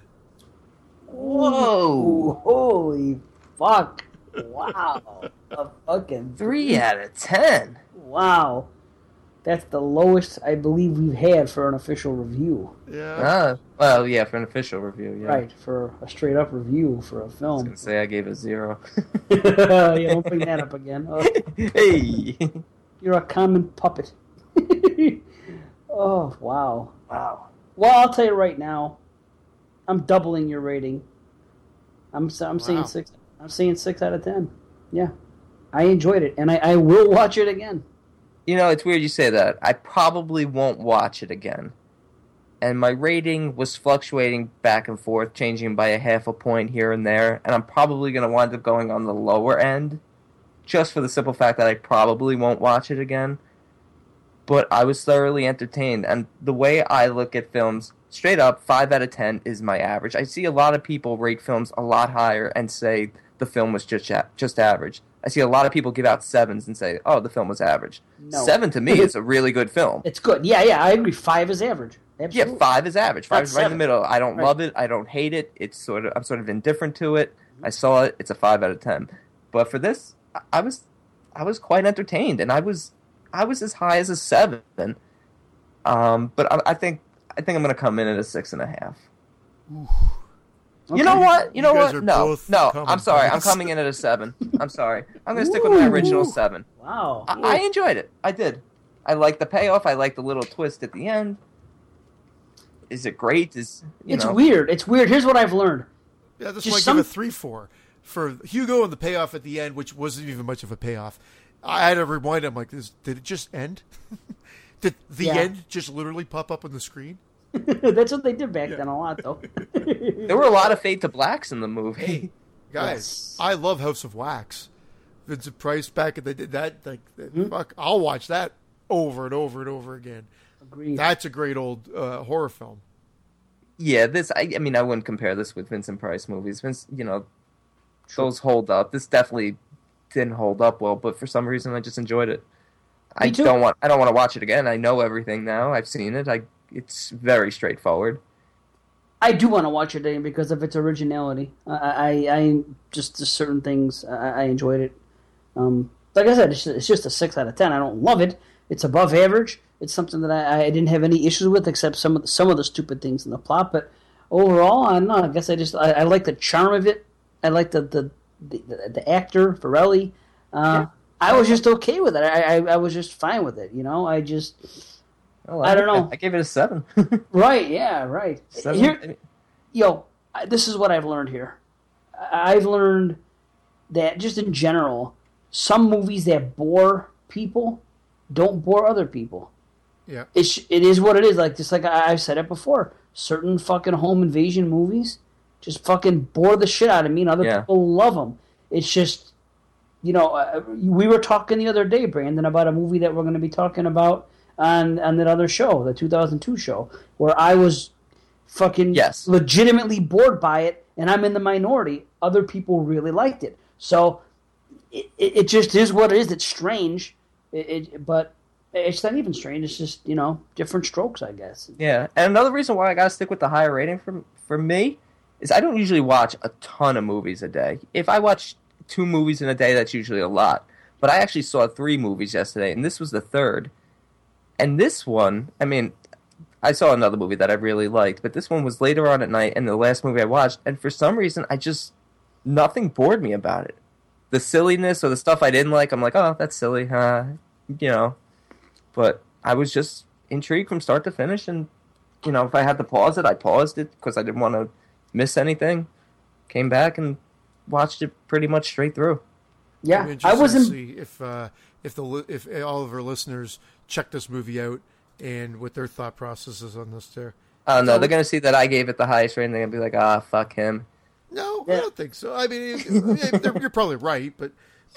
Whoa! Holy fuck! Wow! a fucking three out of ten. wow! That's the lowest I believe we've had for an official review. Yeah, Ah, well, yeah, for an official review, yeah. Right, for a straight up review for a I was film. gonna say I gave a zero. yeah, don't bring that up again. Oh, hey, you're a common puppet. oh wow, wow. Well, I'll tell you right now, I'm doubling your rating. I'm s- I'm saying Wow. six. I'm saying six out of ten. Yeah, I enjoyed it, and I, I will watch it again. You know it's weird you say that. I probably won't watch it again, and my rating was fluctuating back and forth, changing by a half a point here and there, and I'm probably going to wind up going on the lower end, just for the simple fact that I probably won't watch it again. But I was thoroughly entertained, and the way I look at films, straight up, five out of ten is my average. I see a lot of people rate films a lot higher and say the film was just just average. I see a lot of people give out sevens and say, "Oh, the film was average." No. Seven to me is a really good film. It's good. Yeah, yeah, I agree. Five is average. Absolutely. Yeah, five is average. Five That's is right in the middle. I don't Right. love it. I don't hate it. It's sort of I'm sort of indifferent to it. I saw it. It's a five out of ten. But for this, I- I was I was quite entertained, and I was I was as high as a seven. Um, but I, I think I think I'm going to come in at a six and a half. You know what? You know what? No, no. coming I'm sorry. I'm coming in at a seven. I'm sorry. I'm going to stick with my original seven. Wow. I, I enjoyed it. I did. I liked the payoff. I liked the little twist at the end. Is it great? Is you it's know? weird. It's weird. Here's what I've learned. Yeah, this Just might some- give a three four for Hugo and the payoff at the end, which wasn't even much of a payoff. I had to rewind. I'm like, this, did it just end? did the Yeah. end just literally pop up on the screen? That's what they did back then a lot, though. There were a lot of fade to blacks in the movie. Guys, Yes. I love House of Wax. Vincent Price back in the did that. Like, Hmm? fuck, I'll watch that over and over and over again. Agreed. That's a great old uh, horror film. Yeah, this. I, I mean, I wouldn't compare this with Vincent Price movies. Vince, you know, those hold up. This definitely didn't hold up well, but for some reason, I just enjoyed it. I too. don't want. I don't want to watch it again. I know everything now. I've seen it. I. It's very straightforward. I do want to watch it again because of its originality. I, I, I just just certain things I, I enjoyed it. Um, like I said, it's, it's just a six out of ten. I don't love it. It's above average. It's something that I, I didn't have any issues with, except some of the, some of the stupid things in the plot. But overall, I don't know. I guess I just I, I like the charm of it. I like the the the, the, the actor Vorelli. Uh, I was just okay with it. I, I I was just fine with it. You know, I just Well, I don't know. I gave it a seven. right. Yeah. Right. Seven- Here, yo, I- this is what I've learned here. I- I've learned that just in general, some movies that bore people don't bore other people. Yeah. It's it is what it is. Like just like I, I've said it before, certain fucking home invasion movies just fucking bore the shit out of me, and other Yeah. people love them. It's just, you know, uh, we were talking the other day, Brandon, about a movie that we're going to be talking about on on that other show, the 2002 show, where I was fucking Yes. legitimately bored by it, and I'm in the minority. Other people really liked it, so it, it, it just is what it is. It's strange, it, but it's not even strange. It's just you know different strokes, I guess. Yeah, and another reason why I gotta stick with the higher rating for for me is I don't usually watch a ton of movies a day. If I watch two movies in a day, that's usually a lot. But I actually saw three movies yesterday, and this was the third. And this one, I mean, I saw another movie that I really liked, but this one was later on at night, and the last movie I watched, and for some reason, I just nothing bored me about it. The silliness or the stuff I didn't like, I'm like, oh, that's silly, huh? You know. But I was just intrigued from start to finish, and you know, if I had to pause it, I paused it because I didn't want to miss anything. Came back and watched it pretty much straight through. Yeah, I'm I interested wasn't. to if uh, if the if all of our listeners check this movie out and what their thought processes on this. There, I don't. So- They're gonna see that I gave it the highest rating. They're gonna be like, ah, fuck him. no, Yeah. I don't think so. I mean, you're probably right, but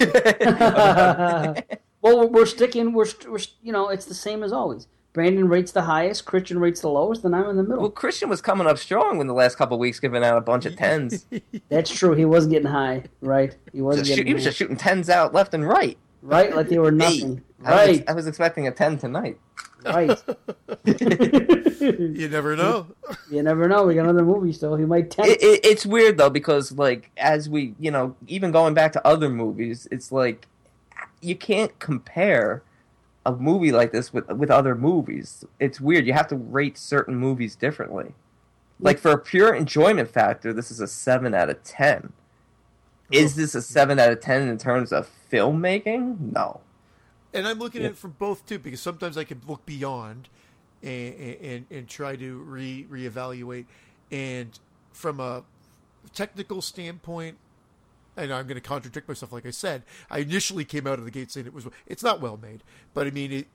well, we're sticking. We're, we're you know, it's the same as always. Brandon rates the highest, Christian rates the lowest, and I'm in the middle. Well, Christian was coming up strong in the last couple of weeks, giving out a bunch of tens. That's true. He wasn't getting high, right? He wasn't Just shoot- he was just shooting tens out left and right. Right, like they were Me. nothing. I was, Right, I was expecting a ten tonight. right. you never know. you never know. We got another movie still. He might tempt. It, it, it's weird though because like as we you know even going back to other movies, it's like you can't compare a movie like this with with other movies. It's weird. You have to rate certain movies differently. Like for a pure enjoyment factor, this is a seven out of ten. Is this a seven out of ten in terms of filmmaking? No. And I'm looking at it from both too, because sometimes I can look beyond and and, and try to re reevaluate. And from a technical standpoint, and I'm going to contradict myself, like I said, I initially came out of the gate saying it was it's not well made, but I mean it,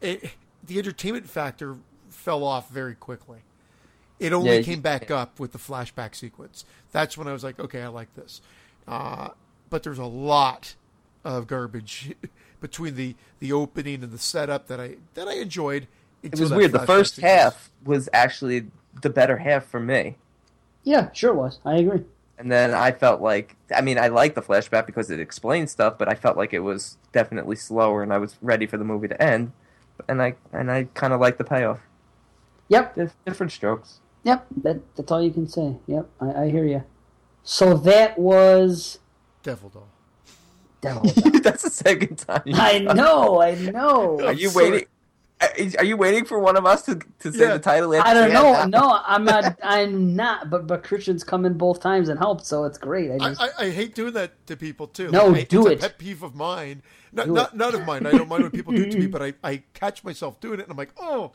it the entertainment factor fell off very quickly. It only Yeah, came back up with the flashback sequence. That's when I was like, okay, I like this. Uh, but there's a lot of garbage between the, the opening and the setup that I that I enjoyed. It was weird. The first half was actually the better half for me. Yeah, sure was. I agree. And then I felt like, I mean, I like the flashback because it explains stuff, but I felt like it was definitely slower, and I was ready for the movie to end. And I and I kind of like the payoff. Yep, Dif- Different strokes. yep. That, that's all you can say. Yep, I, I hear you. So that was Devil Doll. Devil. That's the second time. I know, I know. Are you sorry. waiting? Are are you waiting for one of us to, to say Yeah. the title? I don't know. that- No, I'm not. I'm not. But but Christian's come in both times and helped, so it's great. I I, just I, I hate doing that to people too. No, Like, do it's it. A pet peeve of mine. Not Do not, it. not of mine. I don't mind when people do it to me, but I, I catch myself doing it, and I'm like, oh.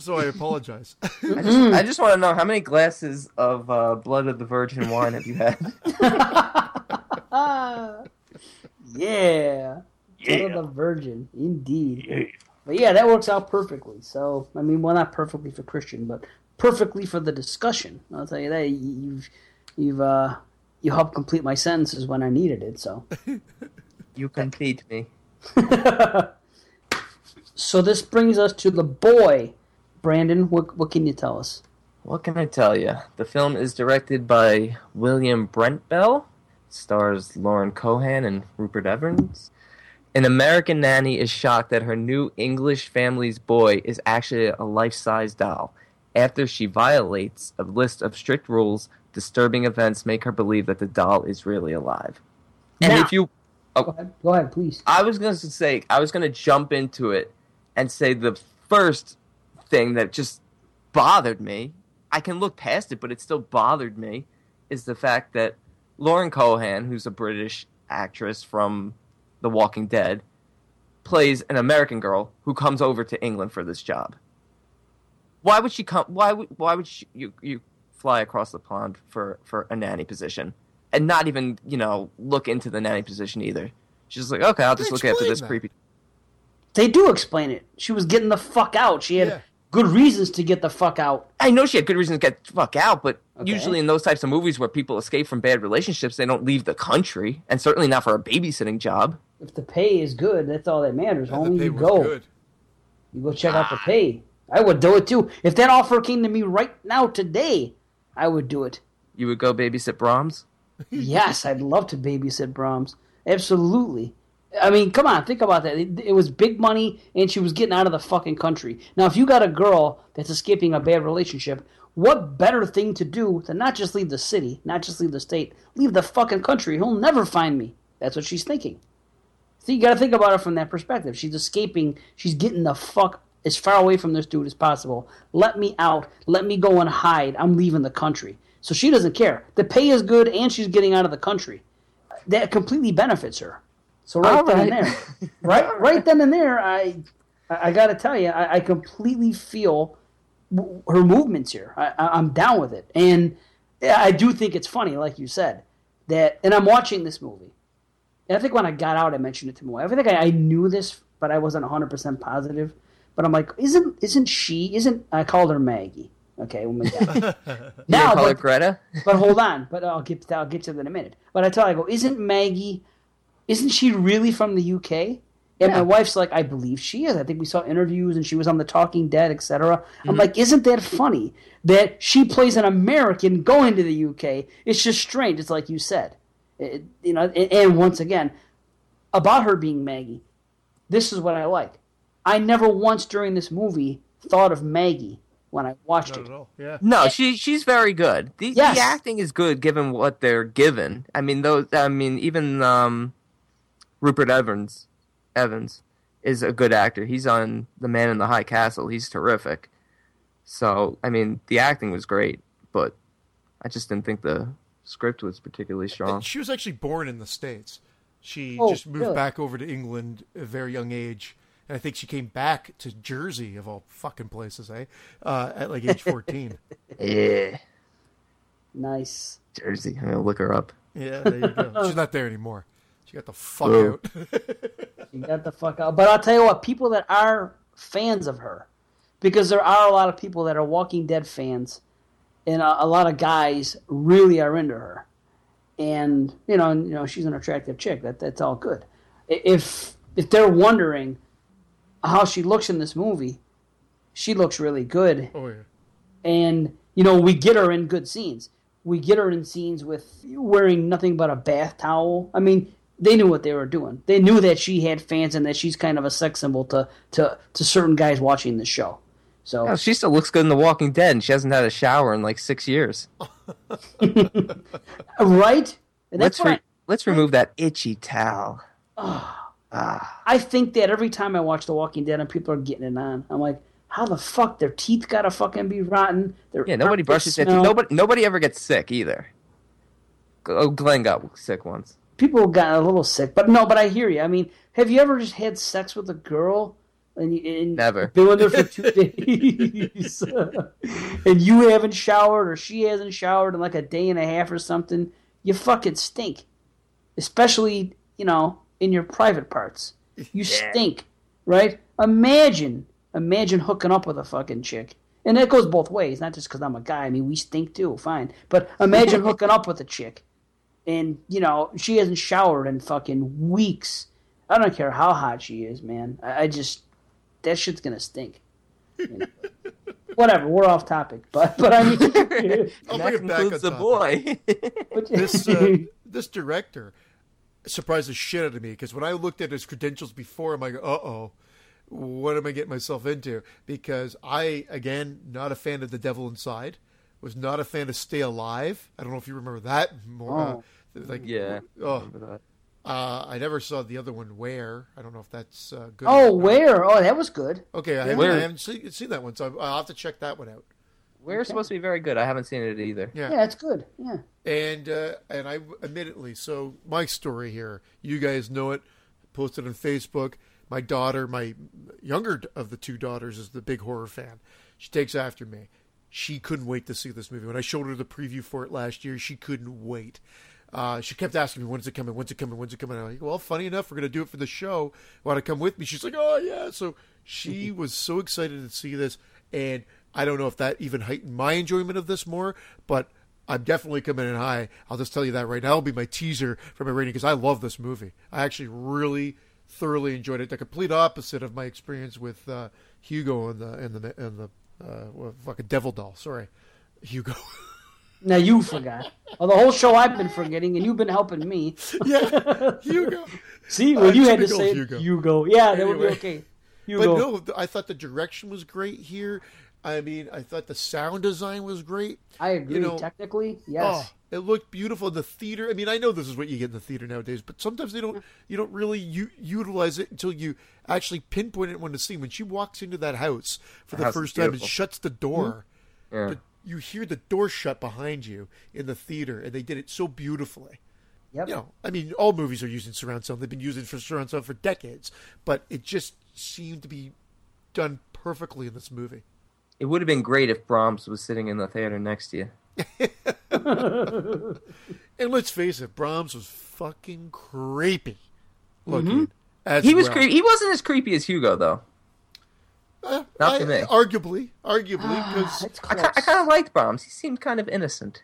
So I apologize. I just, I just want to know how many glasses of uh, blood of the virgin wine have you had? ah, yeah, yeah. the Virgin, indeed. But yeah, that works out perfectly. So I mean, well, not perfectly for Christian, but perfectly for the discussion. I'll tell you that you've you've uh you helped complete my sentences when I needed it. So. You complete me. So this brings us to the boy, Brandon. What what can you tell us? What can I tell you? The film is directed by William Brent Bell, stars Lauren Cohan and Rupert Evans. An American nanny is shocked that her new English family's boy is actually a life size doll. After she violates a list of strict rules, disturbing events make her believe that the doll is really alive. And Now- if you oh. Go ahead. Go ahead, please. I was going to say, I was going to jump into it and say the first thing that just bothered me, I can look past it, but it still bothered me, is the fact that Lauren Cohan, who's a British actress from The Walking Dead, plays an American girl who comes over to England for this job. Why would she come? Why would why would she, you you fly across the pond for for a nanny position and not even you know look into the nanny position either? She's just like, okay, I'll just They look after this that. creepy. They do explain it. She was getting the fuck out. She had Yeah. Good reasons to get the fuck out. I know she had good reasons to get the fuck out, but Okay. usually in those types of movies where people escape from bad relationships, they don't leave the country, and certainly not for a babysitting job. If the pay is good, that's all that matters. And the you go. good. You go check out the ah. pay. I would do it too. If that offer came to me right now today, I would do it. You would go babysit Brahms. yes, I'd love to babysit Brahms. Absolutely. I mean, come on, think about that. It, it was big money, and she was getting out of the fucking country. Now, if you got a girl that's escaping a bad relationship, what better thing to do than not just leave the city, not just leave the state, leave the fucking country? He'll never find me. That's what she's thinking. So you got to think about it from that perspective. She's escaping. She's getting the fuck as far away from this dude as possible. Let me out. Let me go and hide. I'm leaving the country. So she doesn't care. The pay is good, and she's getting out of the country. That completely benefits her. So right All then and there, right, right then and there, I, I, I got to tell you, I, I completely feel w- her movements here. I, I, I'm down with it, and I do think it's funny, like you said, that. And I'm watching this movie, and I think when I got out, I mentioned it to my wife. I think I, I knew this, but I wasn't 100 percent positive. But I'm like, isn't isn't she? Isn't I called her Maggie? Okay, when we got now, call her but, Greta. but hold on. But I'll get to, I'll get to that in a minute. But I tell her, I go, isn't Maggie? Isn't she really from the UK? And my wife's like, I believe she is. I think we saw interviews and she was on The Talking Dead, etc. Mm-hmm. I'm like, isn't that funny that she plays an American going to the UK? It's just strange. It's like you said, It- you know. And, and once again, about her being Maggie, this is what I like. I never once during this movie thought of Maggie when I watched Not it. at all. Yeah. No, she she's very good. The, Yes. the acting is good given what they're given. I mean, those. I mean, even um, Rupert Evans, Evans, is a good actor. He's on The Man in the High Castle. He's terrific. So, I mean, the acting was great, but I just didn't think the script was particularly strong. And she was actually born in the states. She Oh, just moved really? back over to England at a very young age, and I think she came back to Jersey of all fucking places, eh? Uh, at like age fourteen. Yeah, Nice. Jersey. I'm gonna look her up. yeah, there you go. She's not there anymore. She got the fuck Boo. out. You got the fuck out. But I'll tell you what, people that are fans of her, because there are a lot of people that are Walking Dead fans, and a, a lot of guys really are into her, and you know, and, you know, she's an attractive chick. That that's all good. If if they're wondering how she looks in this movie, she looks really good Oh yeah. and you know we get her in good scenes. We get her in scenes with wearing nothing but a bath towel. I mean, they knew what they were doing. They knew that she had fans and that she's kind of a sex symbol to to to certain guys watching the show. So Oh, she still looks good in The Walking Dead, and she hasn't had a shower in like six years. right, and that's Let's re- why let's remove that itchy towel. Ah. I think that every time I watch The Walking Dead and people are getting it on, I'm like, how the fuck their teeth gotta fucking be rotten? Their Yeah, nobody brushes their teeth. Nobody nobody ever gets sick either. Oh, Glenn got sick once. People got a little sick, but no, but I hear you. I mean, have you ever just had sex with a girl and, and Never. been with her for two days, and you haven't showered or she hasn't showered in like a day and a half or something? You fucking stink, especially you know in your private parts. You stink, right? Imagine, imagine hooking up with a fucking chick. And that goes both ways, not just because I'm a guy. I mean, we stink too, fine. But imagine hooking up with a chick and you know she hasn't showered in fucking weeks. I don't care how hot she is, man. I, I just that shit's gonna stink. You know? Whatever, we're off topic, but but I mean, I'll And bring that it back on the topic. boy. This uh, this director surprised the shit out of me because when I looked at his credentials before, I'm like, uh oh. What am I getting myself into? Because I, again, not a fan of The Devil Inside, was not a fan of Stay Alive. I don't know if you remember that more. Oh. Uh, like, yeah. Oh, Uh, I never saw the other one. Where I don't know if that's uh, good. oh, where? Oh, that was good. Okay, I haven't, I haven't seen, seen that one, so I'll have to check that one out. We're supposed to be very good. I haven't seen it either. Yeah, Yeah, it's good. Yeah. and uh, and I admittedly, so my story here, you guys know it. Posted on Facebook. My daughter, my younger of the two daughters, is the big horror fan. She takes after me. She couldn't wait to see this movie. When I showed her the preview for it last year, she couldn't wait. Uh, she kept asking me, "When's it coming? When's it coming? When's it coming?" I'm like, "Well, funny enough, we're gonna do it for the show. Want to come with me?" She's like, "Oh yeah!" So she was so excited to see this, and I don't know if that even heightened my enjoyment of this more, but I'm definitely coming in high. I'll just tell you that right now. It'll be my teaser for my rating because I love this movie. I actually really thoroughly enjoyed it. The complete opposite of my experience with uh, Hugo and the and the and the uh, well, fucking Devil Doll. Sorry, Hugo. Now you forgot. Well, the whole show I've been forgetting, and you've been helping me. yeah, Hugo. See, Uh, when you had to typical say Hugo. Hugo. Yeah, that would be Anyway. okay. But no, I thought the direction was great here. I mean, I thought the sound design was great. I agree. you know- technically, yes. Oh, it looked beautiful in the theater. I mean, I know this is what you get in the theater nowadays, but sometimes they don't. You don't really u- utilize it until you actually pinpoint it when to see. When she walks into that house for the house first time and shuts the door, Yeah. the- you hear the door shut behind you in the theater, and they did it so beautifully. Yep. You know, I mean, all movies are using surround sound. They've been using for surround sound for decades, but it just seemed to be done perfectly in this movie. It would have been great if Brahms was sitting in the theater next to you. And let's face it, Brahms was fucking creepy looking. Mm-hmm. He was well. creepy. He wasn't as creepy as Hugo though. Uh, Not I- to me. Arguably, arguably, because It's I, I kind of liked Brahms. He seemed kind of innocent.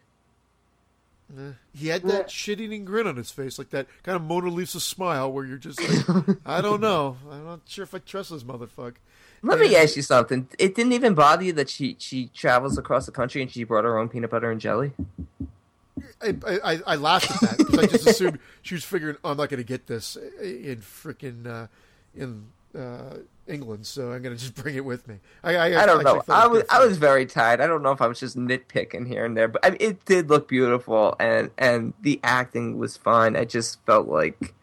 he had that shit-eating grin on his face, like that kind of Mona Lisa smile, where you're just like, I don't know, I'm not sure if I trust this motherfucker. Let me ask you something. It didn't even bother you that she she travels across the country and she brought her own peanut butter and jelly. I, I, I laughed at that because I just assumed she was figuring oh, I'm not going to get this in freaking uh, in uh, England, so I'm going to just bring it with me. I, I, I don't actually know. I was I was very tired. I don't know if I was just nitpicking here and there, but I mean, it did look beautiful and and the acting was fine. I just felt like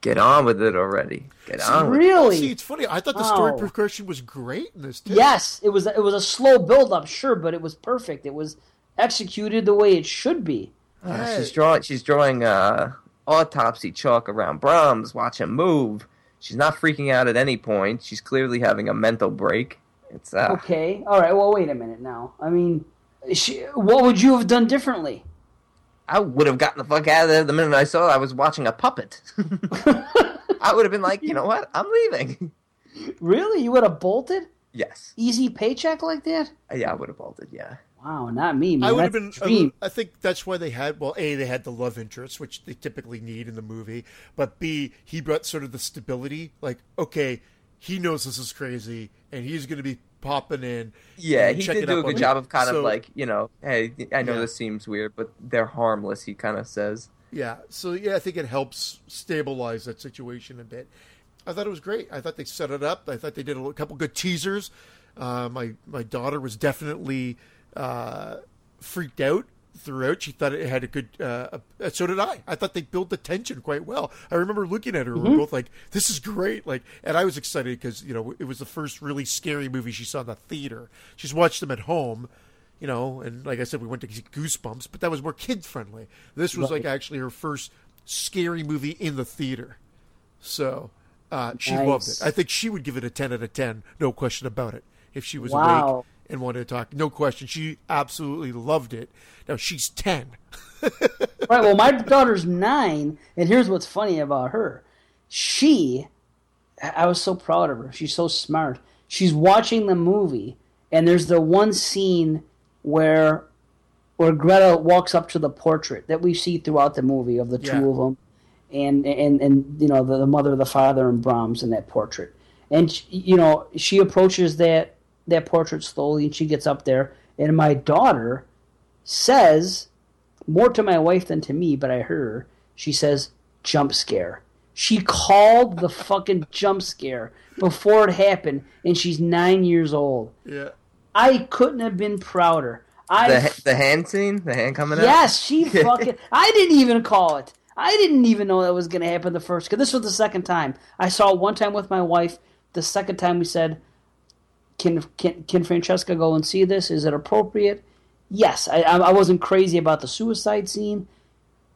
get on with it already. Get on with it. really? See, it's funny. I thought the story Wow. progression was great in this. Too. Yes, it was. It was a slow build up, sure, but it was perfect. It was executed the way it should be. Uh, she's drawing she's drawing uh autopsy chalk around Brahms, watch him move. She's not freaking out at any point. She's clearly having a mental break. It's uh Okay, all right. Well, wait a minute now. I mean, she, what would you have done differently? I would have gotten the fuck out of there the minute I saw I was watching a puppet. I would have been like, you know what? I'm leaving. Really, you would have bolted? Yes. Easy paycheck like that? Yeah, I would have bolted. Yeah. Wow, not me. Man. I would have been. a dream. I think that's why they had. Well, a they had the love interest, which they typically need in the movie. But b he brought sort of the stability. Like, okay, he knows this is crazy, and he's going to be popping in. Yeah, and he checking did do a up on good it. job of kind So- of like, you know, hey, I know Yeah. this seems weird, but they're harmless. He kind of says. Yeah. So yeah, I think it helps stabilize that situation a bit. I thought it was great. I thought they set it up. I thought they did a couple good teasers. Uh, my my daughter was definitely uh, freaked out throughout. She thought it had a good. Uh, so did I. I thought they built the tension quite well. I remember looking at her. We were both like, "This is great!" Like, and I was excited because you know it was the first really scary movie she saw in the theater. She's watched them at home. You know, and like I said, we went to Goosebumps, but that was more kid friendly. This was like actually her first scary movie in the theater. So uh, she loved it. I think she would give it a 10 out of 10, no question about it, if she was Wow. awake and wanted to talk. No question. She absolutely loved it. Now, she's 10. Right. Well, my daughter's nine, and here's what's funny about her. She, I was so proud of her. She's so smart. She's watching the movie, and there's the one scene where, where Greta walks up to the portrait that we see throughout the movie of the Yeah. two of them, and and and you know the, the mother, the father, and Brahms in that portrait, and you know she approaches that that portrait slowly, and she gets up there, and my daughter says more to my wife than to me, but I heard her. She says, jump scare. She called the fucking jump scare before it happened, and she's nine years old. Yeah. I couldn't have been prouder. I The, the hand scene, the hand coming out. yes, she fucking. I didn't even call it. I didn't even know that was going to happen the first. Because this was the second time I saw it one time with my wife. The second time we said, "Can can can Francesca go and see this? Is it appropriate?" Yes, I I I wasn't crazy about the suicide scene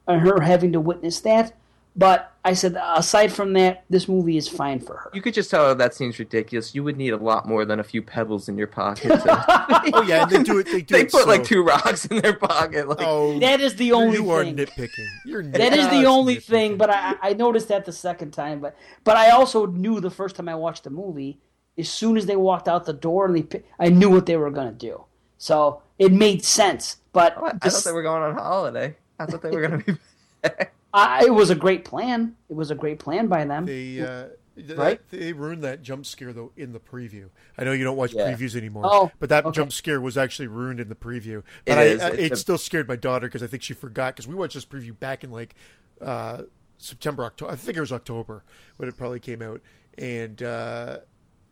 and her having to witness that. But I said, aside from that, this movie is fine for her. You could just tell her that seems ridiculous. You would need a lot more than a few pebbles in your pocket. To, Oh, yeah, they do it. They do they it put so- like two rocks in their pocket. Like, Oh, That is the only you are thing. nitpicking. You're That is the only nitpicking. thing, but I, I noticed that the second time. But but I also knew the first time I watched the movie, as soon as they walked out the door and they, I knew what they were going to do. So it made sense. But what? I this- thought they were going on holiday. I thought they were going to be. I, it was a great plan. It was a great plan by them. They uh, th- Right? They ruined that jump scare though in the preview. I know you don't watch Yeah. previews anymore. Oh, but that okay. jump scare was actually ruined in the preview. It But I, is. I, it a- still scared my daughter because I think she forgot because we watched this preview back in like uh, September, October. I think it was October when it probably came out, and uh,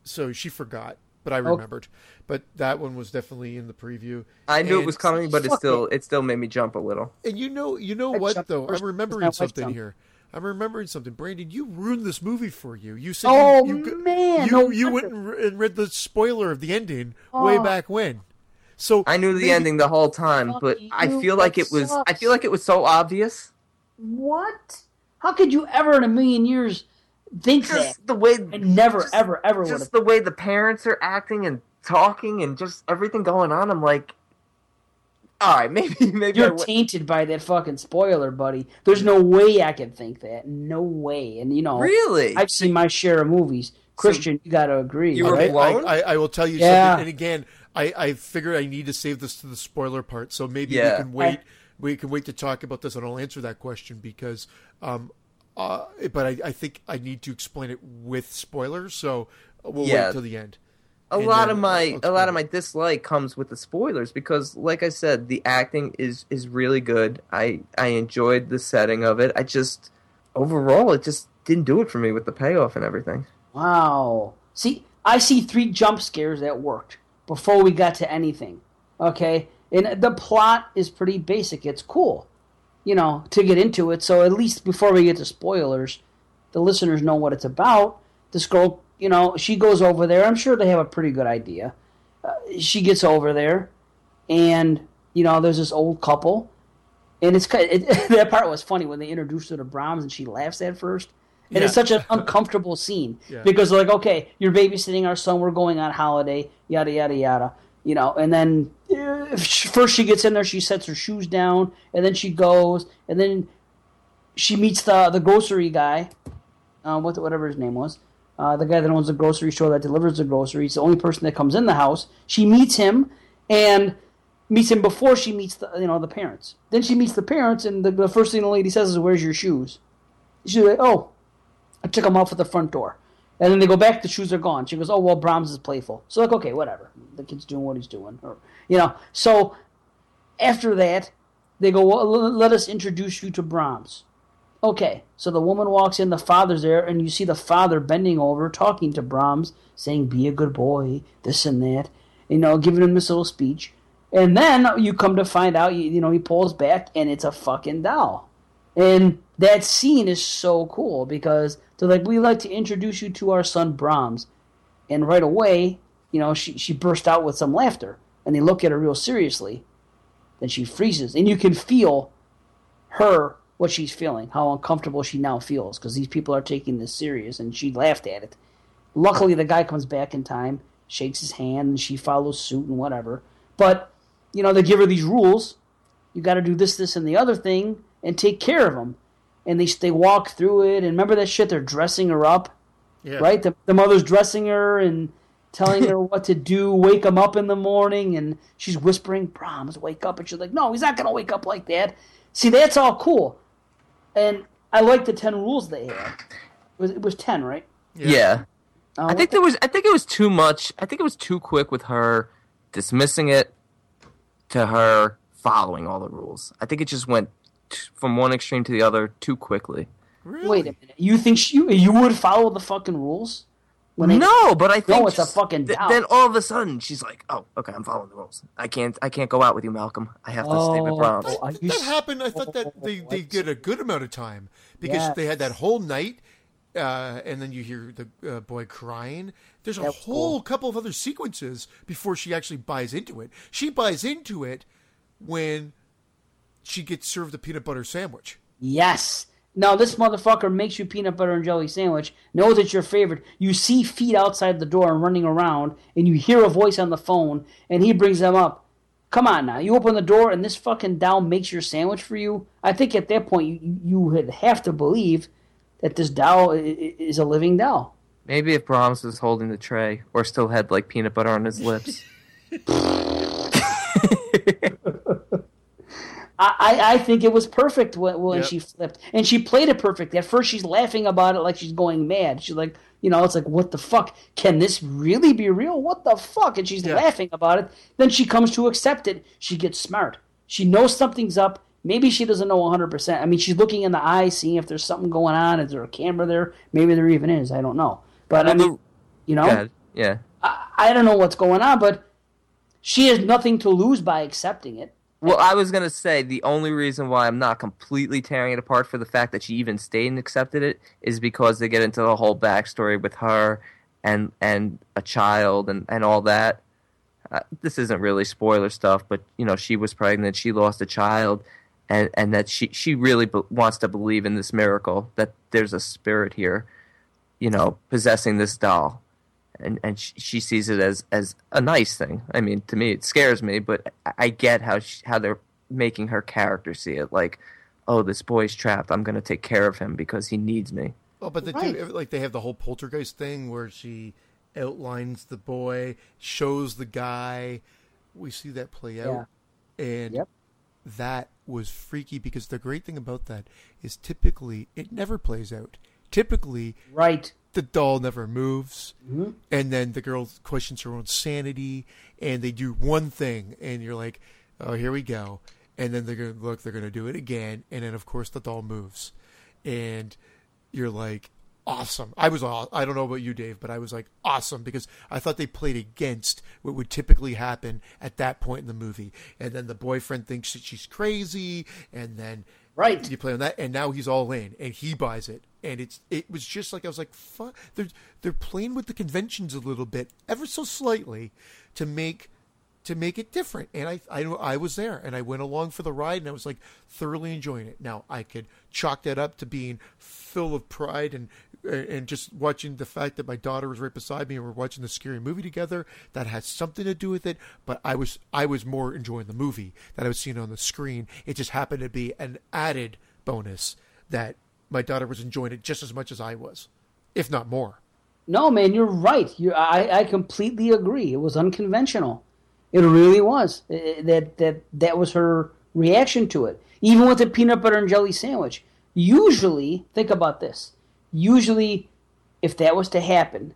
so she forgot. But I oh. remembered. But that one was definitely in the preview. I knew it was coming, but it still it still made me jump a little. And you know, you know I what though? I'm remembering because my wife something here. I'm remembering something, Brandon. You ruined this movie for you. You said, Oh, you, you, go- man, you no you went and read the spoiler of the ending way Oh. back when. So I knew the maybe- ending the whole time, Fuck but I feel like it was. I feel like it was so obvious. what? How could you ever in a million years think that? Just the way, I never, just- ever, ever would have. just the way the parents are acting and talking and just everything going on. I'm like, all right, maybe maybe You're tainted by that fucking spoiler, buddy. There's no way I can think that. No way. And you know, really. I've seen my share of movies. Christian, you got to agree. You were right? Blown? I, I will tell you Yeah. something. And again, I, I figured I need to save this to the spoiler part. So maybe Yeah. we can wait. we can wait to talk about this, and I'll answer that question because. Um, uh, but I, I think I need to explain it with spoilers, so we'll Yeah. wait till the end. a lot then of my a lot of my dislike comes with the spoilers because like i said the acting is is really good i i enjoyed the setting of it i just overall it just didn't do it for me with the payoff and everything Wow. See, I see three jump scares that worked before we got to anything. Okay? And the plot is pretty basic. It's cool, you know, to get into it. So at least before we get to spoilers, the listeners know what it's about. This girl, you know, she goes over there. I'm sure they have a pretty good idea. Uh, she gets over there, and, you know, there's this old couple. And it's kind it, that part was funny when they introduced her to Brahms and she laughs at first. And it's such an uncomfortable scene Yeah. because they're like, okay, you're babysitting our son, we're going on holiday, yada yada yada, you know. And then first she gets in there, she sets her shoes down, and then she goes, and then she meets the the grocery guy, uh, what whatever his name was, uh, the guy that owns the grocery store that delivers the groceries, the only person that comes in the house. She meets him and meets him before she meets the you know the parents. Then she meets the parents, and the, the first thing the lady says is, "Where's your shoes?" She's like, "Oh, I took them off at the front door." And then they go back, the shoes are gone. She goes, "Oh well, Brahms is playful." So like, okay, whatever. The kid's doing what he's doing, or you know. So after that, they go, well, "Let us introduce you to Brahms." Okay, so the woman walks in, the father's there, and you see the father bending over, talking to Brahms, saying, "Be a good boy," this and that, you know, giving him this little speech. And then you come to find out, you, you know, he pulls back, and it's a fucking doll. And that scene is so cool because they're like, "We like to introduce you to our son Brahms," and right away, you know, she she burst out with some laughter, and they look at her real seriously. Then she freezes, and you can feel her what she's feeling, how uncomfortable she now feels because these people are taking this serious, and she laughed at it. Luckily, the guy comes back in time, shakes his hand, and she follows suit and whatever. But you know, they give her these rules. You got to do this, this, and the other thing, and take care of them. And they they walk through it. And remember that shit? They're dressing her up, Yeah. right? The, the mother's dressing her and telling her what to do. Wake him up in the morning, and she's whispering, "Brahms, wake up!" And she's like, "No, he's not gonna wake up like that." See, that's all cool. And I like the ten rules they had. It was, it was ten, right? Yeah. Uh, I think there was. I think it was too much. I think it was too quick with her dismissing it to her following all the rules. I think it just went t- from one extreme to the other too quickly. Really? Wait a minute. You think she, you would follow the fucking rules? When they- no, but I think Oh, it's a just- fucking th- then all of a sudden she's like, "Oh, okay, I'm following the rules. I can't. I can't go out with you, Malcolm. I have to stay with Oh. Brahms." Are that happened. I thought that they, they what? get a good amount of time because they had that whole night, uh, and then you hear the uh, boy crying. There's a That whole cool. couple of other sequences before she actually buys into it. She buys into it when she gets served a peanut butter sandwich. Yes. Now this motherfucker makes you peanut butter and jelly sandwich. Knows it's your favorite. You see feet outside the door and running around, and you hear a voice on the phone, and he brings them up. Come on now, you open the door and this fucking doll makes your sandwich for you. I think at that point you you would have to believe that this doll i- i- is a living doll. Maybe if Brahms was holding the tray or still had like peanut butter on his lips. I, I, think it was perfect when, when Yep. she flipped. And she played it perfect. At first, she's laughing about it like she's going mad. She's like, you know, it's like, what the fuck? Can this really be real? What the fuck? And she's Yeah. laughing about it. Then she comes to accept it. She gets smart. She knows something's up. Maybe she doesn't know 100%. I mean, she's looking in the eyes, seeing if there's something going on. Is there a camera there? Maybe there even is. I don't know. But I mean, the- you know. Yeah. I, I don't know what's going on, but she has nothing to lose by accepting it. Well, I was gonna say the only reason why I'm not completely tearing it apart for the fact that she even stayed and accepted it is because they get into the whole backstory with her and and a child and and all that. Uh, this isn't really spoiler stuff, but you know she was pregnant, she lost a child, and and that she she really be- wants to believe in this miracle that there's a spirit here, you know, possessing this doll and and she, she sees it as as a nice thing. I mean, to me, it scares me, but I, I get how she, how they're making her character see it. Like, oh, this boy's trapped. I'm going to take care of him because he needs me. Oh, but they Right. do like they have the whole poltergeist thing where she outlines the boy, shows the guy. We see that play out, and Yep. that was freaky because the great thing about that is typically it never plays out. Typically, Right. the doll never moves, Mm-hmm. and then the girl questions her own sanity, and they do one thing, and you're like, "Oh, here we go," and then they're gonna look, they're gonna do it again, and then of course the doll moves, and you're like, "Awesome!" I was, I don't know about you, Dave, but I was like, "Awesome," because I thought they played against what would typically happen at that point in the movie, and then the boyfriend thinks that she's crazy, and then Right. you play on that, and now he's all in, and he buys it, and it's it was just like I was like, fuck, they're they're playing with the conventions a little bit, ever so slightly, to make to make it different, and I I I was there, and I went along for the ride, and I was like thoroughly enjoying it. Now I could chalk that up to being full of pride and and just watching the fact that my daughter was right beside me and we're watching the scary movie together that has something to do with it but i was i was more enjoying the movie that i was seeing on the screen it just happened to be an added bonus that my daughter was enjoying it just as much as i was if not more No, man, you're right. You, I, I completely agree. It was unconventional. It really was. I- I- that that that was her reaction to it. Even with the peanut butter and jelly sandwich. Usually, think about this. Usually, if that was to happen,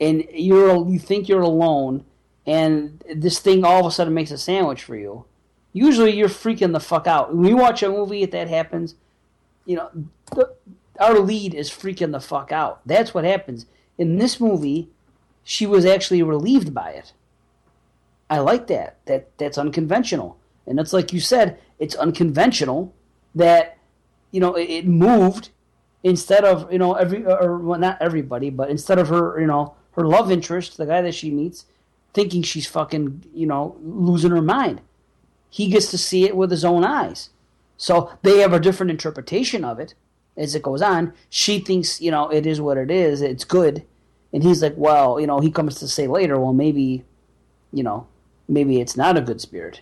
and you're you think you're alone, and this thing all of a sudden makes a sandwich for you, usually you're freaking the fuck out. When you watch a movie, if that happens, you know, the, our lead is freaking the fuck out. That's what happens. In this movie, she was actually relieved by it. I like that. That that's unconventional. And it's like you said, it's unconventional that you know it, it moved instead of you know every or well, not everybody, but instead of her you know her love interest, the guy that she meets, thinking she's fucking you know losing her mind. He gets to see it with his own eyes. So they have a different interpretation of it as it goes on. She thinks, you know, it is what it is. It's good. And he's like, well, you know, he comes to say later, well, maybe, you know, maybe it's not a good spirit.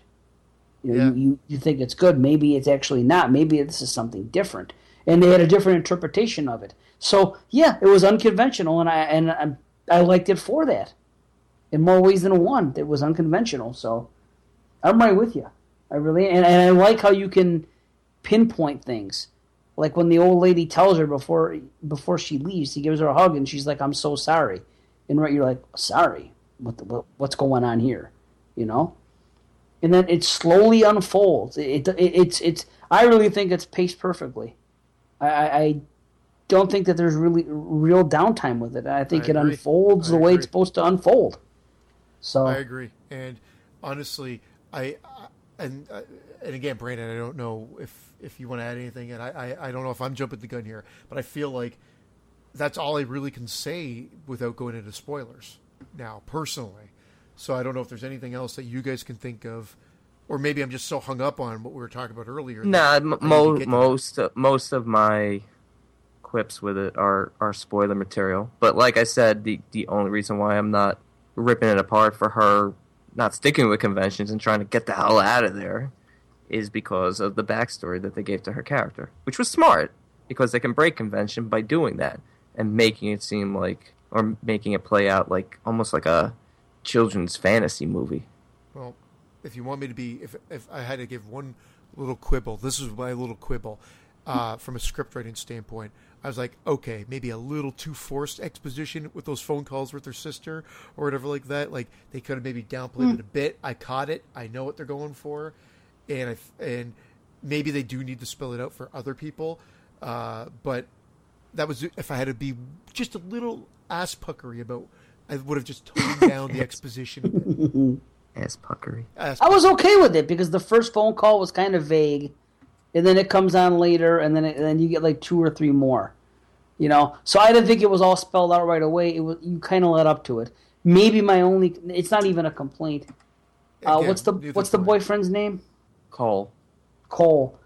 You know, Yeah. you, you, you think it's good. Maybe it's actually not. Maybe this is something different. And they had a different interpretation of it. So yeah, it was unconventional, and I and I, I liked it for that. In more ways than one, it was unconventional. So I'm right with you. I really and, and I like how you can pinpoint things. Like when the old lady tells her before before she leaves, he gives her a hug and she's like, "I'm so sorry," and right, you're like, "Sorry? What, the, what what's going on here?" You know. And then it slowly unfolds. It, it it's it's. I really think it's paced perfectly. I, I don't think that there's really real downtime with it. I think I it agree. unfolds I the way it's supposed to unfold. So I agree, and honestly, I, I and uh, and again, Brandon, I don't know if if you want to add anything, and I, I I don't know if I'm jumping the gun here, but I feel like that's all I really can say without going into spoilers now, personally. So I don't know if there's anything else that you guys can think of, or maybe I'm just so hung up on what we were talking about earlier. Nah, m- mo- most uh, most of my quips with it are are spoiler material. But like I said, the the only reason why I'm not ripping it apart for her not sticking with conventions and trying to get the hell out of there is because of the backstory that they gave to her character, which was smart because they can break convention by doing that and making it seem like or making it play out like almost like a children's fantasy movie. Well, if you want me to be, if if I had to give one little quibble, this is my little quibble uh, from a script writing standpoint. I was like, okay, maybe a little too forced exposition with those phone calls with her sister or whatever like that. Like they could have maybe downplayed it a bit. I caught it. I know what they're going for, and I and maybe they do need to spell it out for other people. Uh, but that was if I had to be just a little ass puckery about. I would have just toned down the exposition. a bit. Ass puckery. I was okay with it because the first phone call was kind of vague, and then it comes on later, and then it, and then you get like two or three more, you know. So I didn't think it was all spelled out right away. It was you kind of led up to it. Maybe my only it's not even a complaint. Uh, Again, what's the what's the do I. boyfriend's name? Cole. Cole.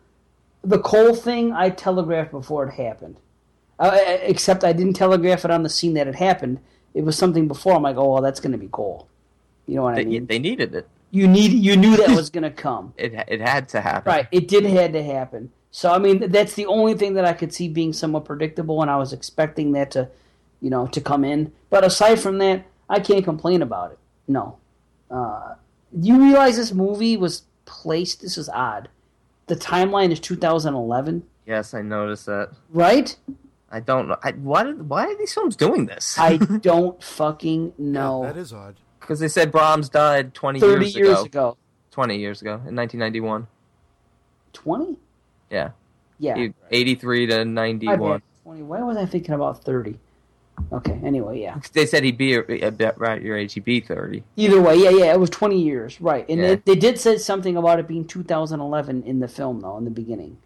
The Cole thing I telegraphed before it happened. Uh, except I didn't telegraph it on the scene that it happened. It was something before. I'm like, oh well, that's going to be Cole. You know what I mean? they needed it. You need you knew that was going to come. It it had to happen. Right, it did had to happen. So I mean, that's the only thing that I could see being somewhat predictable, and I was expecting that to, you know, to come in. But aside from that, I can't complain about it. No. Uh, do you realize this movie was placed? This is odd. The timeline is 2011, Yes, I noticed that. right? I don't know. I, why did why are these films doing this? I don't fucking Yeah, know. that is odd. Because they said Brahms died twenty 30 years, years ago. ago. Twenty years ago in nineteen ninety one. 20? Yeah, Yeah. eighty three to ninety My one. 20. Why was I thinking about 30? Okay, anyway, yeah. They said he'd be a, a right your age. He'd be thirty. Either way, yeah, yeah, it was 20 years, right. And Yeah. they, they did say something about it being 2011 in the film, though, in the beginning.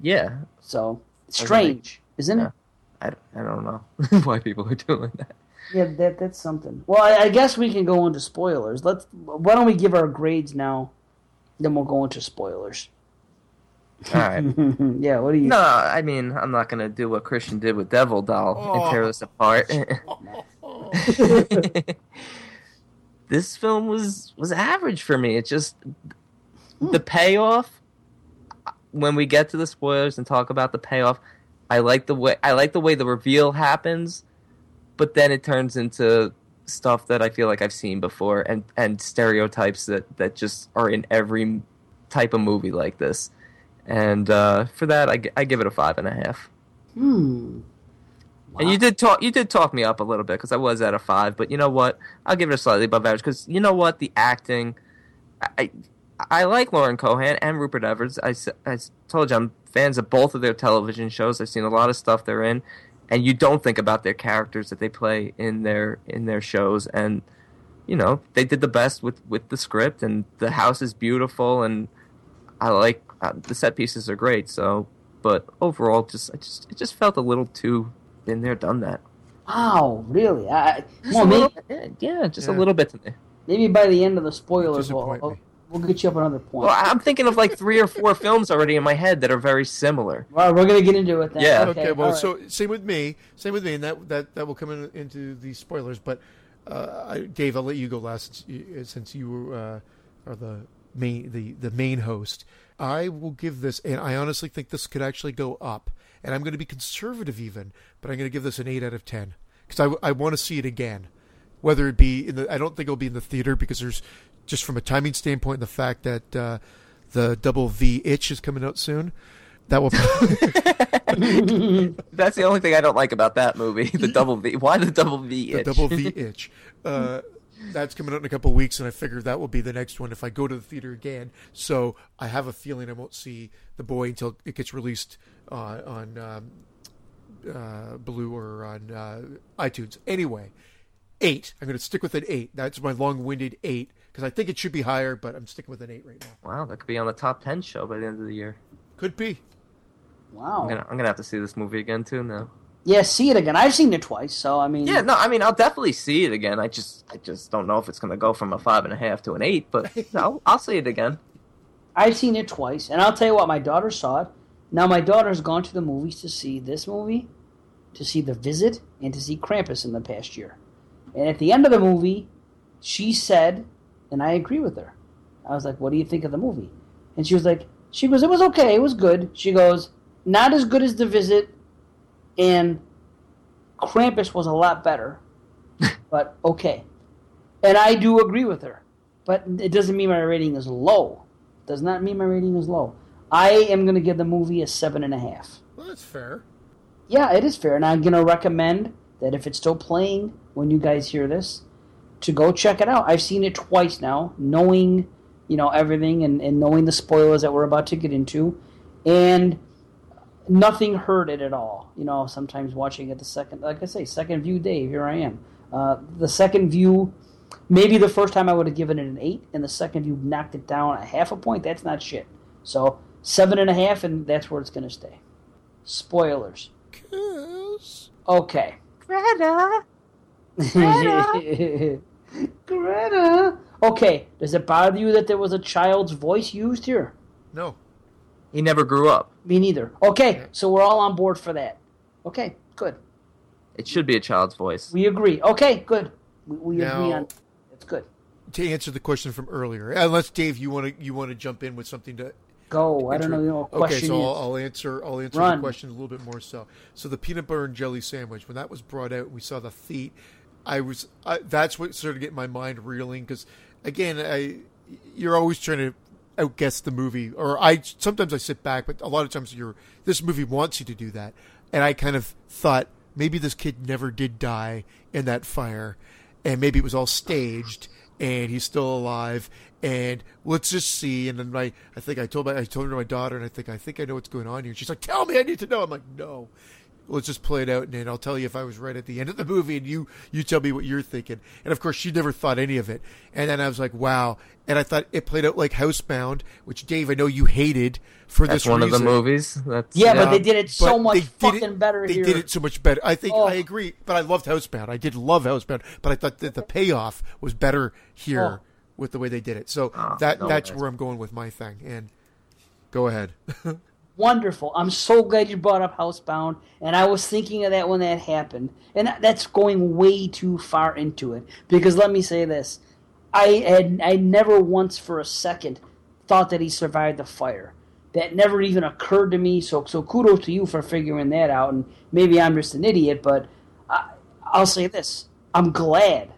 Yeah, So, strange, isn't Yeah. it? I, I don't know why people are doing that. Yeah, that that's something. Well, I, I guess we can go into spoilers. Let's. Why don't we give our grades now? Then we'll go into spoilers. All right. yeah, what do you? No, I mean I'm not gonna do what Christian did with Devil Doll and tear this apart. this film was was average for me. It just the payoff when we get to the spoilers and talk about the payoff. I like the way I like the way the reveal happens, but then it turns into stuff that I feel like I've seen before and and stereotypes that that just are in every type of movie like this. And uh, for that, I, I give it a five and a half. Hmm. And you did talk you did talk me up a little bit because I was at a five, but you know what? I'll give it a slightly above average because you know what? The acting, I I like Lauren Cohan and Rupert Everett. I told you I'm fans of both of their television shows. I've seen a lot of stuff they're in, and you don't think about their characters that they play in their in their shows. And you know they did the best with with the script, and the house is beautiful, and I like uh, the set pieces are great. So, but overall, just I just it just felt a little too been there, done that. Wow, really? I, I- well, a little yeah, just Yeah. a little bit to me. maybe by the end of the spoilers, we'll, Disappoint we'll, get you up another point. Well, I'm thinking of like three or four films already in my head that are very similar. All right, we're gonna get into it then. Yeah. Okay, well, all right. so same with me, same with me, and that that that will come in, into the spoilers. But uh, I, Dave, I'll let you go last since you, since you uh, are the main the the main host. I will give this, and I honestly think this could actually go up. And I'm going to be conservative even, but I'm going to give this an eight out of ten because I, I want to see it again. Whether it be in the, I don't think it'll be in the theater because there's just from a timing standpoint, the fact that uh, the double V itch is coming out soon. That will That's the only thing I don't like about that movie. The double V. Why the double V? Itch? The double V itch. Uh, that's coming out in a couple weeks, and I figure that will be the next one if I go to the theater again. So I have a feeling I won't see the boy until it gets released uh, on um, uh, Blue or on uh, iTunes. Anyway, eight. I'm going to stick with an eight. That's my long-winded eight because I think it should be higher, but I'm sticking with an eight right now. Wow, that could be on the top ten show by the end of the year. Could be. wow. I'm gonna I'm gonna have to see this movie again too now. Yeah, see it again. I've seen it twice, so I mean, Yeah, no, I mean I'll definitely see it again. I just I just don't know if it's gonna go from a five and a half to an eight, but no, I'll see it again. I've seen it twice, and I'll tell you what, my daughter saw it. Now my daughter's gone to the movies to see this movie, to see The Visit, and to see Krampus in the past year. And at the end of the movie, she said, and I agree with her. I was like, "What do you think of the movie?" And she was like, "She goes, it was okay, it was good." She goes, "Not as good as The Visit, and Krampus was a lot better, but okay." And I do agree with her, but it doesn't mean my rating is low. Does not mean my rating is low. I am going to give the movie a seven and a half. Well, that's fair. Yeah, it is fair, and I'm going to recommend that if it's still playing when you guys hear this, to go check it out. I've seen it twice now, knowing you know everything and, and knowing the spoilers that we're about to get into, and nothing hurt it at all. You know, sometimes watching it the second, like I say, second view, Dave. Here I am. Uh, the second view, maybe the first time I would have given it an eight, and the second view knocked it down a half a point. That's not shit. So seven and a half, and that's where it's going to stay. Spoilers. Yes. Okay. Greta. Greta. Okay. Does it bother you that there was a child's voice used here? No. He never grew up. Me neither. Okay, so we're all on board for that. Okay, good. It should be a child's voice. We agree. Okay, good. We, we agree Now- on. It's good. To answer the question from earlier, uh, unless Dave, you want to you want to jump in with something to Go. I don't know. You know okay, so I'll, I'll answer. I'll answer Run. the question a little bit more. So, so the peanut butter and jelly sandwich when that was brought out, we saw the feet. I was. I, that's what started getting my mind reeling because, again, I you're always trying to outguess the movie, or I sometimes I sit back, but a lot of times you're this movie wants you to do that, and I kind of thought maybe this kid never did die in that fire, and maybe it was all staged, and he's still alive, and let's just see. And then my, I think I told my, I told her to my daughter, and I think I think I know what's going on here. She's like, "Tell me, I need to know." I'm like, "No." Let's just play it out, and then I'll tell you if I was right at the end of the movie, and you you tell me what you're thinking. And of course, she never thought any of it. And then I was like, "Wow!" And I thought it played out like Housebound, which Dave, I know you hated for That's this one of the movies. That's Yeah, but Uh, they did it so but much fucking it- better They here. did it so much better. I think Oh. I agree, but I loved Housebound. I did love Housebound, but I thought that the payoff was better here Oh. with the way they did it. So Oh, that no, that's that's- where I'm going with my thing. And go ahead. Wonderful. I'm so glad you brought up Housebound, and I was thinking of that when that happened. And that's going way too far into it. Because let me say this. I had I never once for a second thought that he survived the fire. That never even occurred to me. So so kudos to you for figuring that out. And maybe I'm just an idiot, but I, I'll say this: I'm glad.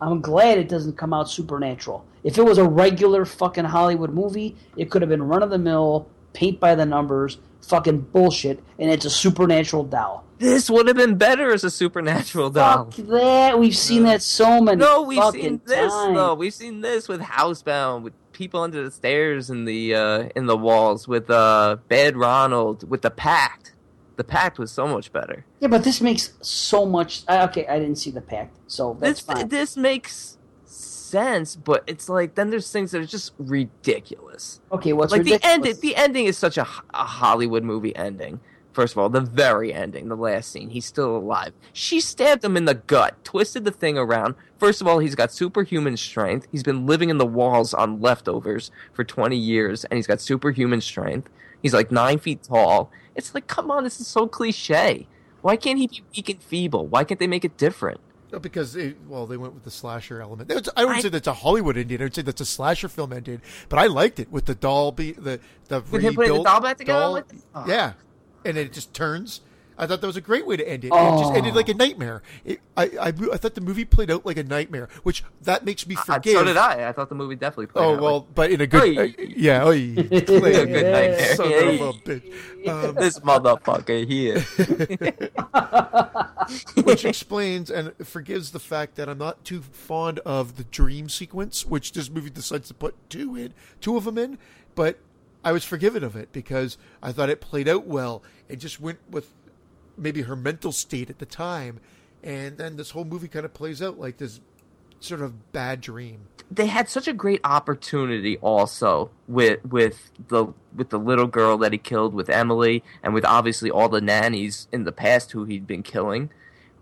I'm glad it doesn't come out supernatural. If it was a regular fucking Hollywood movie, it could have been run of the mill, paint by the numbers, fucking bullshit, and it's a supernatural doll. This would have been better as a supernatural doll. Fuck that! We've seen that so many. No, we've seen this times. though. We've seen this with Housebound, with people under the stairs in the uh, in the walls, with uh, Bad Ronald, with the Pact. The Pact was so much better. Yeah, but this makes so much. I- Okay, I didn't see the pact, so that's This fine. this makes sense, but it's like then there's things that are just ridiculous. okay, what's like the ridiculous? ending. The ending is such a, a Hollywood movie ending. First of all, the very ending, the last scene, he's still alive. She stabbed him in the gut, twisted the thing around. First of all, he's got superhuman strength. He's been living in the walls on leftovers for 20 years, and he's got superhuman strength. He's like nine feet tall. It's like, come on, this is so cliche. Why can't he be weak and feeble? Why can't they make it different? Because well, they went with the slasher element. I wouldn't I- say that's a Hollywood ending. I would say that's a slasher film ending. But I liked it with the doll, be the the putting the doll back together? doll. Oh. Yeah, and it just turns. I thought that was a great way to end it. It just ended Oh. like a nightmare. It, I, I I thought the movie played out like a nightmare, which that makes me forgive. so did I. I thought the movie definitely played Oh out well, like- but in a good, uh, yeah, oy, a good nightmare. son Yeah. of a bitch. Um, this motherfucker here. which explains and forgives the fact that I'm not too fond of the dream sequence, which this movie decides to put two in, two of them in. But I was forgiven of it because I thought it played out well. It just went with maybe her mental state at the time, and then this whole movie kind of plays out like this sort of bad dream. they had such a great opportunity also with with the with the little girl that he killed with Emily and with obviously all the nannies in the past who he'd been killing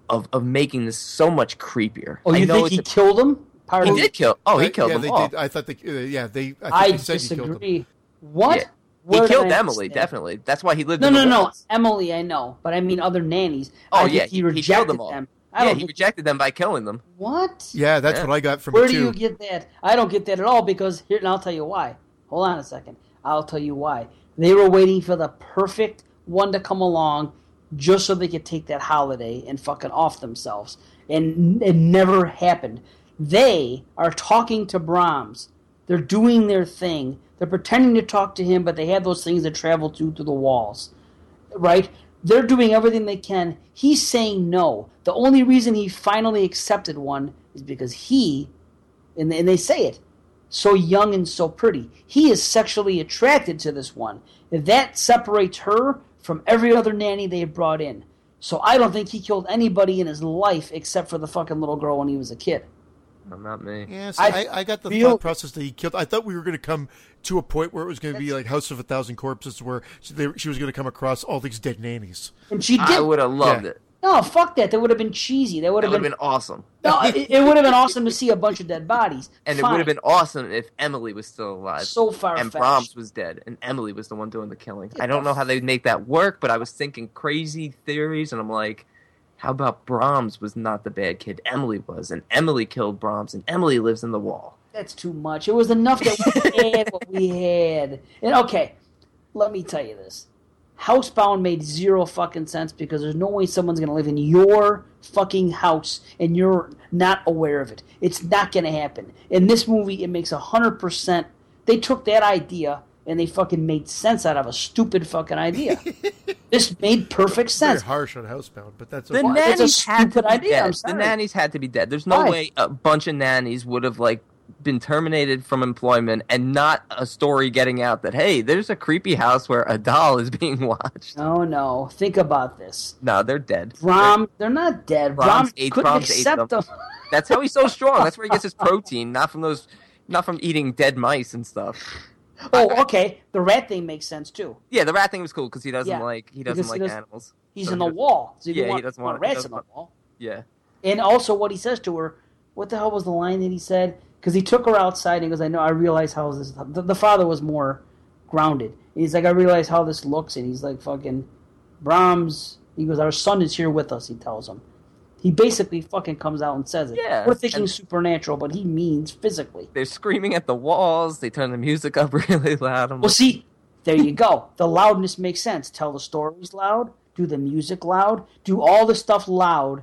of of making this so much creepier. oh, I you know think he a- killed them? Part he did kill. Oh, he killed yeah, them they all. did. I thought they, uh, yeah, they. I, think I they said he killed them. disagree. What? Yeah. Where he killed Emily, miss definitely. That's why he lived. No, in the no, no. Emily, I know, but I mean other nannies. Oh I yeah, he he rejected killed them all. them. I Yeah, he rejected them by killing them. What? Yeah, that's Yeah. what I got from Where it do too. you get that? I don't get that at all because here, and I'll tell you why. Hold on a second. I'll tell you why. They were waiting for the perfect one to come along just so they could take that holiday and fucking off themselves. And it never happened. They are talking to Brahms. They're doing their thing. They're pretending to talk to him, but they have those things that travel through through the walls right? They're doing everything they can. He's saying no. The only reason he finally accepted one is because he, and they say it, so young and so pretty. He is sexually attracted to this one. That separates her from every other nanny they brought in. So I don't think he killed anybody in his life except for the fucking little girl when he was a kid. No, not me. Yeah, see, I I, I, got the feel- thought process that he killed. I thought we were going to come to a point where it was going to be like House of a Thousand Corpses, where she, they, she was going to come across all these dead nannies. And she did. I would have loved Yeah. it. No, fuck that. That would have been cheesy. That would have been. been awesome. No, it, it would have been awesome to see a bunch of dead bodies. And it would have been awesome if Emily was still alive. so far and fetched. Brahms was dead, and Emily was the one doing the killing. Get I don't know how they'd make that work, but I was thinking crazy theories, and I'm like, how about Brahms was not the bad kid? Emily was, and Emily killed Brahms, and Emily lives in the wall. That's too much. It was enough that we had what we had. And okay, let me tell you this. Housebound made zero fucking sense because there's no way someone's going to live in your fucking house and you're not aware of it. It's not going to happen. In this movie, it makes 100%. They took that idea and they fucking made sense out of a stupid fucking idea. this made perfect sense. Very sense. harsh on Housebound, but that's The okay. Well, it's a nannies had to be idea, dead. I'm The nannies had to be dead. There's no Why? way a bunch of nannies would have like been terminated from employment and not a story getting out that hey, there's a creepy house where a doll is being watched. No, no. Think about this. No, they're dead. Brom, they're not dead. Brahms Brom ate- couldn't Brahms ate accept them. them. That's how he's so strong. That's where he gets his protein, not from those, not from eating dead mice and stuff. Oh, okay. The rat thing makes sense too. Yeah, the rat thing was cool because he doesn't Yeah, like he doesn't because he like does- animals. He's So in he the wall. So Yeah, he doesn't want want- rats in doesn't the want- wall. Yeah, And also, what he says to her, what the hell was the line that he said? Because he took her outside and he goes, "I know. I realize how this." The, the father was more grounded. And he's like, "I realize how this looks," and he's like, "Fucking Brahms." He goes, "Our son is here with us." He tells him. He basically fucking comes out and says it. Yeah, We're thinking and- supernatural, but he means physically. they're screaming at the walls. They turn the music up really loud. I'm Well, like, see, there you go. The loudness makes sense. Tell the stories loud, do the music loud, do all the stuff loud,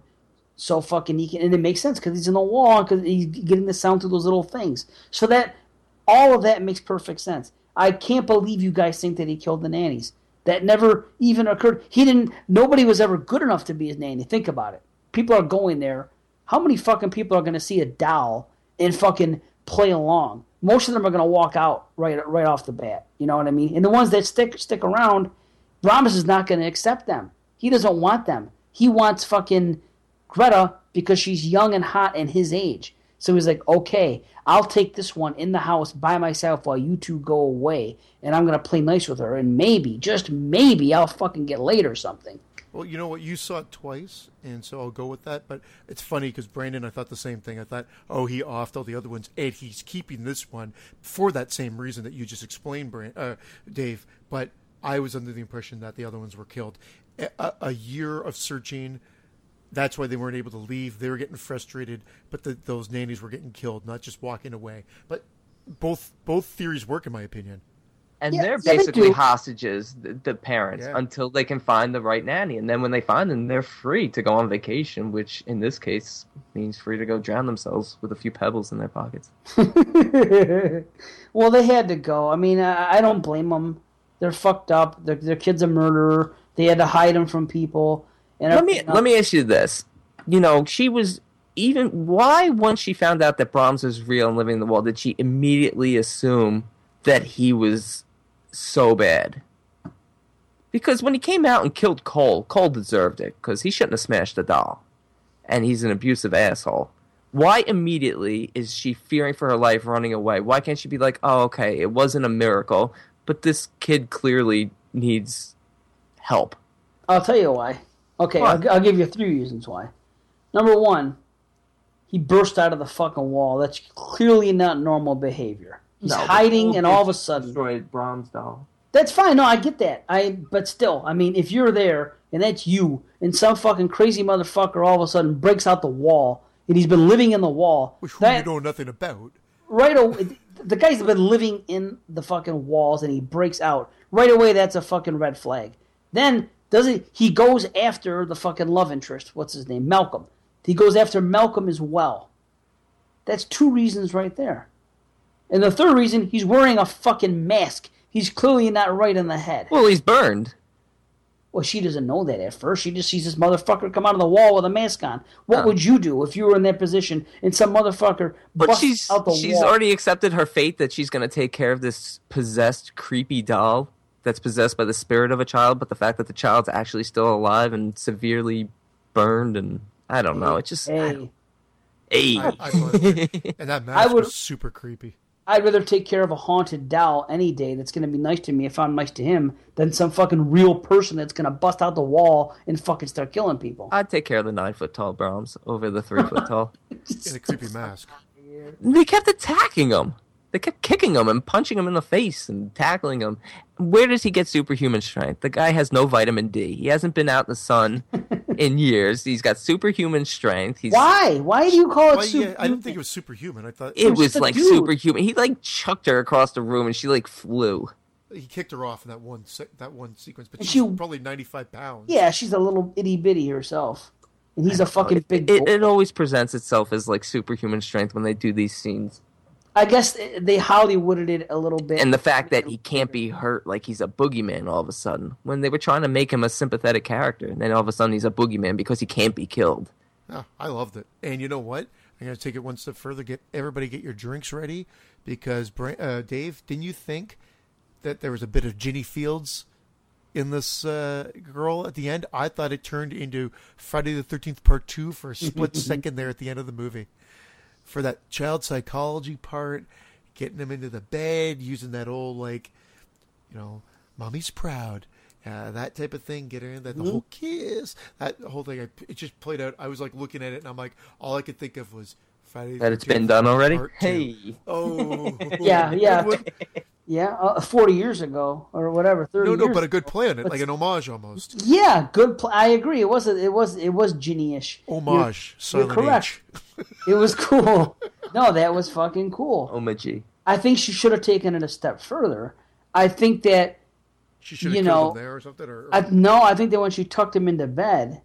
so fucking he can, and it makes sense because he's in the wall because he's getting the sound through those little things. So that all of that makes perfect sense. I can't believe you guys think that he killed the nannies. That never even occurred. He didn't. Nobody was ever good enough to be his nanny. Think about it. People are going there. How many fucking people are going to see a doll and fucking play along? Most of them are going to walk out right right off the bat. You know what I mean? And the ones that stick stick around, Brahms is not going to accept them. He doesn't want them. He wants fucking Greta because she's young and hot and his age. So he's like, okay, I'll take this one in the house by myself while you two go away, and I'm gonna play nice with her, and maybe, just maybe, I'll fucking get laid or something. Well, you know what? You saw it twice, and so I'll go with that. But it's funny because Brandon, I thought the same thing. I thought, oh, he offed all the other ones, and he's keeping this one for that same reason that you just explained, Brand, uh, Dave. But I was under the impression that the other ones were killed. A, a year of searching. That's why they weren't able to leave. They were getting frustrated, but the, those nannies were getting killed, not just walking away. But both both theories work, in my opinion. And Yeah, they're yeah, they basically do. hostages, the, the parents, Yeah. until they can find the right nanny. And then when they find them, they're free to go on vacation, which in this case means free to go drown themselves with a few pebbles in their pockets. well, they had to go. I mean, I, I don't blame them. They're fucked up. Their, their kid's a murderer. They had to hide him from people. And let me let me ask you this. You know, she was even why once she found out that Brahms was real and living in the wall, did she immediately assume that he was so bad? Because when he came out and killed Cole, Cole deserved it because he shouldn't have smashed the doll, and he's an abusive asshole. Why immediately is she fearing for her life, running away? Why can't she be like, "Oh, okay, it wasn't a miracle, but this kid clearly needs help." I'll tell you why. Okay, I'll, I'll give you three reasons why. Number one, he burst out of the fucking wall. That's clearly not normal behavior. He's No, hiding, and all of a sudden, destroyed Brahms' doll. that's fine. No, I get that. I but still, I mean, if you're there and that's you, and some fucking crazy motherfucker all of a sudden breaks out the wall, and he's been living in the wall, Which who that- you know nothing about. right away, the guy's been living in the fucking walls, and he breaks out right away. That's a fucking red flag. Then does he? He goes after the fucking love interest. What's his name? Malcolm. He goes after Malcolm as well. That's two reasons right there. And the third reason, he's wearing a fucking mask. He's clearly not right in the head. Well, he's burned. Well, she doesn't know that at first. She just sees this motherfucker come out of the wall with a mask on. What Huh. would you do if you were in that position and some motherfucker But busts she's out the she's wall? already accepted her fate that she's going to take care of this possessed, creepy doll that's possessed by the spirit of a child. But the fact that the child's actually still alive and severely burned, and I don't know, it just Hey, hey. I, I and that mask would- was super creepy. I'd rather take care of a haunted doll any day that's going to be nice to me if I'm nice to him than some fucking real person that's going to bust out the wall and fucking start killing people. I'd take care of the nine foot tall Brahms over the three foot tall. In a creepy mask. They kept attacking him. They kept kicking him and punching him in the face and tackling him. Where does he get superhuman strength? The guy has no vitamin D. He hasn't been out in the sun in years. He's got superhuman strength. He's Why? Why do you call it Well, super? yeah, I didn't think it was superhuman. I thought it was was like dude. superhuman. He like chucked her across the room and she like flew. he kicked her off in that one se- that one sequence, but she's she- probably ninety five pounds. Yeah, she's a little itty bitty herself, and he's a fucking It, big. it, boy. it always presents itself as like superhuman strength when they do these scenes. I guess they Hollywooded it a little bit. And the fact that he can't be hurt like he's a boogeyman all of a sudden. When they were trying to make him a sympathetic character, and then all of a sudden he's a boogeyman because he can't be killed. Yeah, I loved it. And you know what? I'm going to take it one step further. Get everybody get your drinks ready because uh, Dave, didn't you think that there was a bit of Ginny Fields in this uh, girl at the end? I thought it turned into Friday the Thirteenth Part Two for a split second there at the end of the movie, for that child psychology part, getting them into the bed, using that old like, you know, mommy's proud. Uh, that type of thing, get her in that the whole kiss, that whole thing. I, it just played out. I was like looking at it, and I'm like, all I could think of was Friday. That it's been done already? Hey. Oh, Yeah, yeah. Yeah, uh, forty years ago or whatever, thirty. No, no, years but a good play on it, like an homage almost. Yeah, good. Pl- I agree. It was. A, it was. It was Ginny-ish. Homage. You're, you're correct. It was cool. No, that was fucking cool. Omaji. I think she should have taken it a step further. I think that. She should have You killed know, him there or something. Or, I, no, I think that when she tucked him into bed,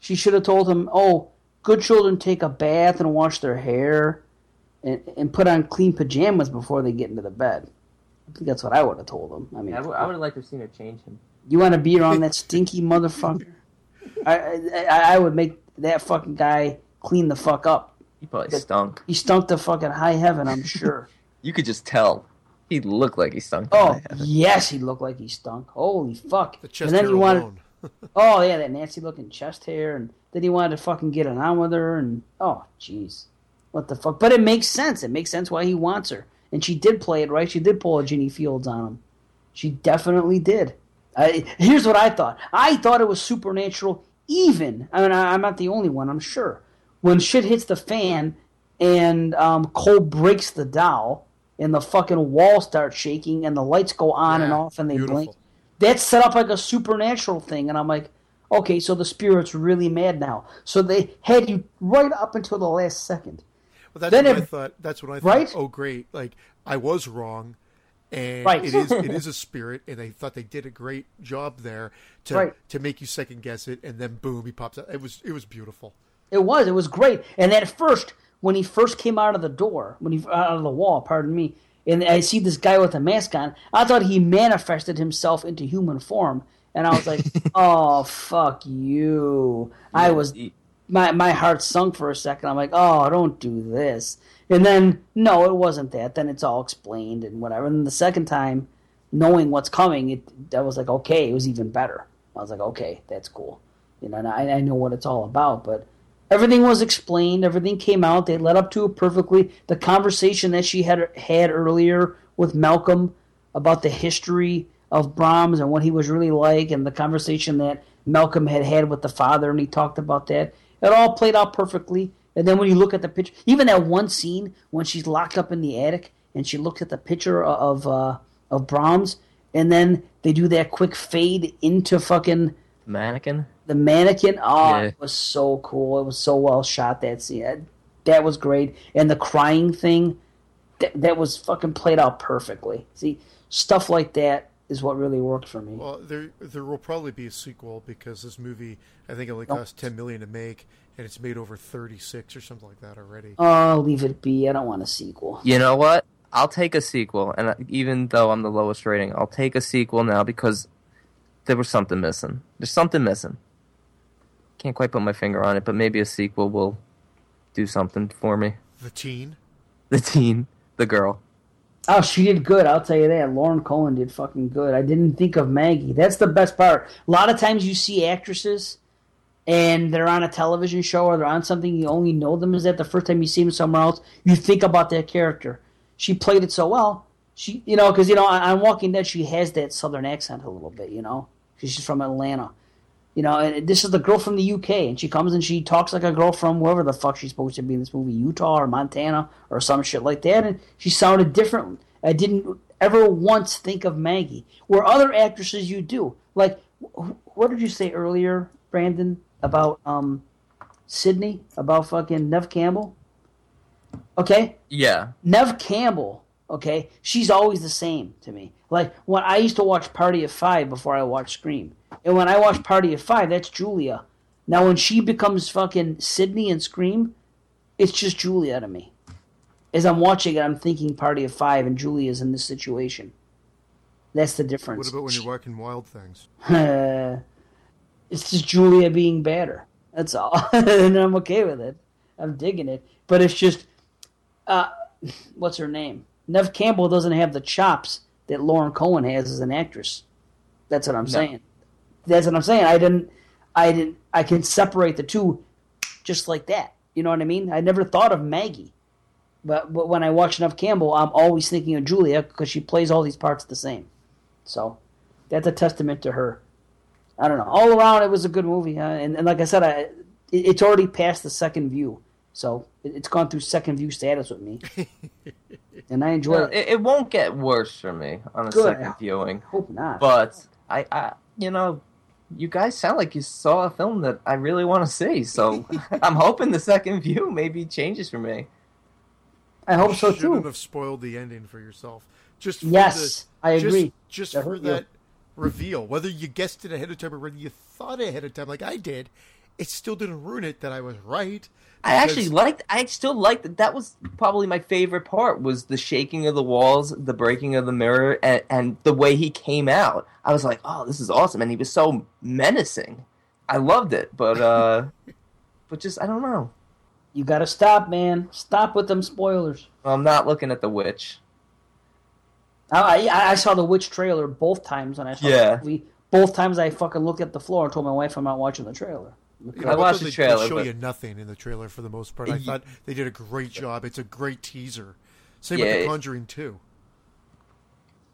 she should have told him, "Oh, good children take a bath and wash their hair and, and put on clean pajamas before they get into the bed. I think that's what I would have told them. I mean, I would, I would have liked to have seen her change him. you want to be around that stinky motherfucker? I, I I would make that fucking guy clean the fuck up. He probably stunk. He stunk to fucking high heaven, I'm sure. You could just tell. He looked like he stunk. oh yes, he looked like he stunk. Holy fuck! The chest and then hair you wanted, alone. oh yeah, that nasty looking chest hair, and then he wanted to fucking get it on with her, and oh jeez, what the fuck? But it makes sense. It makes sense why he wants her, and she did play it right. She did pull a Ginny Fields on him. She definitely did. I, here's what I thought. I thought it was supernatural. Even I mean, I, I'm not the only one. I'm sure. When shit hits the fan, and um, Cole breaks the doll, and the fucking wall starts shaking, and the lights go on and off, and they beautiful. blink. That's set up like a supernatural thing, and I'm like, okay, so the spirit's really mad now. So they had you right up until the last second. Well, that's Then what I thought. That's what I thought. Right? Oh, great! Like I was wrong, and Right. it is it is a spirit, and I thought they did a great job there to Right. to make you second guess it, and then boom, he pops out. It was it was beautiful. It was. It was great. And at first, when he first came out of the door, when he out of the wall, pardon me, and I see this guy with a mask on, I thought he manifested himself into human form, and I was like, "Oh fuck you!" I was my my heart sunk for a second. I'm like, "Oh, don't do this." And then no, it wasn't that. Then it's all explained and whatever. And the second time, knowing what's coming, it I was like, okay, it was even better. I was like, okay, that's cool. You know, and I, I know what it's all about, but everything was explained. Everything came out. They led up to it perfectly. The conversation that she had had earlier with Malcolm about the history of Brahms and what he was really like, and the conversation that Malcolm had had with the father, and he talked about that. It all played out perfectly. And then when you look at the picture, even that one scene when she's locked up in the attic and she looks at the picture of uh, of Brahms, and then they do that quick fade into fucking mannequin. the mannequin. Oh, Yeah. it was so cool. It was so well shot. That scene. That, was great. And the crying thing, that, that was fucking played out perfectly. See, stuff like that is what really worked for me. Well, there there will probably be a sequel because this movie I think only Nope. cost ten million to make, and it's made over thirty six or something like that already. Oh, leave it be. I don't want a sequel. You know what? I'll take a sequel, and even though I'm the lowest rating, I'll take a sequel now because there was something missing. There's something missing. Can't quite put my finger on it, but maybe a sequel will do something for me. The teen. The teen, the girl. Oh, she did good. I'll tell you that. Lauren Cohan did fucking good. I didn't think of Maggie. That's the best part. A lot of times you see actresses and they're on a television show or they're on something you only know them as that the first time you see them somewhere else you think about that character. She played it so well. She, you know, because you know on Walking Dead she has that southern accent a little bit, you know, because she's from Atlanta. You know, and this is the girl from the UK, and she comes and she talks like a girl from wherever the fuck she's supposed to be in this movie, Utah or Montana or some shit like that, and she sounded different. I didn't ever once think of Maggie. Where other actresses you do, like wh- what did you say earlier, Brandon, about um Sidney, about fucking Neve Campbell? Okay, Yeah. Neve Campbell, okay, she's always the same to me. Like when I used to watch Party of Five before I watched Scream, and when I watch Party of Five, that's Julia. Now when she becomes fucking Sidney and Scream, it's just Julia to me. As I'm watching it, I'm thinking Party of Five, and Julia's in this situation. That's the difference. What about when you're watching Wild Things? it's just Julia being better. That's all, and I'm okay with it. I'm digging it, but it's just, uh, what's her name? Neve Campbell doesn't have the chops that Lauren Cohan has as an actress. That's what I'm saying. That's what I'm saying. I didn't, I didn't, I can separate the two, just like that. You know what I mean? I never thought of Maggie, but but when I watch enough Campbell, I'm always thinking of Julia because she plays all these parts the same. So, that's a testament to her. I don't know. All around, it was a good movie, uh, and, and like I said, I, it, it's already past the second view, so it, it's gone through second view status with me, and I enjoy it. it, it won't get worse for me on a Good. second viewing. Hope not. But I, I, you know, you guys sound like you saw a film that I really want to see. So I'm hoping the second view maybe changes for me. I hope so too. You Shouldn't have spoiled the ending for yourself. Just for Yes, the, I just- agree. Just, That for hurt you. that reveal, whether you guessed it ahead of time or whether you thought ahead of time, like I did, it still didn't ruin it that I was right. I actually liked. I still liked that. That was probably my favorite part. Was the shaking of the walls, the breaking of the mirror, and, and the way he came out. I was like, "Oh, this is awesome!" And he was so menacing. I loved it, but uh, but just I don't know. You gotta stop, man. Stop with them spoilers. I'm not looking at the witch. I, I, I saw the witch trailer both times, and I saw Yeah. the movie. Both times I fucking looked at the floor and told my wife I'm not watching the trailer. You I watched the they- trailer, They show but- you nothing in the trailer for the most part. I Ye- thought they did a great job. It's a great teaser. Same Yeah, with The Conjuring Two.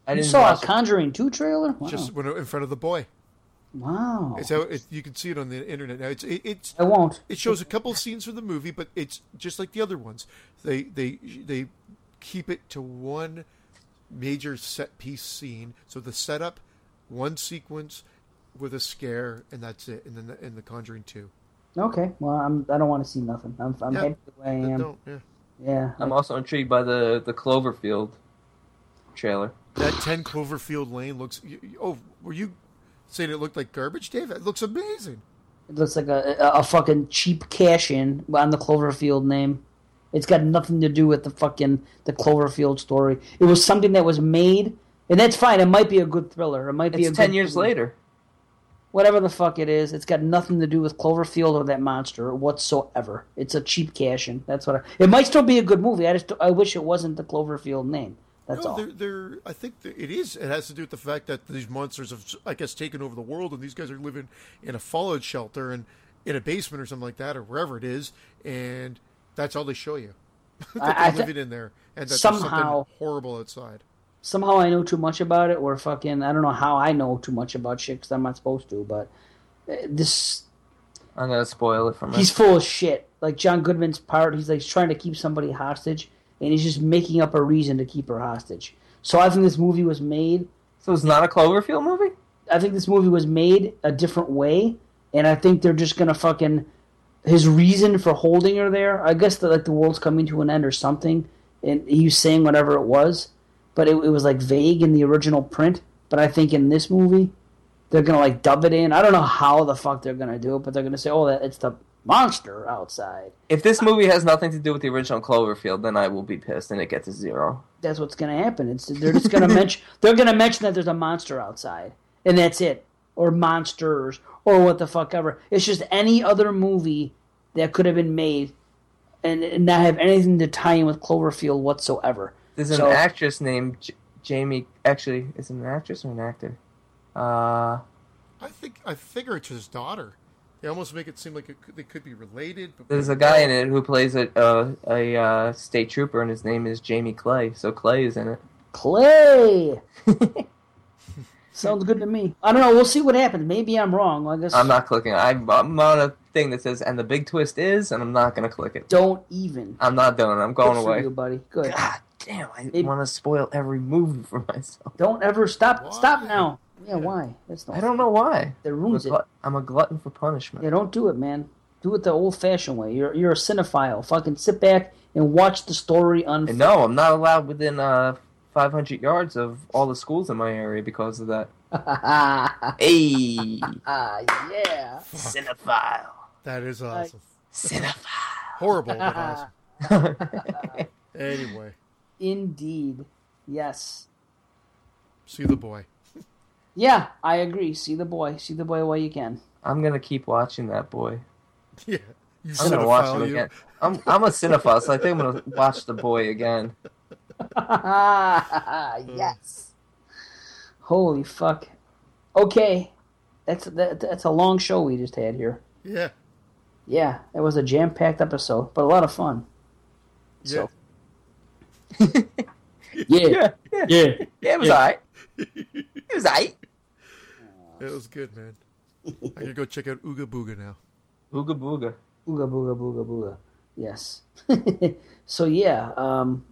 I You saw a. Conjuring 2 trailer? Wow. Just when in front of the boy. wow. It's how it, you can see it on the internet now. It's it, it's I won't. it shows a couple scenes from the movie, but it's just like the other ones. They they they keep it to one major set piece scene. So the setup, one sequence with a scare, and that's it. And then in the Conjuring two. Okay, well, I'm, I don't want to see nothing. I'm, I'm Yeah, happy the way I am. don't yeah. Yeah. I'm also intrigued by the the Cloverfield trailer. That 10 Cloverfield Lane looks. you- you- Oh, were you saying it looked like garbage, Dave? It looks amazing. It looks like a, a, a fucking cheap cash in on the Cloverfield name. It's got nothing to do with the fucking the Cloverfield story. It was something that was made, and that's fine. It might be a good thriller. It might be a It's ten good years movie. later. Whatever the fuck it is, it's got nothing to do with Cloverfield or that monster whatsoever. It's a cheap cash in. That's what. I, it might still be a good movie. I just I wish it wasn't the Cloverfield name. That's no, all. they're, they're. I think it is. It has to do with the fact that these monsters have, I guess, taken over the world, and these guys are living in a fallout shelter and in a basement or something like that, or wherever it is, and that's all they show you. that I- they're I thi- living in there, and that there's somehow- something horrible outside. Somehow I know too much about it, or fucking I don't know how I know too much about shit because I'm not supposed to. But uh, this, I'm gonna spoil it for me. he's full of shit. Like John Goodman's part, he's like trying to keep somebody hostage, and he's just making up a reason to keep her hostage. So I think this movie was made. So it's not a Cloverfield movie. I think this movie was made a different way, and I think they're just gonna fucking his reason for holding her there. I guess that like the world's coming to an end or something, and he was saying whatever it was, but it, it was like vague in the original print. But I think in this movie, they're gonna like dub it in. I don't know how the fuck they're gonna do it, but they're gonna say, "Oh, that it's the monster outside." If this movie has nothing to do with the original Cloverfield, then I will be pissed and it gets a zero. That's what's gonna happen. It's they're just gonna mention they're gonna mention that there's a monster outside, and that's it, or monsters, or what the fuck ever. It's just any other movie that could have been made, and, and not have anything to tie in with Cloverfield whatsoever. There's an So- actress named J- Jamie. Actually, is it an actress or an actor? Uh, I think I figure it's his daughter. They almost make it seem like it could, they could be related. But there's a guy in it who plays a a, a uh, state trooper, and his name is Jamie Clay. So Clay is in it. Clay sounds good to me. I don't know. We'll see what happens. Maybe I'm wrong. I guess I'm not clicking. I'm, I'm on a thing that says, and the big twist is, and I'm not gonna click it. Don't even. I'm not doing it. I'm going Good for away. you, buddy. Good. God damn! I It- want to spoil every movie for myself. Don't ever stop. Why? Stop now. Yeah, why? That's not. I don't know why. That I'm a, ruins it. I'm a glutton for punishment. Yeah, don't do it, man. Do it the old-fashioned way. You're you're a cinephile. Fucking sit back and watch the story unfold. no, I'm not allowed within uh 500 yards of all the schools in my area because of that. Hey, ah, yeah. cinephile, that is awesome. cinephile. Horrible, but awesome. Anyway, Indeed. Yes. see the boy. Yeah, I agree. See the boy. See the boy while you can. I'm gonna keep watching that boy. Yeah, you I'm gonna watch cinephile, him you. again. I'm I'm a cinephile, so I think I'm gonna watch the boy again. yes. Holy fuck. Okay. That's that, that's a long show we just had here. Yeah, Yeah, it was a jam-packed episode, but a lot of fun. yeah. So. Yeah. yeah, Yeah. it was alright. It was alright. It was good, man. I gotta go check out Ooga Booga now. Ooga booga. Booga booga booga booga. Yes. so yeah, um,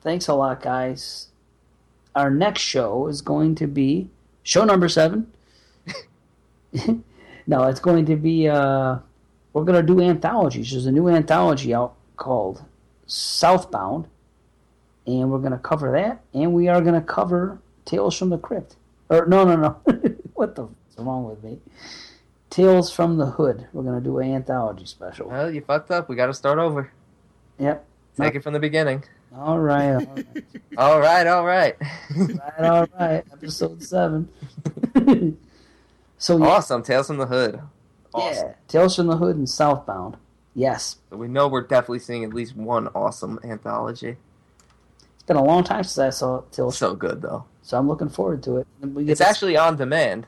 thanks a lot, guys. Our next show is going to be show number seven. no, it's going to be uh, we're gonna do anthologies. There's a new anthology out called Southbound, and we're gonna cover that, and we are gonna cover Tales from the Crypt. Or no, no, no. what the what's wrong with me? Tales from the Hood. We're gonna do an anthology special. Well, you fucked up. We got to start over. Yep. Take it from the beginning. All right. All right. all right. all right. all right. Episode seven. so yeah, awesome. Tales from the Hood. Awesome. yeah, Tales from the Hood and Southbound. Yes, So we know we're definitely seeing at least one awesome anthology. It's been a long time since I saw Tales, so, So good though. So I'm looking forward to it. We get It's to- actually on demand.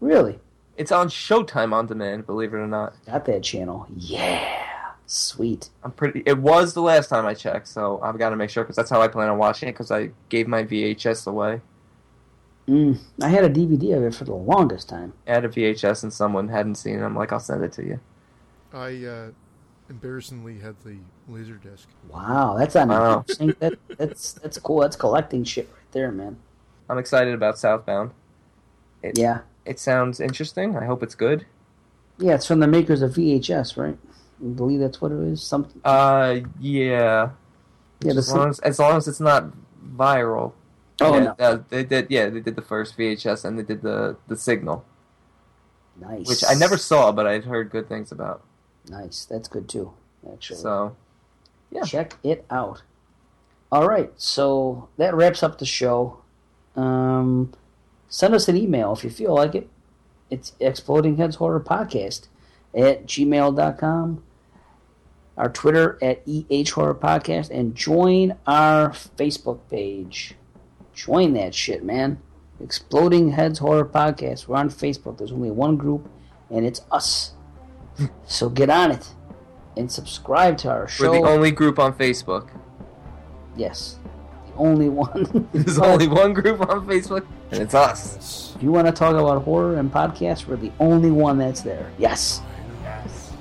really It's on Showtime on demand. Believe it or not. got that channel. Yeah, sweet. I'm pretty. It was the last time I checked, so I've got to make sure because that's how I plan on watching it. Because I gave my VHS away. Mm, I had a DVD of it for the longest time. I had a VHS and someone hadn't seen it. I'm like, I'll send it to you. I uh, embarrassingly had the laser disc. Wow, that's on Wow. that, that's that's cool. That's collecting shit right there, man. I'm excited about Southbound. It, Yeah, It sounds interesting. I hope it's good. yeah. It's from the makers of VHS, right? I believe that's what it is. Something. Uh, yeah. Yeah, as long as, as long as it's not viral. Oh yeah, no, uh, they did. Yeah, they did the first VHS and they did the the Signal, nice. which I never saw, but I'd heard good things about. Nice. That's good too. Actually. So, yeah. Check it out. All right, so that wraps up the show. Um, send us an email if you feel like it. It's Exploding Heads Horror Podcast at gmail.com. Our Twitter at EH Horror Podcast. And join our Facebook page. Join that shit, man. Exploding Heads Horror Podcast. We're on Facebook. There's only one group, and it's us. So get on it and subscribe to our show. We're the only group on Facebook. Yes, the only one. There's only one group on Facebook, and it's us. If you want to talk about horror and podcasts, we're the only one that's there. Yes. Yes.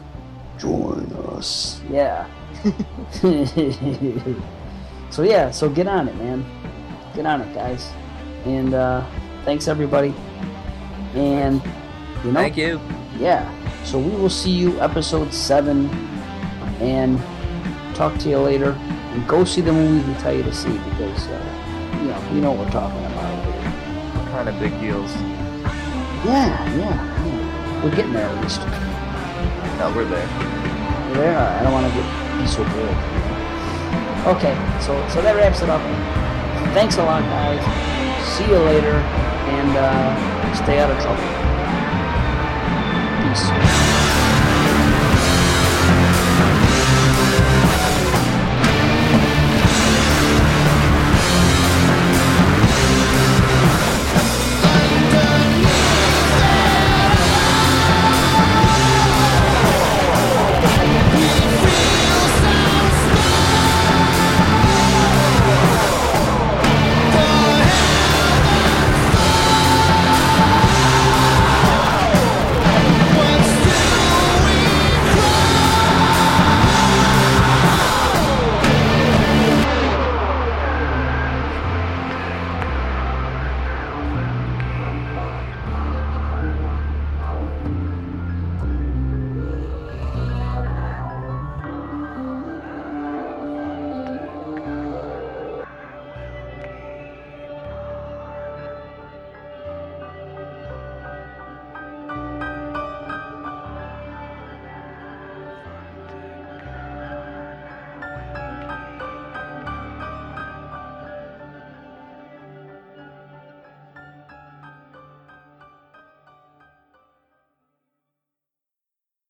Join us. Yeah. so yeah, so get on it, man. Get on it, guys. And uh, thanks everybody. And you know, Thank you. yeah. So we will see you episode seven, and talk to you later. And go see the movie we tell you to see because uh, you know you know what we're talking about. here. Kind of big deals. Yeah, yeah, yeah. We're getting there at least. No, we're there. We're there. I don't want to get be so big. Okay, so so that wraps it up. Thanks a lot, guys. See you later, and uh, stay out of trouble. Peace.